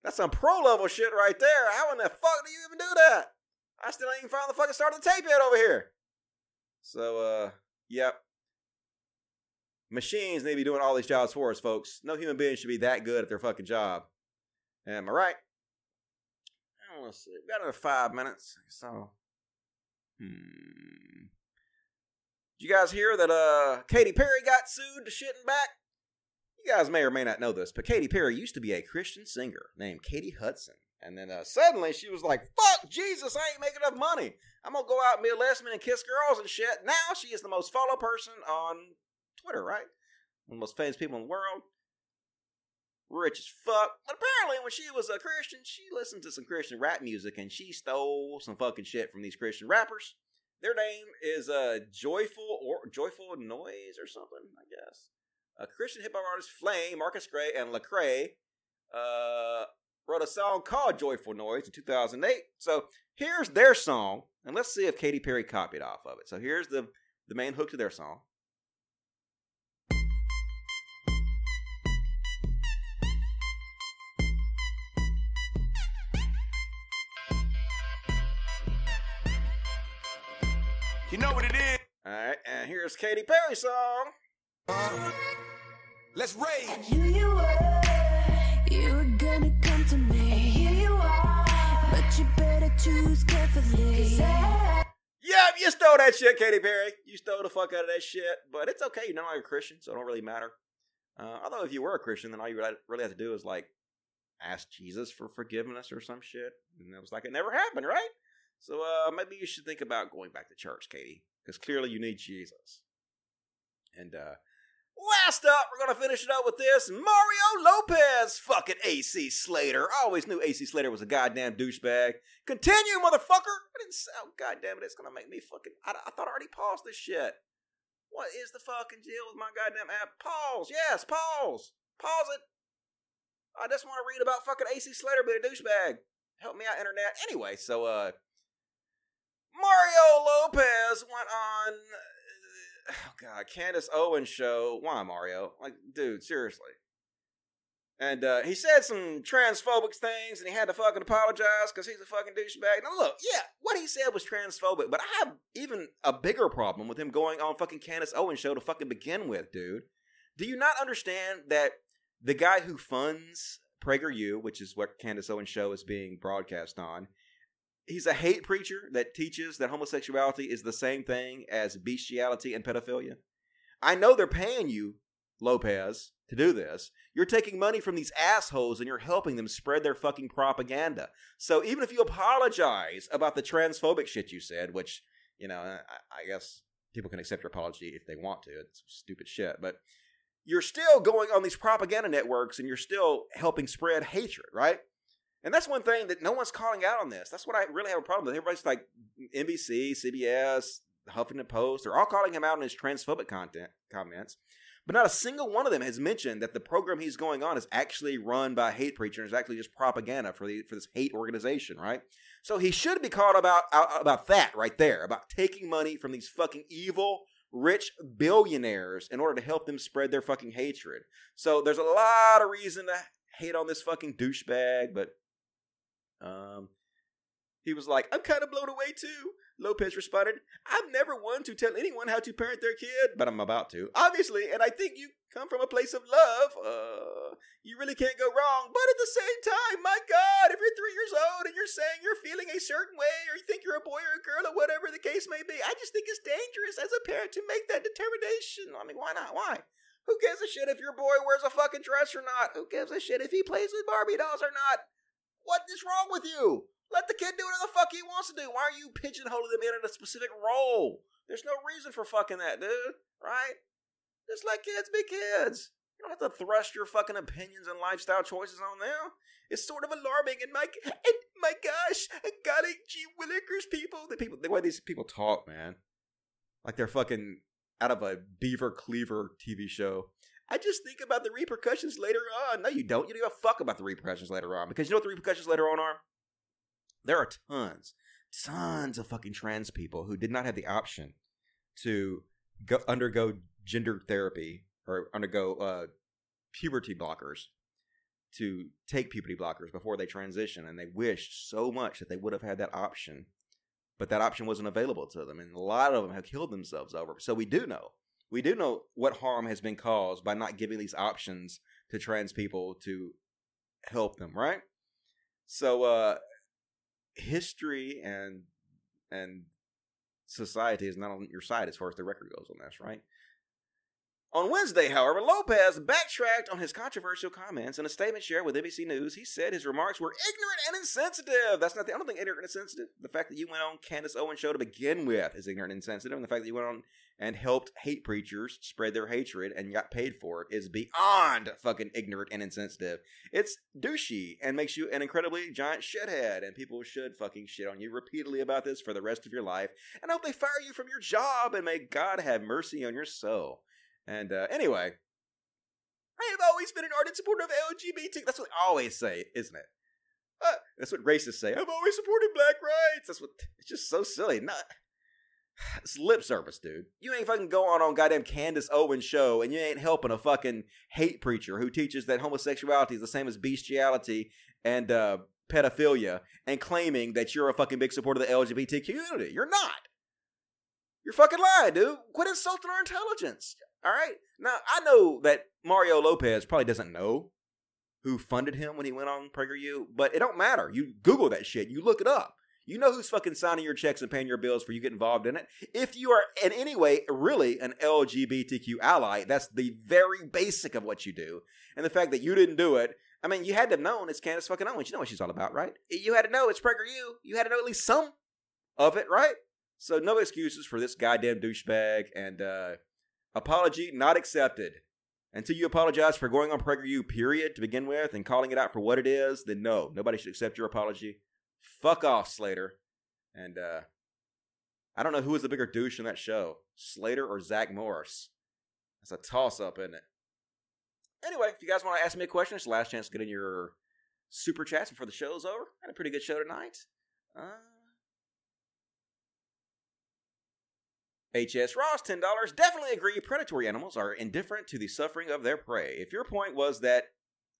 S1: That's some pro level shit right there. How in the fuck do you even do that? I still ain't even found the fucking start of the tape yet over here. So, uh, yep. Machines need to be doing all these jobs for us, folks. No human being should be that good at their fucking job. Am I right? Let's see. We got another five minutes. So, hmm. Did you guys hear that uh Katy Perry got sued to shitting back? You guys may or may not know this, but Katy Perry used to be a Christian singer named Katy Hudson. And then uh, suddenly she was like, fuck Jesus, I ain't making enough money. I'm going to go out and be a lesbian and kiss girls and shit. Now she is the most followed person on Twitter, right? One of the most famous people in the world. Rich as fuck. But apparently, when she was a Christian, she listened to some Christian rap music and she stole some fucking shit from these Christian rappers. Their name is uh, Joyful or Joyful Noise or something, I guess. A Christian hip hop artist, Flame, Marcus Gray, and Lecrae uh, wrote a song called Joyful Noise in 2008. So here's their song, and let's see if Katy Perry copied off of it. So here's the, the main hook to their song.
S17: Know what it is.
S1: All right, and here's Katy Perry's song.
S17: Let's rage.
S20: Knew you were, you were gonna come to me. And here you are, but you better choose carefully. 'Cause I-
S1: Yep, you stole that shit, Katy Perry. You stole the fuck out of that shit. But it's okay. You know I'm a Christian, so it don't really matter. Uh, although if you were a Christian, then all you would really have to do is like ask Jesus for forgiveness or some shit. And it was like it never happened, right? So uh, maybe you should think about going back to church, Katy, because clearly you need Jesus. And uh, last up, we're gonna finish it up with this Mario Lopez, fucking AC Slater. I always knew AC Slater was a goddamn douchebag. Continue, motherfucker. I didn't say, oh, goddamn it, it's gonna make me fucking. I, I thought I already paused this shit. What is the fucking deal with my goddamn app? Pause. Yes, pause. Pause it. I just want to read about fucking AC Slater being a douchebag. Help me out, internet. Anyway, so uh, Mario Lopez went on. uh, Oh God, Candace Owens show. Why Mario? Like, dude, seriously. And uh, he said some transphobic things, and he had to fucking apologize because he's a fucking douchebag. Now look, yeah, what he said was transphobic, but I have even a bigger problem with him going on fucking Candace Owens show to fucking begin with, dude. Do you not understand that the guy who funds PragerU, which is what Candace Owens show is being broadcast on, he's a hate preacher that teaches that homosexuality is the same thing as bestiality and pedophilia. I know they're paying you, Lopez, to do this. You're taking money from these assholes and you're helping them spread their fucking propaganda. So even if you apologize about the transphobic shit you said, which, you know, I, guess people can accept your apology if they want to. It's stupid shit. But you're still going on these propaganda networks and you're still helping spread hatred, right? And that's one thing that no one's calling out on this. That's what I really have a problem with. Everybody's like NBC, CBS, Huffington Post, they're all calling him out on his transphobic content comments. But not a single one of them has mentioned that the program he's going on is actually run by hate preacher and is actually just propaganda for the for this hate organization, right? So he should be called about out- about that right there, about taking money from these fucking evil rich billionaires in order to help them spread their fucking hatred. So there's a lot of reason to hate on this fucking douchebag, but um, he was like, I'm kind of blown away too. Lopez responded, I'm never one to tell anyone how to parent their kid, but I'm about to. Obviously, and I think you come from a place of love. Uh, you really can't go wrong. But at the same time, my God, if you're three years old and you're saying you're feeling a certain way or you think you're a boy or a girl or whatever the case may be, I just think it's dangerous as a parent to make that determination. I mean, why not? Why? Who gives a shit if your boy wears a fucking dress or not? Who gives a shit if he plays with Barbie dolls or not? What is wrong with you? Let the kid do whatever the fuck he wants to do. Why are you pigeonholing them in a specific role? There's no reason for fucking that, dude. Right? Just let kids be kids. You don't have to thrust your fucking opinions and lifestyle choices on them. It's sort of alarming. And my and my gosh, golly gee willikers, people. The people, the way these people talk, man, like they're fucking out of a Beaver Cleaver TV show. I just think about the repercussions later on. No, you don't. You don't give a fuck about the repercussions later on because you know what the repercussions later on are. There are tons, tons of fucking trans people who did not have the option to go undergo gender therapy or undergo uh, puberty blockers to take puberty blockers before they transition, and they wished so much that they would have had that option, but that option wasn't available to them, and a lot of them have killed themselves over. it. So we do know, we do know what harm has been caused by not giving these options to trans people to help them, right? So uh history and and society is not on your side as far as the record goes on this, right? On Wednesday, however, Lopez backtracked on his controversial comments in a statement shared with NBC News. He said his remarks were ignorant and insensitive. That's not the I don't think ignorant and insensitive. The fact that you went on Candace Owens show to begin with is ignorant and insensitive, and the fact that you went on and helped hate preachers spread their hatred and got paid for it is beyond fucking ignorant and insensitive. It's douchey and makes you an incredibly giant shithead, and people should fucking shit on you repeatedly about this for the rest of your life. And I hope they fire you from your job, and may God have mercy on your soul. And uh, anyway, I have always been an ardent supporter of LGBT. That's what I always say, isn't it? Uh, that's what racists say. I've always supported black rights. That's what. It's just so silly. Not. It's lip service, dude. You ain't fucking going on goddamn Candace Owens show, and you ain't helping a fucking hate preacher who teaches that homosexuality is the same as bestiality and uh, pedophilia, and claiming that you're a fucking big supporter of the LGBT community. You're not. You're fucking lying, dude. Quit insulting our intelligence. All right. Now I know that Mario Lopez probably doesn't know who funded him when he went on PragerU, but it don't matter. You Google that shit. You look it up. You know who's fucking signing your checks and paying your bills for you get involved in it. If you are in any way really an LGBTQ ally, that's the very basic of what you do. And the fact that you didn't do it, I mean, you had to have known it's Candace fucking Owens. You know what she's all about, right? You had to know it's PragerU. You had to know at least some of it, right? So no excuses for this goddamn douchebag and uh apology not accepted. Until you apologize for going on PragerU, period, to begin with, and calling it out for what it is, then no, nobody should accept your apology. Fuck off, Slater. And uh I don't know who was the bigger douche in that show, Slater or Zach Morris. That's a toss up, isn't it? Anyway, if you guys want to ask me a question, it's the last chance to get in your super chats before the show's over. Had a pretty good show tonight. Uh, HS Ross, $10. Definitely agree predatory animals are indifferent to the suffering of their prey. If your point was that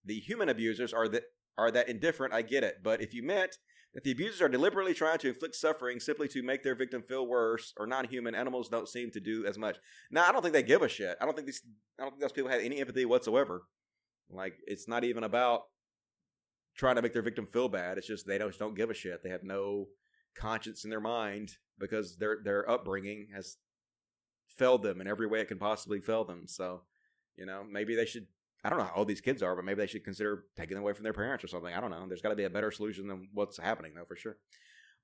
S1: the human abusers are that are that indifferent, I get it. But if you meant that the abusers are deliberately trying to inflict suffering simply to make their victim feel worse, or non-human animals don't seem to do as much. Now, I don't think they give a shit. I don't think these I don't think those people have any empathy whatsoever. Like it's not even about trying to make their victim feel bad. It's just they don't, just don't give a shit. They have no conscience in their mind because their their upbringing has failed them in every way it can possibly fail them. So, you know, maybe they should. I don't know how old these kids are, but maybe they should consider taking them away from their parents or something. I don't know. There's got to be a better solution than what's happening, though, for sure.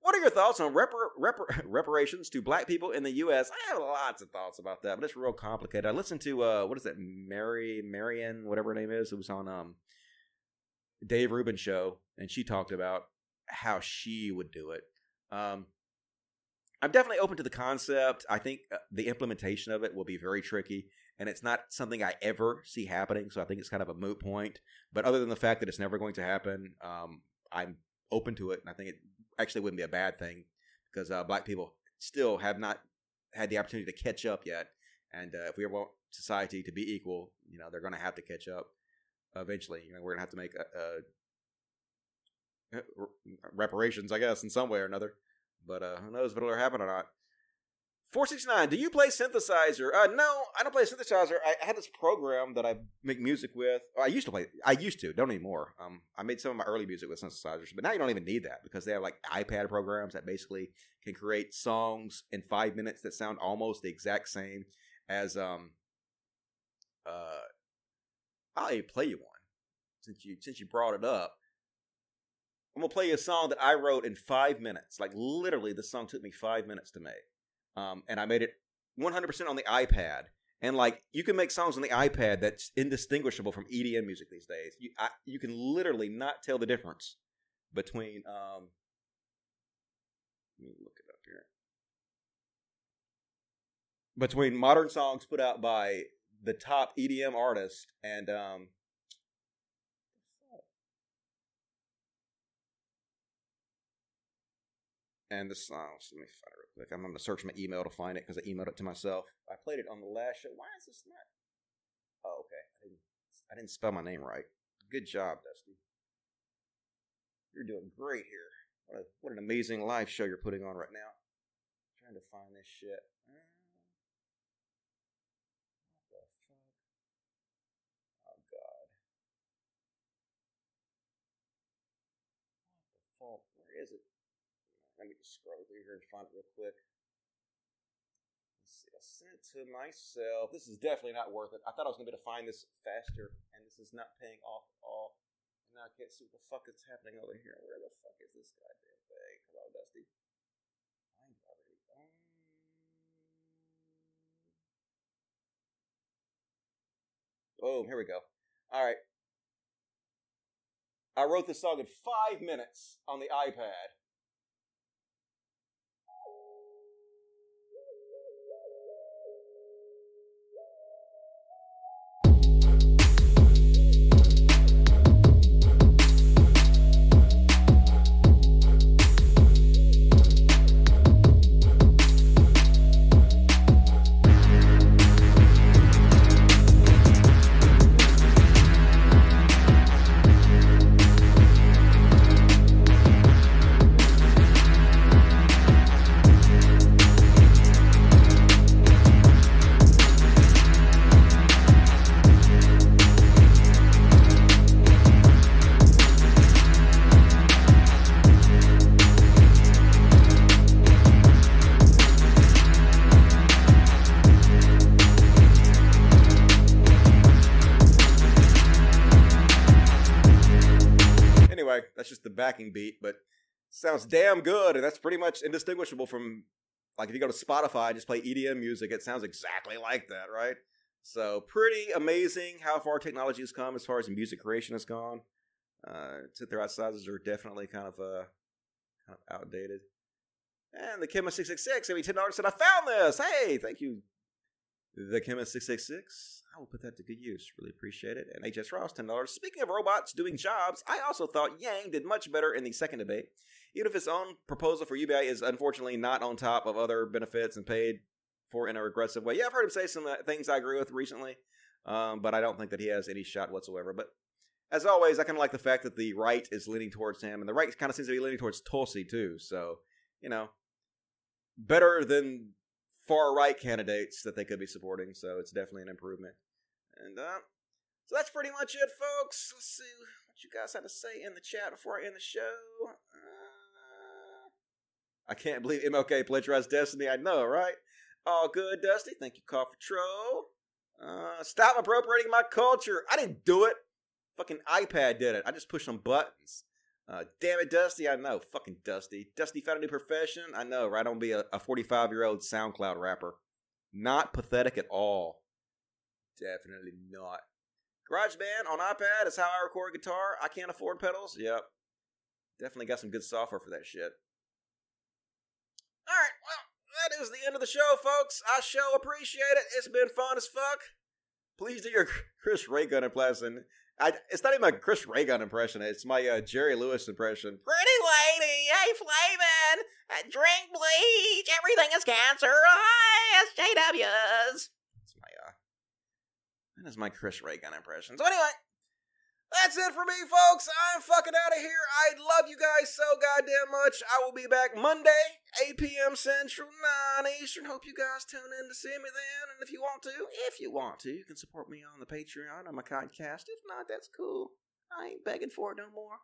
S1: What are your thoughts on repar- repar- (laughs) reparations to black people in the U.S.? I have lots of thoughts about that, but it's real complicated. I listened to uh, what is that, Mary Marion, whatever her name is. It was on um, Dave Rubin's show, and she talked about how she would do it. Um, I'm definitely open to the concept. I think uh, the implementation of it will be very tricky, and it's not something I ever see happening. So I think it's kind of a moot point. But other than the fact that it's never going to happen, um, I'm open to it, and I think it actually wouldn't be a bad thing because uh, black people still have not had the opportunity to catch up yet. And uh, if we want society to be equal, you know, they're going to have to catch up eventually. You know, we're going to have to make a, a reparations, I guess, in some way or another. But uh, who knows if it'll ever happen or not. 469, do you play synthesizer? Uh, no, I don't play synthesizer. I, I had this program that I make music with. Oh, I used to play. I used to, don't anymore. Um, I made some of my early music with synthesizers, but now you don't even need that because they have like iPad programs that basically can create songs in five minutes that sound almost the exact same as um. Uh, I'll even play you one since you since you brought it up. I'm gonna play you a song that I wrote in five minutes. Like literally, this song took me five minutes to make, um, and I made it 100% on the iPad. And like, you can make songs on the iPad that's indistinguishable from EDM music these days. You I, you can literally not tell the difference between. Um, let me look it up here. Between modern songs put out by the top EDM artist and um, And this oh, song, let me find it real quick. I'm going to search my email to find it because I emailed it to myself. I played it on the last show. Why is this not? Oh, okay. I didn't, I didn't spell my name right. Good job, Dusty. You're doing great here. What, a, what an amazing live show you're putting on right now. trying to find this shit. Uh, What the fuck? Oh god. What the fuck? Where is it? Let me scroll through here and find it real quick. Let's see. I sent it to myself. This is definitely not worth it. I thought I was gonna be able to find this faster, and this is not paying off at all. And now I can't see what the fuck is happening over here. Where the fuck is this goddamn thing? Hello, Dusty. Find it already. Um, Boom, here we go. All right. I wrote this song in five minutes on the iPad. Sounds damn good, and that's pretty much indistinguishable from like if you go to Spotify and just play EDM music, it sounds exactly like that, right? So pretty amazing how far technology has come as far as music creation has gone. Uh, synthesizer sizes are definitely kind of uh, kind of outdated. And the Chemist six six six, every ten dollars said I found this. Hey, thank you, the Chemist six six six. I will put that to good use. Really appreciate it. And HS Ross ten dollars. Speaking of robots doing jobs, I also thought Yang did much better in the second debate. Even if his own proposal for UBI is unfortunately not on top of other benefits and paid for in a regressive way. Yeah, I've heard him say some uh, things I agree with recently, um, but I don't think that he has any shot whatsoever. But as always, I kind of like the fact that the right is leaning towards him, and the right kind of seems to be leaning towards Tulsi too. So, you know, better than far right candidates that they could be supporting. So it's definitely an improvement. And uh, so that's pretty much it, folks. Let's see what you guys had to say in the chat before I end the show. Uh, I can't believe MLK plagiarized Destiny. I know, right? All good, Dusty. Thank you, Coffee Troll. Uh, stop appropriating my culture. I didn't do it. Fucking iPad did it. I just pushed some buttons. Uh, damn it, Dusty. I know. Fucking Dusty. Dusty found a new profession. I know, right? I'm be a 45 year old SoundCloud rapper. Not pathetic at all. Definitely not. GarageBand on iPad is how I record guitar. I can't afford pedals. Yep. Definitely got some good software for that shit. Alright, well, that is the end of the show, folks. I sure appreciate it. It's been fun as fuck. Please do your Chris Ray Gun impression. I, it's not even my Chris Ray Gun impression. It's my uh, Jerry Lewis impression.
S17: Pretty lady, hey Flavin, uh, drink bleach, everything is cancer. Hi, SJWs.
S1: That is my Chris Ray Gun impression. So anyway, that's it for me, folks. I'm fucking out of here. I love you guys so goddamn much. I will be back Monday, 8 p.m. Central, 9 Eastern. Hope you guys tune in to see me then. And if you want to, if you want to, you can support me on the Patreon on my podcast. If not, that's cool. I ain't begging for it no more.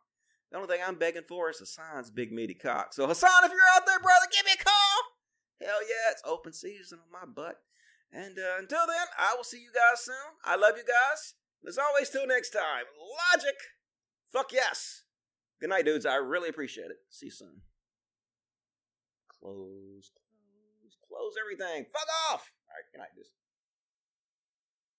S1: The only thing I'm begging for is Hasan's big meaty cock. So Hasan, if you're out there, brother, give me a call. Hell yeah, it's open season on my butt. And uh, until then, I will see you guys soon. I love you guys. As always, till next time, logic. Fuck yes. Good night, dudes. I really appreciate it. See you soon. Close, close, close everything. Fuck off. All right, good night, dudes.